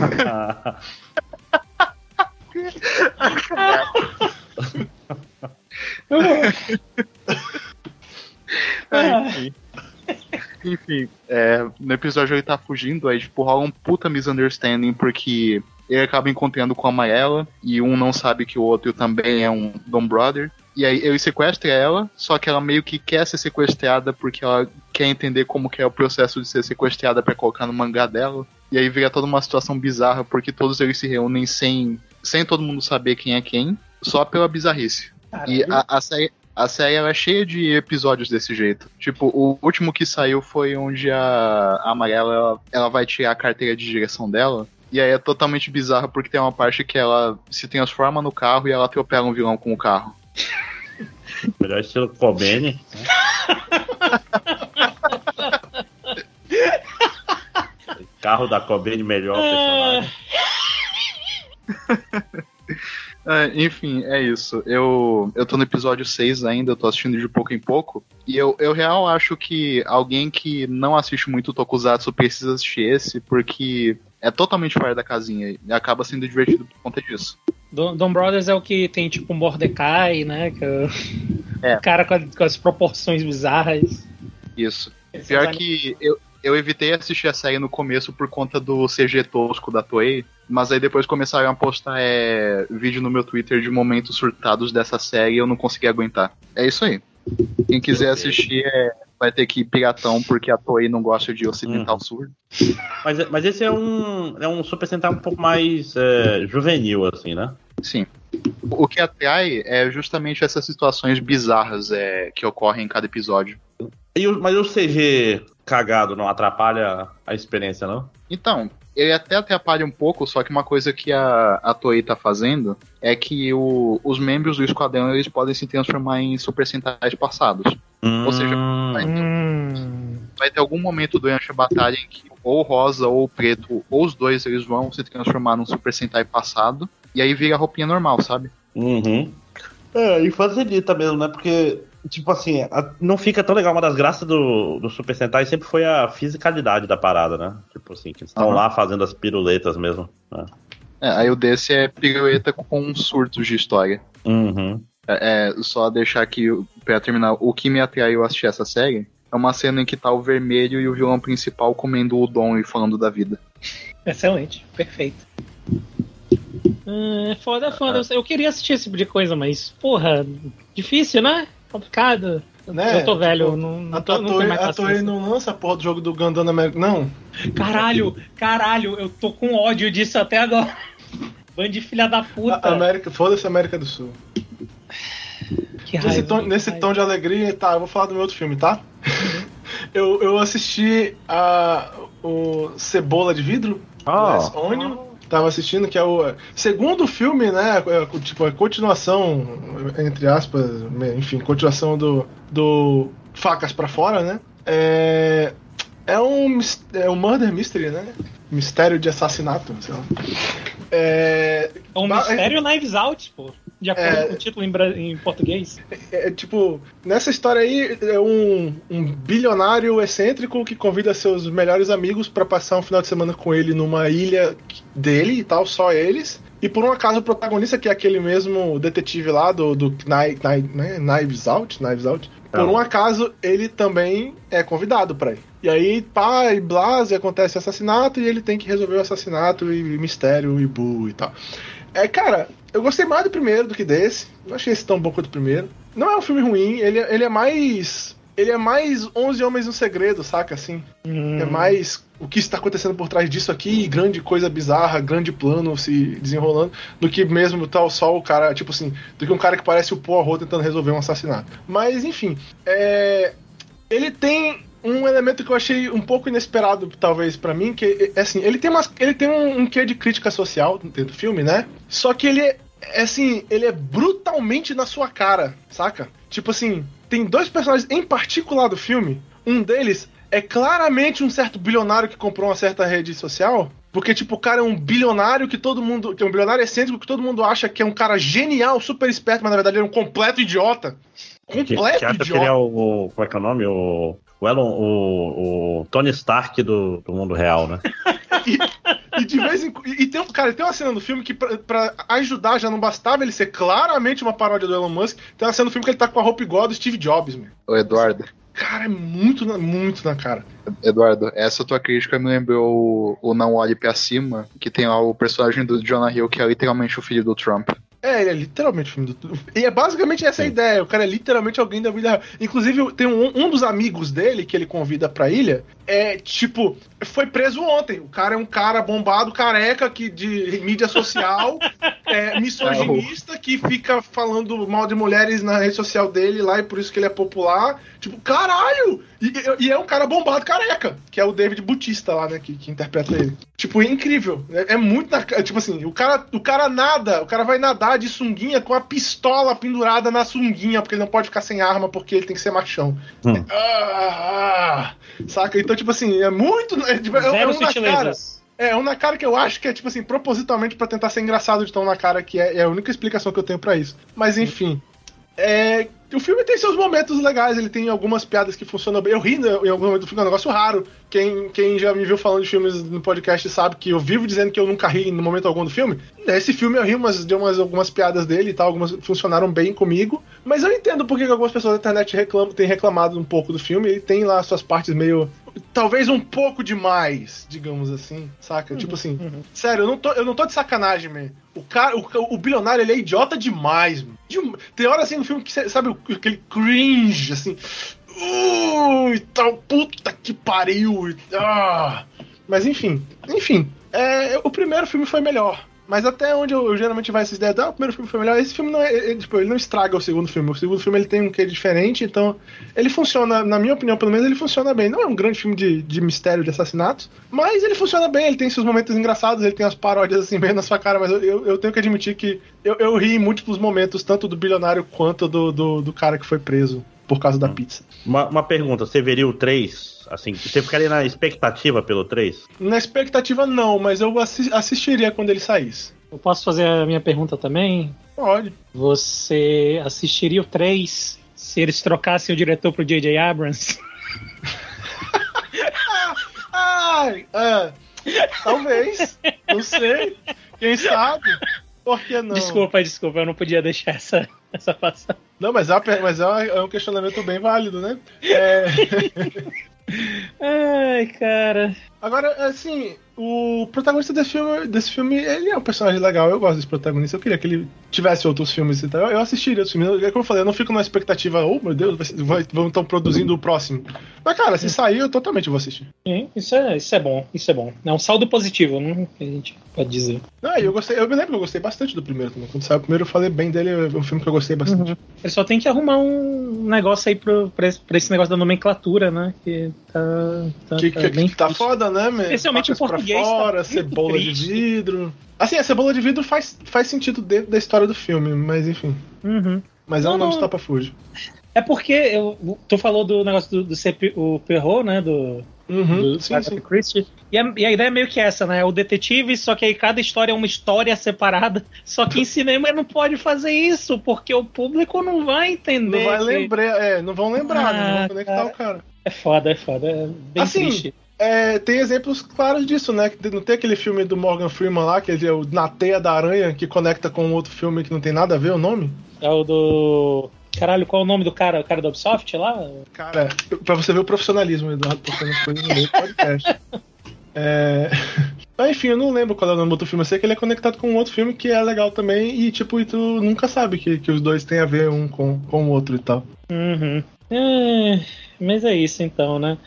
Enfim, é, no episódio ele tá fugindo, aí tipo, rola um puta misunderstanding porque ele acaba encontrando com a Amarela e um não sabe que o outro também é um Dom Brother. E aí ele sequestra ela, só que ela meio que quer ser sequestrada porque ela quer entender como que é o processo de ser sequestrada pra colocar no mangá dela. E aí vira toda uma situação bizarra porque todos eles se reúnem sem, sem todo mundo saber quem é quem, só pela bizarrice. E a, a série, a série ela é cheia de episódios desse jeito. Tipo, o último que saiu foi onde a, a Amarela ela, ela vai tirar a carteira de direção dela. E aí é totalmente bizarro porque tem uma parte que ela se transforma no carro e ela atropela um vilão com o carro. <laughs> Melhor estilo Kobene. <laughs> Carro da Kobene, melhor personagem. <laughs> É, enfim, é isso. Eu, eu tô no episódio 6 ainda, eu tô assistindo de pouco em pouco. E eu, eu real acho que alguém que não assiste muito Tokusatsu precisa assistir esse, porque é totalmente fora da casinha e acaba sendo divertido por conta disso. Dom Dom Brothers é o que tem tipo Mordecai, né? Que é o É. <laughs> cara com, a- com as proporções bizarras. Isso. Pior que eu, eu evitei assistir a série no começo por conta do CG tosco da Toei, mas aí depois começaram a postar é, vídeo no meu Twitter de momentos surtados dessa série e eu não consegui aguentar. É isso aí. Quem quiser assistir é, vai ter que ir piratão porque a Toei não gosta de ocidental surdo. Mas, mas esse é um, é um Super Sentai um pouco mais é, juvenil, assim, né? Sim. O que atrai é justamente essas situações bizarras é, que ocorrem em cada episódio. E o- mas o CG cagado não atrapalha a experiência, não? Então, ele até atrapalha um pouco, só que uma coisa que a, a Toei tá fazendo é que o- os membros do esquadrão eles podem se transformar em Super Sentais passados. Ou seja, Hum, vai- Hum. Vai ter algum momento durante a batalha em que ou o rosa ou o preto, ou os dois, eles vão se transformar num Super Sentai passado, e aí vira a roupinha normal, sabe? Uhum. É, e facilita mesmo, né? Porque, tipo assim, a- não fica tão legal. Uma das graças do, do Super Sentai sempre foi a fisicalidade da parada, né? Tipo assim, que eles estão Aham. lá fazendo as piruletas mesmo. né? É, aí o desse é pirueta com surtos de história. Uhum. É, é, só deixar aqui pra terminar, o que me atraiu a assistir essa série é uma cena em que tá o vermelho e o vilão principal comendo o dom e falando da vida. Excelente, perfeito. Hum, É foda, é foda. Eu queria assistir esse tipo de coisa, mas, porra, difícil, né? Complicado. Né? Eu tô velho, Tipo, não, não, A, tô, a não mais a Toei não lança a porra do jogo do Gundam América. Não. Caralho, caralho, eu tô com ódio disso até agora. <laughs> Bando de filha da puta. A América, foda-se América do Sul. <sighs> Que Nesse, raiva, tom, que nesse raiva. tom de alegria, tá, eu vou falar do meu outro filme, tá? <laughs> eu, eu assisti a, o Cebola de Vidro, Glass Oh, Onion, tava assistindo, que é o segundo filme, né? é, tipo, a continuação, entre aspas, enfim, continuação do, do Facas pra Fora, né? É, é, um, é um murder mystery, né? Mistério de assassinato, sei lá. É, É um mistério Knives Out, pô. De acordo É. com o título em, em português. É, tipo, nessa história aí, é um, um bilionário excêntrico que convida seus melhores amigos pra passar um final de semana com ele numa ilha dele e tal, só eles. E por um acaso o protagonista, que é aquele mesmo detetive lá do, do Kni- Kni- né, Knives Out, Knives Out por Não. um acaso, ele também é convidado pra ir. E aí, pá, e blaz, e acontece assassinato, e ele tem que resolver o assassinato, e mistério, e bu e tal. É, cara, eu gostei mais do primeiro do que desse. Não achei esse tão bom quanto o primeiro. Não é um filme ruim, ele, é- ele é mais. Ele é mais 11 Homens no Segredo, saca assim? Hum. É mais o que está acontecendo por trás disso aqui, grande coisa bizarra, grande plano se desenrolando, do que mesmo tal só o cara, tipo assim, do que um cara que parece o Poirot tentando resolver um assassinato. Mas, enfim, é, ele tem um elemento que eu achei um pouco inesperado, talvez, pra mim, que é assim, ele tem, umas, ele tem um, um quê de crítica social dentro do filme, né? Só que ele é, é assim, ele é brutalmente na sua cara, saca? Tipo assim, tem dois personagens em particular do filme, um deles é claramente um certo bilionário que comprou uma certa rede social. Porque, tipo, o cara é um bilionário que todo mundo. que é um bilionário excêntrico que todo mundo acha que é um cara genial, super esperto, mas na verdade ele é um completo idiota. Que, Completo que acha idiota. que ele é o- Como é que é o nome? O. O, Elon, o, o Tony Stark do, do mundo real, né? <laughs> E, e de vez em quando. E tem, um- cara, tem uma cena no filme que, pra, pra ajudar, já não bastava ele ser claramente uma paródia do Elon Musk. Tem uma cena no filme que ele tá com a roupa igual a do Steve Jobs, meu. Ô, Eduardo, Cara, é muito, na- muito na cara. Eduardo, essa tua crítica me lembrou o, o Não Olhe Pra Cima, que tem lá o personagem do Jonah Hill, que é literalmente o filho do Trump. É, ele é literalmente o filme do. E é basicamente essa a ideia. O cara é literalmente alguém da vida real. Inclusive, tem um, um dos amigos dele que ele convida pra ilha. É tipo, foi preso ontem. O cara é um cara bombado, careca, que de mídia social, é, <laughs> misoginista, que fica falando mal de mulheres na rede social dele lá e por isso que ele é popular. Tipo, caralho! E, e- e é um cara bombado careca, que é o David Butista lá, né? Que, que interpreta ele. Tipo, é incrível. É, é muito na ca- Tipo assim, o cara, o cara nada, o cara vai nadar de sunguinha com a pistola pendurada na sunguinha, porque ele não pode ficar sem arma, porque ele tem que ser machão. Hum. Ah, saca? Então, tipo assim, é muito. É, tipo, é- é Zero um na cara. sutilezas. É, um na cara que eu acho que é, tipo assim, propositalmente pra tentar ser engraçado de tão na cara, que é, é a única explicação que eu tenho pra isso. Mas enfim. É, o filme tem seus momentos legais, ele tem algumas piadas que funcionam bem. Eu ri né, em algum momento filme, é um negócio raro. Quem, quem já me viu falando de filmes no podcast sabe que eu vivo dizendo que eu nunca ri no momento algum do filme. Nesse filme eu ri umas, de umas, algumas piadas dele e tal, algumas funcionaram bem comigo. Mas eu entendo porque que algumas pessoas da internet reclamam, têm reclamado um pouco do filme. Ele tem lá suas partes meio. Talvez um pouco demais, digamos assim, saca? Tipo assim, sério, eu não tô, eu não tô de sacanagem, man. O cara, o, o bilionário, ele é idiota demais, man. Tem hora assim no filme que, sabe, aquele cringe, assim. E tal, puta que pariu. Ah. Mas enfim, enfim. É, o primeiro filme foi melhor. Mas até onde eu, eu geralmente vai essas ideias, ah, o primeiro filme foi melhor. Esse filme não é, ele, tipo, ele não estraga o segundo filme. O segundo filme ele tem um quê diferente, então ele funciona, na minha opinião, pelo menos, ele funciona bem. Não é um grande filme de, de mistério, de assassinatos, mas ele funciona bem, ele tem seus momentos engraçados, ele tem as paródias assim bem na sua cara, mas eu, eu, eu tenho que admitir que eu, eu ri em múltiplos momentos, tanto do bilionário quanto do, do, do cara que foi preso por causa da pizza. Uma, uma pergunta, você veria o 3? Assim, você ficaria na expectativa pelo 3? Na expectativa, não, mas eu assi- assistiria quando ele saísse. Eu posso fazer a minha pergunta também? Pode. Você assistiria o 3 se eles trocassem o diretor pro J.J. Abrams? <laughs> Ai, ah, talvez. não sei. Quem sabe? Por que não? Desculpa, desculpa, eu não podia deixar essa, essa passar. Não, mas, é, mas é, é um questionamento bem válido, né? É, <laughs> Ai, cara. Agora, assim, o protagonista desse filme, desse filme, ele é um personagem legal. Eu gosto desse protagonista. Eu queria que ele tivesse outros filmes e tal. Eu, assistiria os filmes. É como eu falei, eu não fico na expectativa, oh meu Deus, vai vai- vão estão produzindo o próximo. Mas, cara, se sair, eu totalmente vou assistir. Sim, Isso é, isso é bom, isso é bom. É um saldo positivo, não que a gente pode dizer. Não, eu gostei, eu me lembro que eu gostei bastante do primeiro também. Quando saiu o primeiro, eu falei bem dele, é um filme que eu gostei bastante. Ele só tem que arrumar um negócio aí pro, pra, esse, pra esse negócio da nomenclatura, né? Que tá, tá, Que, tá que, que tá foda, né, man? Especialmente em Facas pra português, tá Fora, muito cebola de triste. vidro. Assim, a cebola de vidro faz, faz sentido dentro da história do filme, mas enfim. Uhum. Mas é Não, um nome não. estapafúrdio. É porque eu, tu falou do negócio do, do ser o Perrault, né? Do, Uhum, sim, sim. Christie. E a, e a ideia é meio que essa, né? É o detetive, só que aí cada história é uma história separada. <laughs> Só que em cinema não pode fazer isso, porque o público não vai entender. Não vai lembrar, é, não vão lembrar, não Ah, vão conectar cara. o cara. É foda, é foda. É bem Assim, triste. É, tem exemplos claros disso, né? Não tem aquele filme do Morgan Freeman lá, que ele é o Na Teia da Aranha, que conecta com outro filme que não tem nada a ver o nome? É o do. Caralho, qual é o nome do cara? O cara da Ubisoft lá? Cara, pra você ver o profissionalismo, Eduardo postando as coisas no meio do podcast. <laughs> É... <laughs> Mas enfim, eu não lembro qual é o nome do outro filme. Eu sei que ele é conectado com um outro filme que é legal também. E tipo, e tu nunca sabe que, que os dois têm a ver um com, com o outro e tal. Uhum. É, mas é isso então, né?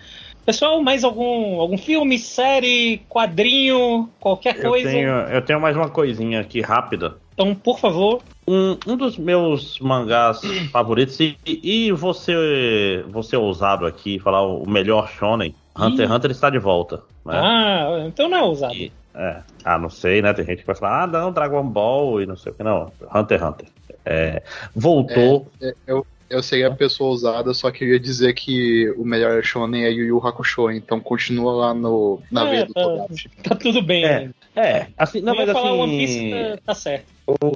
Pessoal, mais algum, algum filme, série, quadrinho, qualquer Eu coisa? tenho, eu tenho mais uma coisinha aqui rápida. Então, por favor. Um, um dos meus mangás <clears throat> favoritos, e, e você, você é ousado aqui, falar o melhor shonen, Hunter x Hunter está de volta. Né? Ah, então não é ousado. E- é. Ah, não sei, né? Tem gente que vai falar, ah, não, Dragon Ball e não sei o que. Não, Hunter x Hunter. É, voltou. É, eu, eu sei a pessoa usada, só queria dizer que o melhor shonen é Yu Yu Hakusho, então continua lá no, na É, veia do tá. Togashi. Tá tudo bem. É, né? É, assim, não, Eu mas falar assim. One Piece tá, tá certo.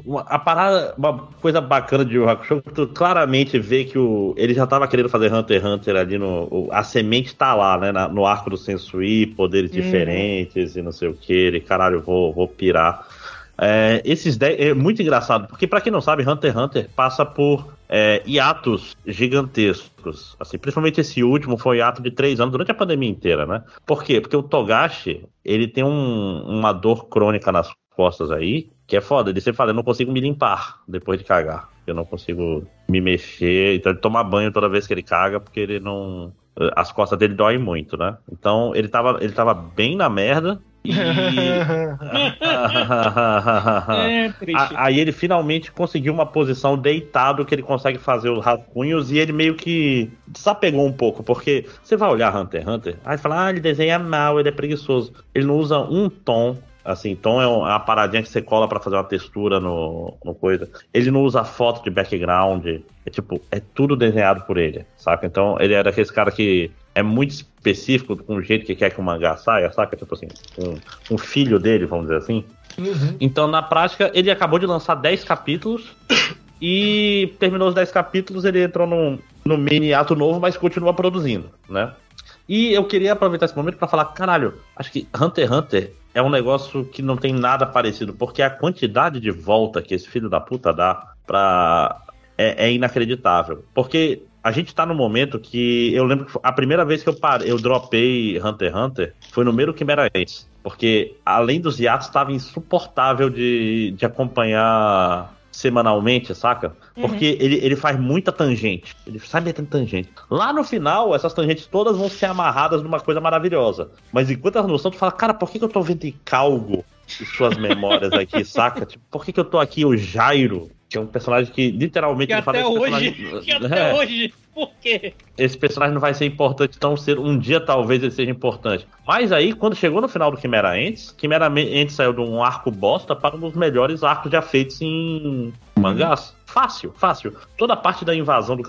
Uma- a parada, uma coisa bacana de Yu Hakusho, que tu claramente vê que o, ele já tava querendo fazer Hunter x Hunter ali no. o- a semente tá lá, né? na- no arco do Sensui, poderes Uhum. diferentes e não sei o que. Ele, caralho, vou, vou pirar. É, esses 10. É muito engraçado, porque pra quem não sabe, Hunter x Hunter passa por é, hiatos gigantescos. Assim, principalmente esse último foi um hiato de três anos durante a pandemia inteira, né? Por quê? Porque o Togashi, ele tem um- uma dor crônica nas costas aí, que é foda. Ele sempre fala, eu não consigo me limpar depois de cagar. Eu não consigo me mexer. Então ele toma banho toda vez que ele caga, porque ele não. As costas dele doem muito, né? Então ele tava, ele tava bem na merda. E. <laughs> É Aí ele finalmente conseguiu uma posição deitado que ele consegue fazer os rascunhos e ele meio que desapegou um pouco, porque você vai olhar Hunter x Hunter, aí fala, ah, ele desenha mal, ele é preguiçoso. Ele não usa um tom, assim, tom é é uma paradinha que você cola pra fazer uma textura no, no coisa. Ele não usa foto de background, é tipo, é tudo desenhado por ele, saca? Então ele é daqueles cara que é muito específico com o jeito que quer que o mangá saia, saca? Tipo assim, um, um filho dele, vamos dizer assim. Uhum. Então, na prática, ele acabou de lançar 10 capítulos <coughs> e terminou os 10 capítulos, ele entrou num, num mini ato novo, mas continua produzindo, né? E eu queria aproveitar esse momento pra falar, caralho, acho que Hunter x Hunter é um negócio que não tem nada parecido, porque a quantidade de volta que esse filho da puta dá pra. é, é inacreditável. Porque a gente tá no momento que. Eu lembro que a primeira vez que eu parei, eu dropei Hunter x Hunter foi no Chimera Ants. Porque além dos hiatos, estava insuportável de, de acompanhar semanalmente, saca? Porque ele, ele faz muita tangente. Ele sai metendo tangente. Lá no final, essas tangentes todas vão ser amarradas numa coisa maravilhosa. Mas enquanto elas não são, tu fala, cara, por que, que eu tô vendo Calgo em suas memórias aqui, saca? Tipo, por que, que eu tô aqui, o Jairo? Que é um personagem que literalmente Que até hoje. personagem- <laughs> Que até É hoje. Por quê? esse personagem não vai ser importante tão cedo. Um dia talvez ele seja importante. Mas aí, quando chegou no final do Chimera Ants, Chimera Ants saiu de um arco bosta para um dos melhores arcos já feitos em mangás. Fácil, fácil. Toda a parte da invasão. Do...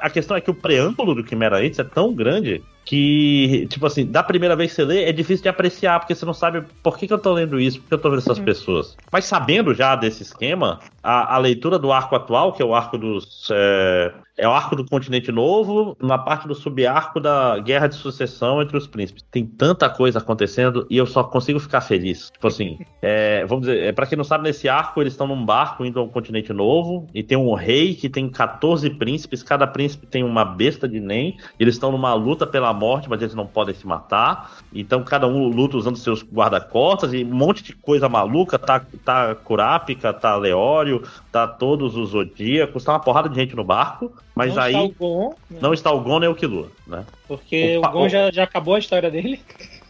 A questão é que o preâmbulo do Chimera Ants é tão grande que, tipo assim, da primeira vez que você lê, é difícil de apreciar, porque você não sabe por que, que eu tô lendo isso, por que eu tô vendo essas pessoas. Mas sabendo já desse esquema, a, a leitura do arco atual, que é o arco dos. É, é o arco do continente novo, na parte do subarco da guerra de sucessão entre os príncipes. Tem tanta coisa acontecendo e eu só consigo ficar feliz. Tipo assim, <laughs> é, vamos dizer, é, pra quem não sabe, nesse arco eles estão num barco indo ao continente novo e tem um rei que tem 14 príncipes, cada príncipe tem uma besta de Nen, eles estão numa luta pela morte, mas eles não podem se matar. Então cada um luta usando seus guarda-costas e um monte de coisa maluca. Tá, tá Kurapika, tá Leório, tá todos os zodíacos, tá uma porrada de gente no barco. Mas não aí está Gon, né? não está o Gon nem o Killua, né? Porque o o, Gon o- já, já acabou a história dele.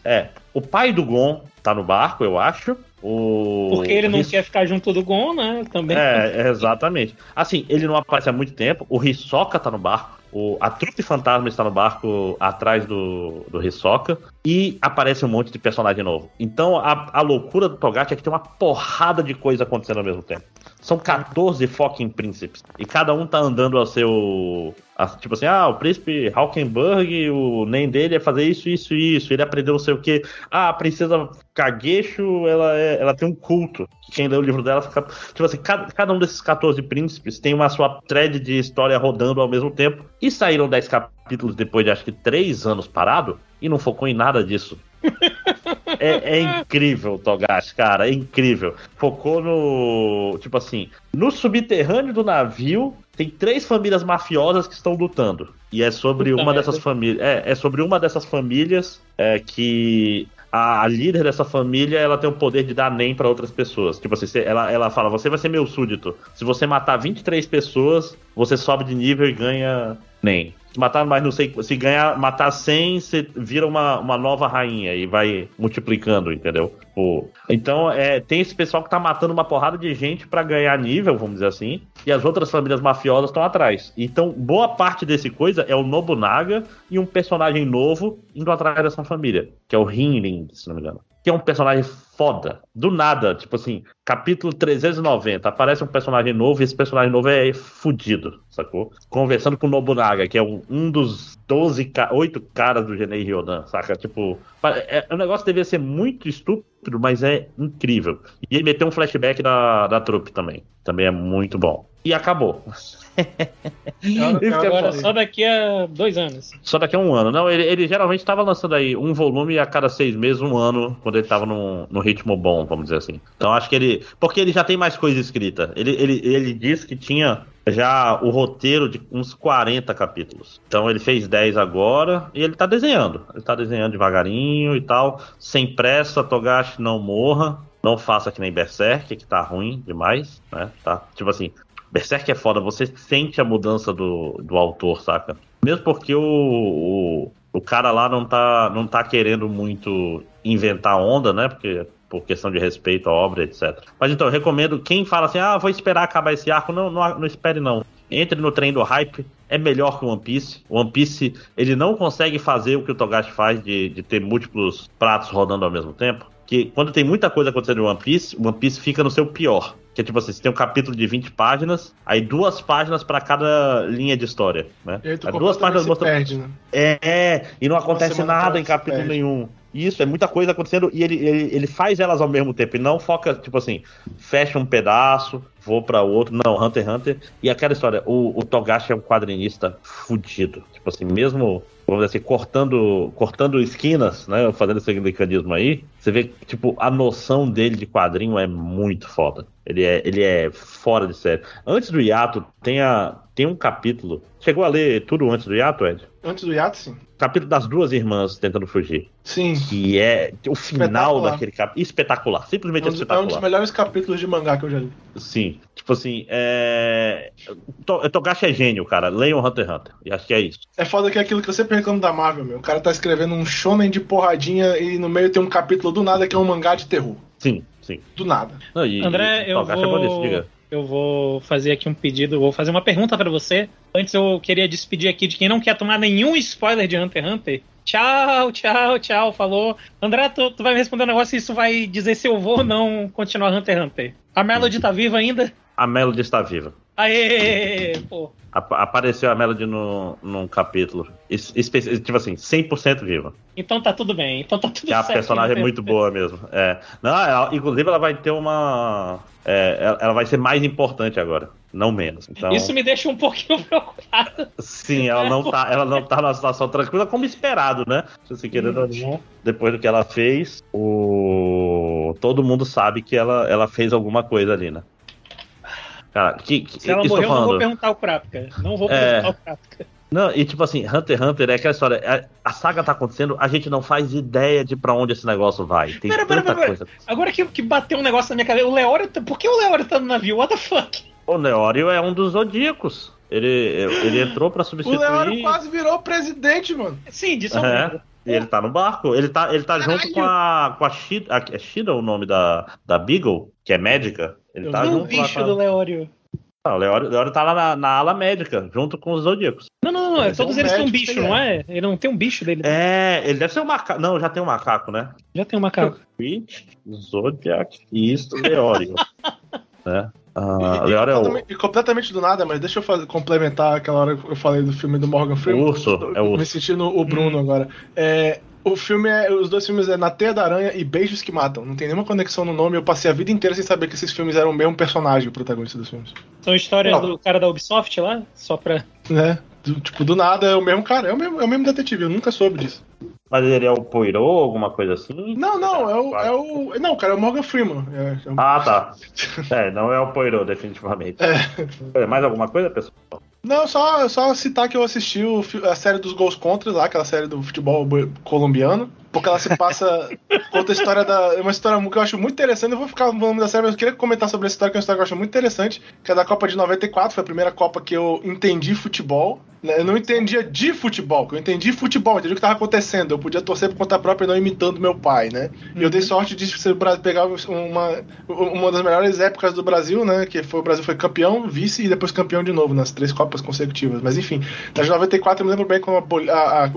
É. O pai do Gon tá no barco, eu acho. O... Porque ele não Hiss- quer ficar junto do Gon, né? Também. É, é, exatamente. Assim, ele não aparece há muito tempo. O Hisoka tá no barco. O, a trupe fantasma está no barco atrás do, do Hisoka. E aparece um monte de personagem novo. Então a, a loucura do Togashi é que tem uma porrada de coisa acontecendo ao mesmo tempo. São 14 fucking príncipes. E cada um tá andando ao seu. Tipo assim, ah, o príncipe Hawkenberg, o nem dele é fazer isso, isso isso. Ele aprendeu não sei o que. Ah, a princesa Kagesho, ela, é- ela tem um culto. Quem lê o livro dela fica. Tipo assim, cada, cada um desses 14 príncipes tem uma sua thread de história rodando ao mesmo tempo. E saíram 10 capítulos depois de acho que 3 anos parado. E não focou em nada disso. <laughs> É, é incrível Togashi, cara, é incrível. Focou no. Tipo assim, no subterrâneo do navio tem três famílias mafiosas que estão lutando. E é sobre Puta uma merda. dessas famílias. É, é sobre uma dessas famílias é, que a, a líder dessa família ela tem o poder de dar NEM pra outras pessoas. Tipo assim, ela, ela fala: você vai ser meu súdito. Se você matar 23 pessoas, você sobe de nível e ganha NEM. Se matar mais não sei, se ganhar, matar 100, você vira uma, uma nova rainha e vai multiplicando, entendeu? Pô. Então, é, tem esse pessoal que tá matando uma porrada de gente pra ganhar nível, vamos dizer assim, e as outras famílias mafiosas estão atrás. Então, boa parte desse coisa é o Nobunaga e um personagem novo indo atrás dessa família, que é o Rinling, se não me engano. Que é um personagem foda. Do nada, tipo assim, capítulo 390, aparece um personagem novo e esse personagem novo é fudido, sacou? Conversando com o Nobunaga, que é um, dos 12, ca- 8 caras do Genei Ryodan, saca? Tipo, é, o negócio devia ser muito estúpido, mas é incrível. E ele meteu um flashback da, da trupe também. Também é muito bom. E acabou. <laughs> É Agora foda. só daqui a dois anos. Só daqui a um ano. Não, ele, ele geralmente estava lançando aí um volume a cada seis meses, um ano, quando ele estava num, num ritmo bom, vamos dizer assim. Então acho que ele. Porque ele já tem mais coisa escrita. Ele, ele, ele disse que tinha já o roteiro de uns 40 capítulos. Então ele fez 10 agora e ele tá desenhando. Ele tá desenhando devagarinho e tal. Sem pressa, Togashi não morra. Não faça que nem Berserk, que tá ruim demais, né? Tá, tipo assim, Berserk é foda, você sente a mudança do, do autor, saca? Mesmo porque o, o, o cara lá não tá, não tá querendo muito inventar onda, né? Porque por questão de respeito à obra, etc. Mas então, eu recomendo quem fala assim, ah, vou esperar acabar esse arco, não, não, não espere não. Entre no trem do hype, é melhor que o One Piece. O One Piece, ele não consegue fazer o que o Togashi faz de, de ter múltiplos pratos rodando ao mesmo tempo. Que quando tem muita coisa acontecendo no One Piece, o One Piece fica no seu pior. Que é tipo assim, você tem um capítulo de 20 páginas, aí duas páginas pra cada linha de história, né? E aí tu Aí duas páginas se mostrando perde, né? é, e não acontece nada em capítulo perde. nenhum. Isso, é muita coisa acontecendo e ele, ele, ele faz elas ao mesmo tempo. E não foca, tipo assim, fecha um pedaço, vou pra outro. Não, Hunter x Hunter. E aquela história, o, o Togashi é um quadrinista fudido. Tipo assim, mesmo, vamos dizer assim, cortando, cortando esquinas, né? Fazendo esse mecanismo aí, você vê que, tipo, a noção dele de quadrinho é muito foda. Ele é, ele é fora de série. Antes do hiato, tem, a, tem um capítulo. Chegou a ler tudo antes do hiato, Ed? Antes do hiato, sim. capítulo das duas irmãs tentando fugir. Sim. Que é o final Espetacular. daquele capítulo. Espetacular. Simplesmente É um, dos, é um dos espetacular. melhores capítulos de mangá que eu já li. Sim. Tipo assim, é. To- Togashi é gênio, cara. Leiam Hunter x Hunter. E acho que é isso. É foda que é aquilo que eu sempre reclamo da Marvel, meu. O cara tá escrevendo um shonen de porradinha e no meio tem um capítulo do nada que é um mangá de terror. Sim, sim. Do nada. Não, e, André, e eu Togashi é bom nisso, vou, diga. Eu vou fazer aqui um pedido, vou fazer uma pergunta pra você. Antes eu queria despedir aqui de quem não quer tomar nenhum spoiler de Hunter x Hunter. Tchau, tchau, tchau, falou. André, tu, tu vai me responder um negócio e isso vai dizer se eu vou ou não continuar Hunter x Hunter. A Melody tá viva ainda? A Melody está viva. Aê, pô. Ap- apareceu a Melody no, num capítulo. Es- tipo assim, 100% viva. Então tá tudo bem, então tá tudo Que a certo. personagem é muito boa mesmo. É. Não, ela- inclusive ela vai ter uma. é, ela, ela vai ser mais importante agora, não menos. Então, Isso me deixa um pouquinho <laughs> preocupado. sim, ela não tá, ela não tá numa situação tranquila como esperado, né? Se você querendo não, depois do que ela fez, o todo mundo sabe que ela, ela fez alguma coisa ali, né? Cara, que, que Se ela isso eu tô morreu, eu não vou perguntar o Krapka. Não vou É. perguntar o Krapka. Não, e tipo assim, Hunter x Hunter é aquela história. A, a saga tá acontecendo, a gente não faz ideia de pra onde esse negócio vai. Tem Pera, pera, tanta pera, coisa. Agora que, que bateu um negócio na minha cabeça, o Leório. tá- Por que o Leório tá no navio? What the fuck? O Neório é um dos zodíacos. Ele, ele entrou pra O substituir. Leório quase virou presidente, mano. Sim, disso É, e ele tá no barco. Ele tá, ele tá junto com a. com a Shida. a- É Shida o nome da, da Beagle, que é médica. Ele Eu tá junto o bicho lá do Leório. Não, o Leório, Leório tá lá na, na ala médica, junto com os zodíacos. Não, não, não. Mas Todos é um eles têm um bicho, não é? Ele não tem um bicho dele. É, ele deve ser um macaco. Não, já tem um macaco, né? Já tem um macaco. Witch, Zodiac e isso, Leório. <laughs> né? Ah, e, Leório é o. completamente, e completamente do nada, mas deixa eu fazer- complementar aquela hora que eu falei do filme do Morgan Freeman. O urso, é o urso. Me sentindo o Bruno agora. É, o filme é. Os dois filmes é Na Teia da Aranha e Beijos que Matam. Não tem nenhuma conexão no nome. Eu passei a vida inteira sem saber que esses filmes eram o mesmo personagem, o protagonista dos filmes. São histórias Não. do cara da Ubisoft lá, só pra. Né? Do- tipo, do nada é o mesmo cara, é o mesmo, é o mesmo detetive, eu nunca soube disso. Mas ele é o Poirot, alguma coisa assim? Não, não, é o. É o não, cara, é o Morgan Freeman. É, é o... Ah, tá. É, não é o Poirot, definitivamente. É. Mais alguma coisa, pessoal? Não, só, só citar que eu assisti o, a série dos Gols Contra lá, aquela série do futebol colombiano porque ela se passa. conta a história da. É uma história que eu acho muito interessante. Eu vou ficar no nome da série, mas eu queria comentar sobre essa história, que é uma história que eu acho muito interessante, que é da Copa de 94, foi a primeira Copa que eu entendi futebol. Né? Eu não entendia de futebol, que eu entendi futebol, entendi o que estava acontecendo. Eu podia torcer por conta própria e não imitando meu pai, né? E eu dei uhum. sorte de pegar uma, uma das melhores épocas do Brasil, né? Que foi o Brasil foi campeão, vice e depois campeão de novo nas três Copas consecutivas. Mas enfim, na de 94 eu me lembro bem como a, a, a,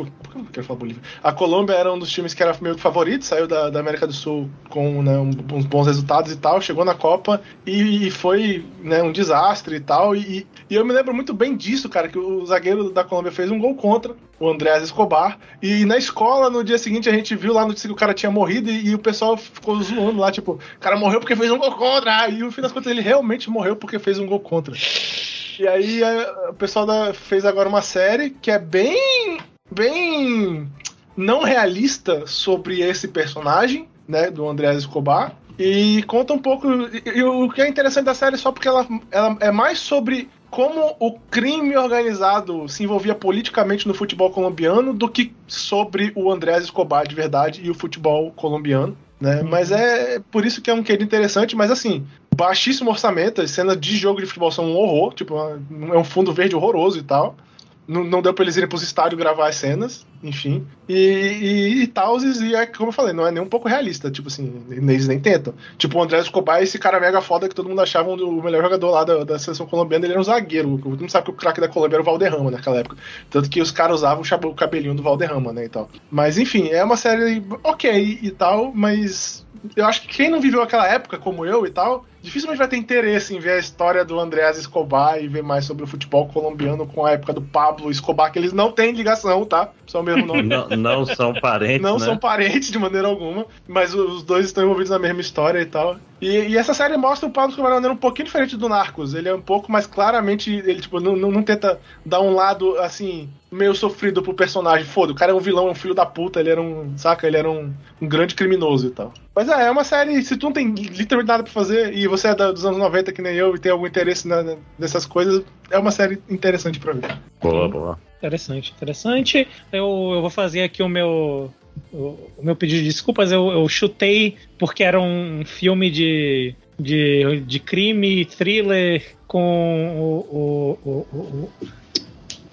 quero falar Bolívia. A Colômbia era um dos times que era meio que favorito, saiu da, da América do Sul com né, uns bons resultados e tal, chegou na Copa e, e foi né, um desastre e tal. E, e, eu me lembro muito bem disso, cara, que o zagueiro da Colômbia fez um gol contra, o Andrés Escobar. E na escola, no dia seguinte, a gente viu lá no que o cara tinha morrido e, e o pessoal ficou zoando lá, tipo, o cara morreu porque fez um gol contra. E no fim das contas, ele realmente morreu porque fez um gol contra. E aí a, o pessoal da, fez agora uma série que é bem. bem não realista sobre esse personagem, né, do Andrés Escobar. E conta um pouco. E, o que é interessante da série só porque ela, ela é mais sobre como o crime organizado se envolvia politicamente no futebol colombiano do que sobre o Andrés Escobar de verdade e o futebol colombiano. Né? Uhum. Mas é por isso que é um queijo interessante, mas assim, baixíssimo orçamento, as cenas de jogo de futebol são um horror, tipo, é um fundo verde horroroso e tal. Não, não deu pra eles irem pros estádios gravar as cenas, enfim. E, e, e tal, e é como eu falei, não é nem um pouco realista. Tipo assim, eles nem tentam. Tipo, o André Escobar, esse cara mega foda que todo mundo achava o melhor jogador lá da, da seleção colombiana, ele era um zagueiro. Todo mundo sabe que o craque da Colômbia era o Valderrama naquela época. Tanto que os caras usavam o cabelinho do Valderrama, né, e tal. Mas enfim, é uma série ok e tal, mas eu acho que quem não viveu aquela época, como eu e tal, dificilmente vai ter interesse em ver a história do Andrés Escobar e ver mais sobre o futebol colombiano com a época do Pablo Escobar, que eles não têm ligação, tá? O mesmo nome. não, não são parentes. Não né? são parentes de maneira alguma, mas os dois estão envolvidos na mesma história e tal. E, e essa série mostra o Pablo Escobar de maneira um pouquinho diferente do Narcos. Ele é um pouco mais claramente. Ele, tipo, não, não, não tenta dar um lado assim meio sofrido pro personagem. Foda, o cara é um vilão, é um filho da puta, ele era um. Saca? Ele era um, um grande criminoso e tal. Mas é, é uma série. Se tu não tem literalmente nada pra fazer e você é da, dos anos 90 que nem eu e tem algum interesse na, nessas coisas, é uma série interessante pra ver. Boa, boa. Interessante, interessante. Eu, eu vou fazer aqui o meu. O, o meu pedido de desculpas, eu, eu chutei porque era um filme de, de, de crime, thriller com o, o, o, o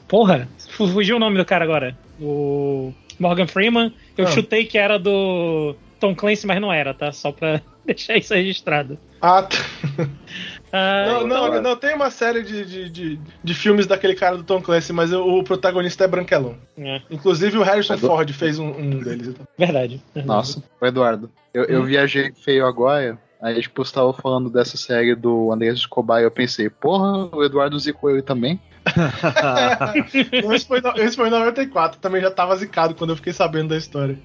Porra, fugiu o nome do cara agora. O Morgan Freeman. Eu ah. chutei que era do Tom Clancy, mas não era, tá? Só pra <laughs> deixar isso registrado. Ah, tá. <laughs> Ah, não, então... não, não, tem uma série de, de, de, de, filmes daquele cara do Tom Clancy, mas o, protagonista é branquelão. É. Inclusive o Harrison Ford fez um, um deles. Então. Verdade. Nossa, o Eduardo. Eu, eu hum. viajei feio agora, aí tipo, você tava falando dessa série do Andrés Escobar e eu pensei, porra, o Eduardo zicou ele também? <laughs> esse, foi, esse foi em 94, também já tava zicado quando eu fiquei sabendo da história.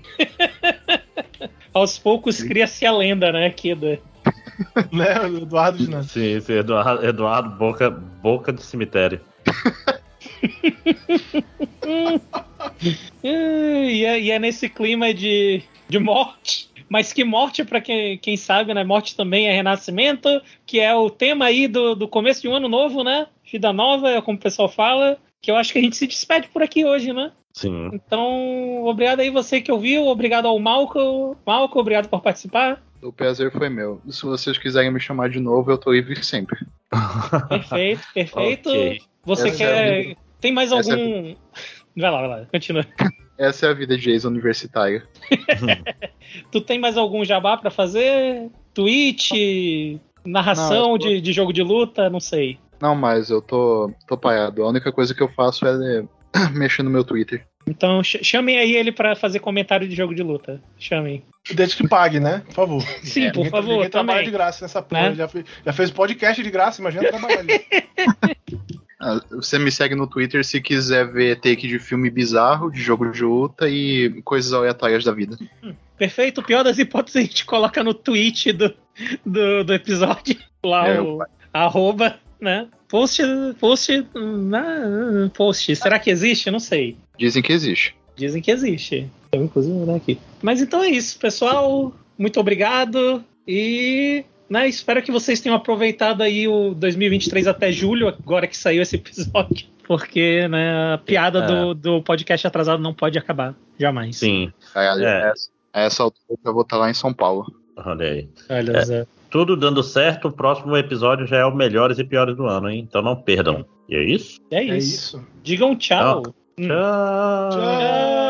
Aos poucos cria-se a lenda, né, aqui do... <laughs> né, Eduardo Sim, sim, Eduardo, Eduardo boca, boca de cemitério. <laughs> e, é, e é nesse clima de, de morte mas que morte, para quem, quem sabe, né? Morte também é renascimento, que é o tema aí do, do começo de um ano novo, né? Vida nova, é como o pessoal fala. Que eu acho que a gente se despede por aqui hoje, né? Sim. Então, obrigado aí você que ouviu, obrigado ao Malco. Malco, obrigado por participar. O prazer foi meu. Se vocês quiserem me chamar de novo, eu tô livre sempre. <laughs> Perfeito, perfeito. okay. Você Essa quer. É Tem mais algum. É vai lá, vai lá, continua. <laughs> Essa é a vida de ex-universitário. <laughs> tu tem mais algum jabá para fazer? Twitch? Narração não, tô... de, de jogo de luta? Não sei. Não, mas eu tô, tô paiado. A única coisa que eu faço é <coughs> mexer no meu Twitter. Então chamem aí ele para fazer comentário de jogo de luta. Chamem. Desde que pague, né? Por favor. Sim, é, por favor. Ninguém trabalha de graça nessa porra. Né? Já, fez, já fez podcast de graça, imagina trabalhar ali. <laughs> Ah, você me segue no Twitter se quiser ver take de filme bizarro, de jogo de luta e coisas aleatórias da vida. Perfeito. Pior das hipóteses, a gente coloca no tweet do, do, do episódio lá é, o arroba, né? Post, post, na, post. Será que existe? Não sei. Dizem que existe. Dizem que existe. Eu, inclusive, vou dar aqui. Mas então é isso, pessoal. Muito obrigado. E né, espero que vocês tenham aproveitado aí o 2023 até julho, agora que saiu esse episódio. <laughs> Porque né, a piada É. do, do podcast atrasado não pode acabar. Jamais. Sim, Aí, É. essa, a essa altura eu vou estar lá em São Paulo. olha aí. Olha, É. Zé. Tudo dando certo, o próximo episódio já é o melhores e piores do ano, hein? Então não perdam. E é isso? É É isso. isso. Digam tchau. Hum. Tchau. Tchau.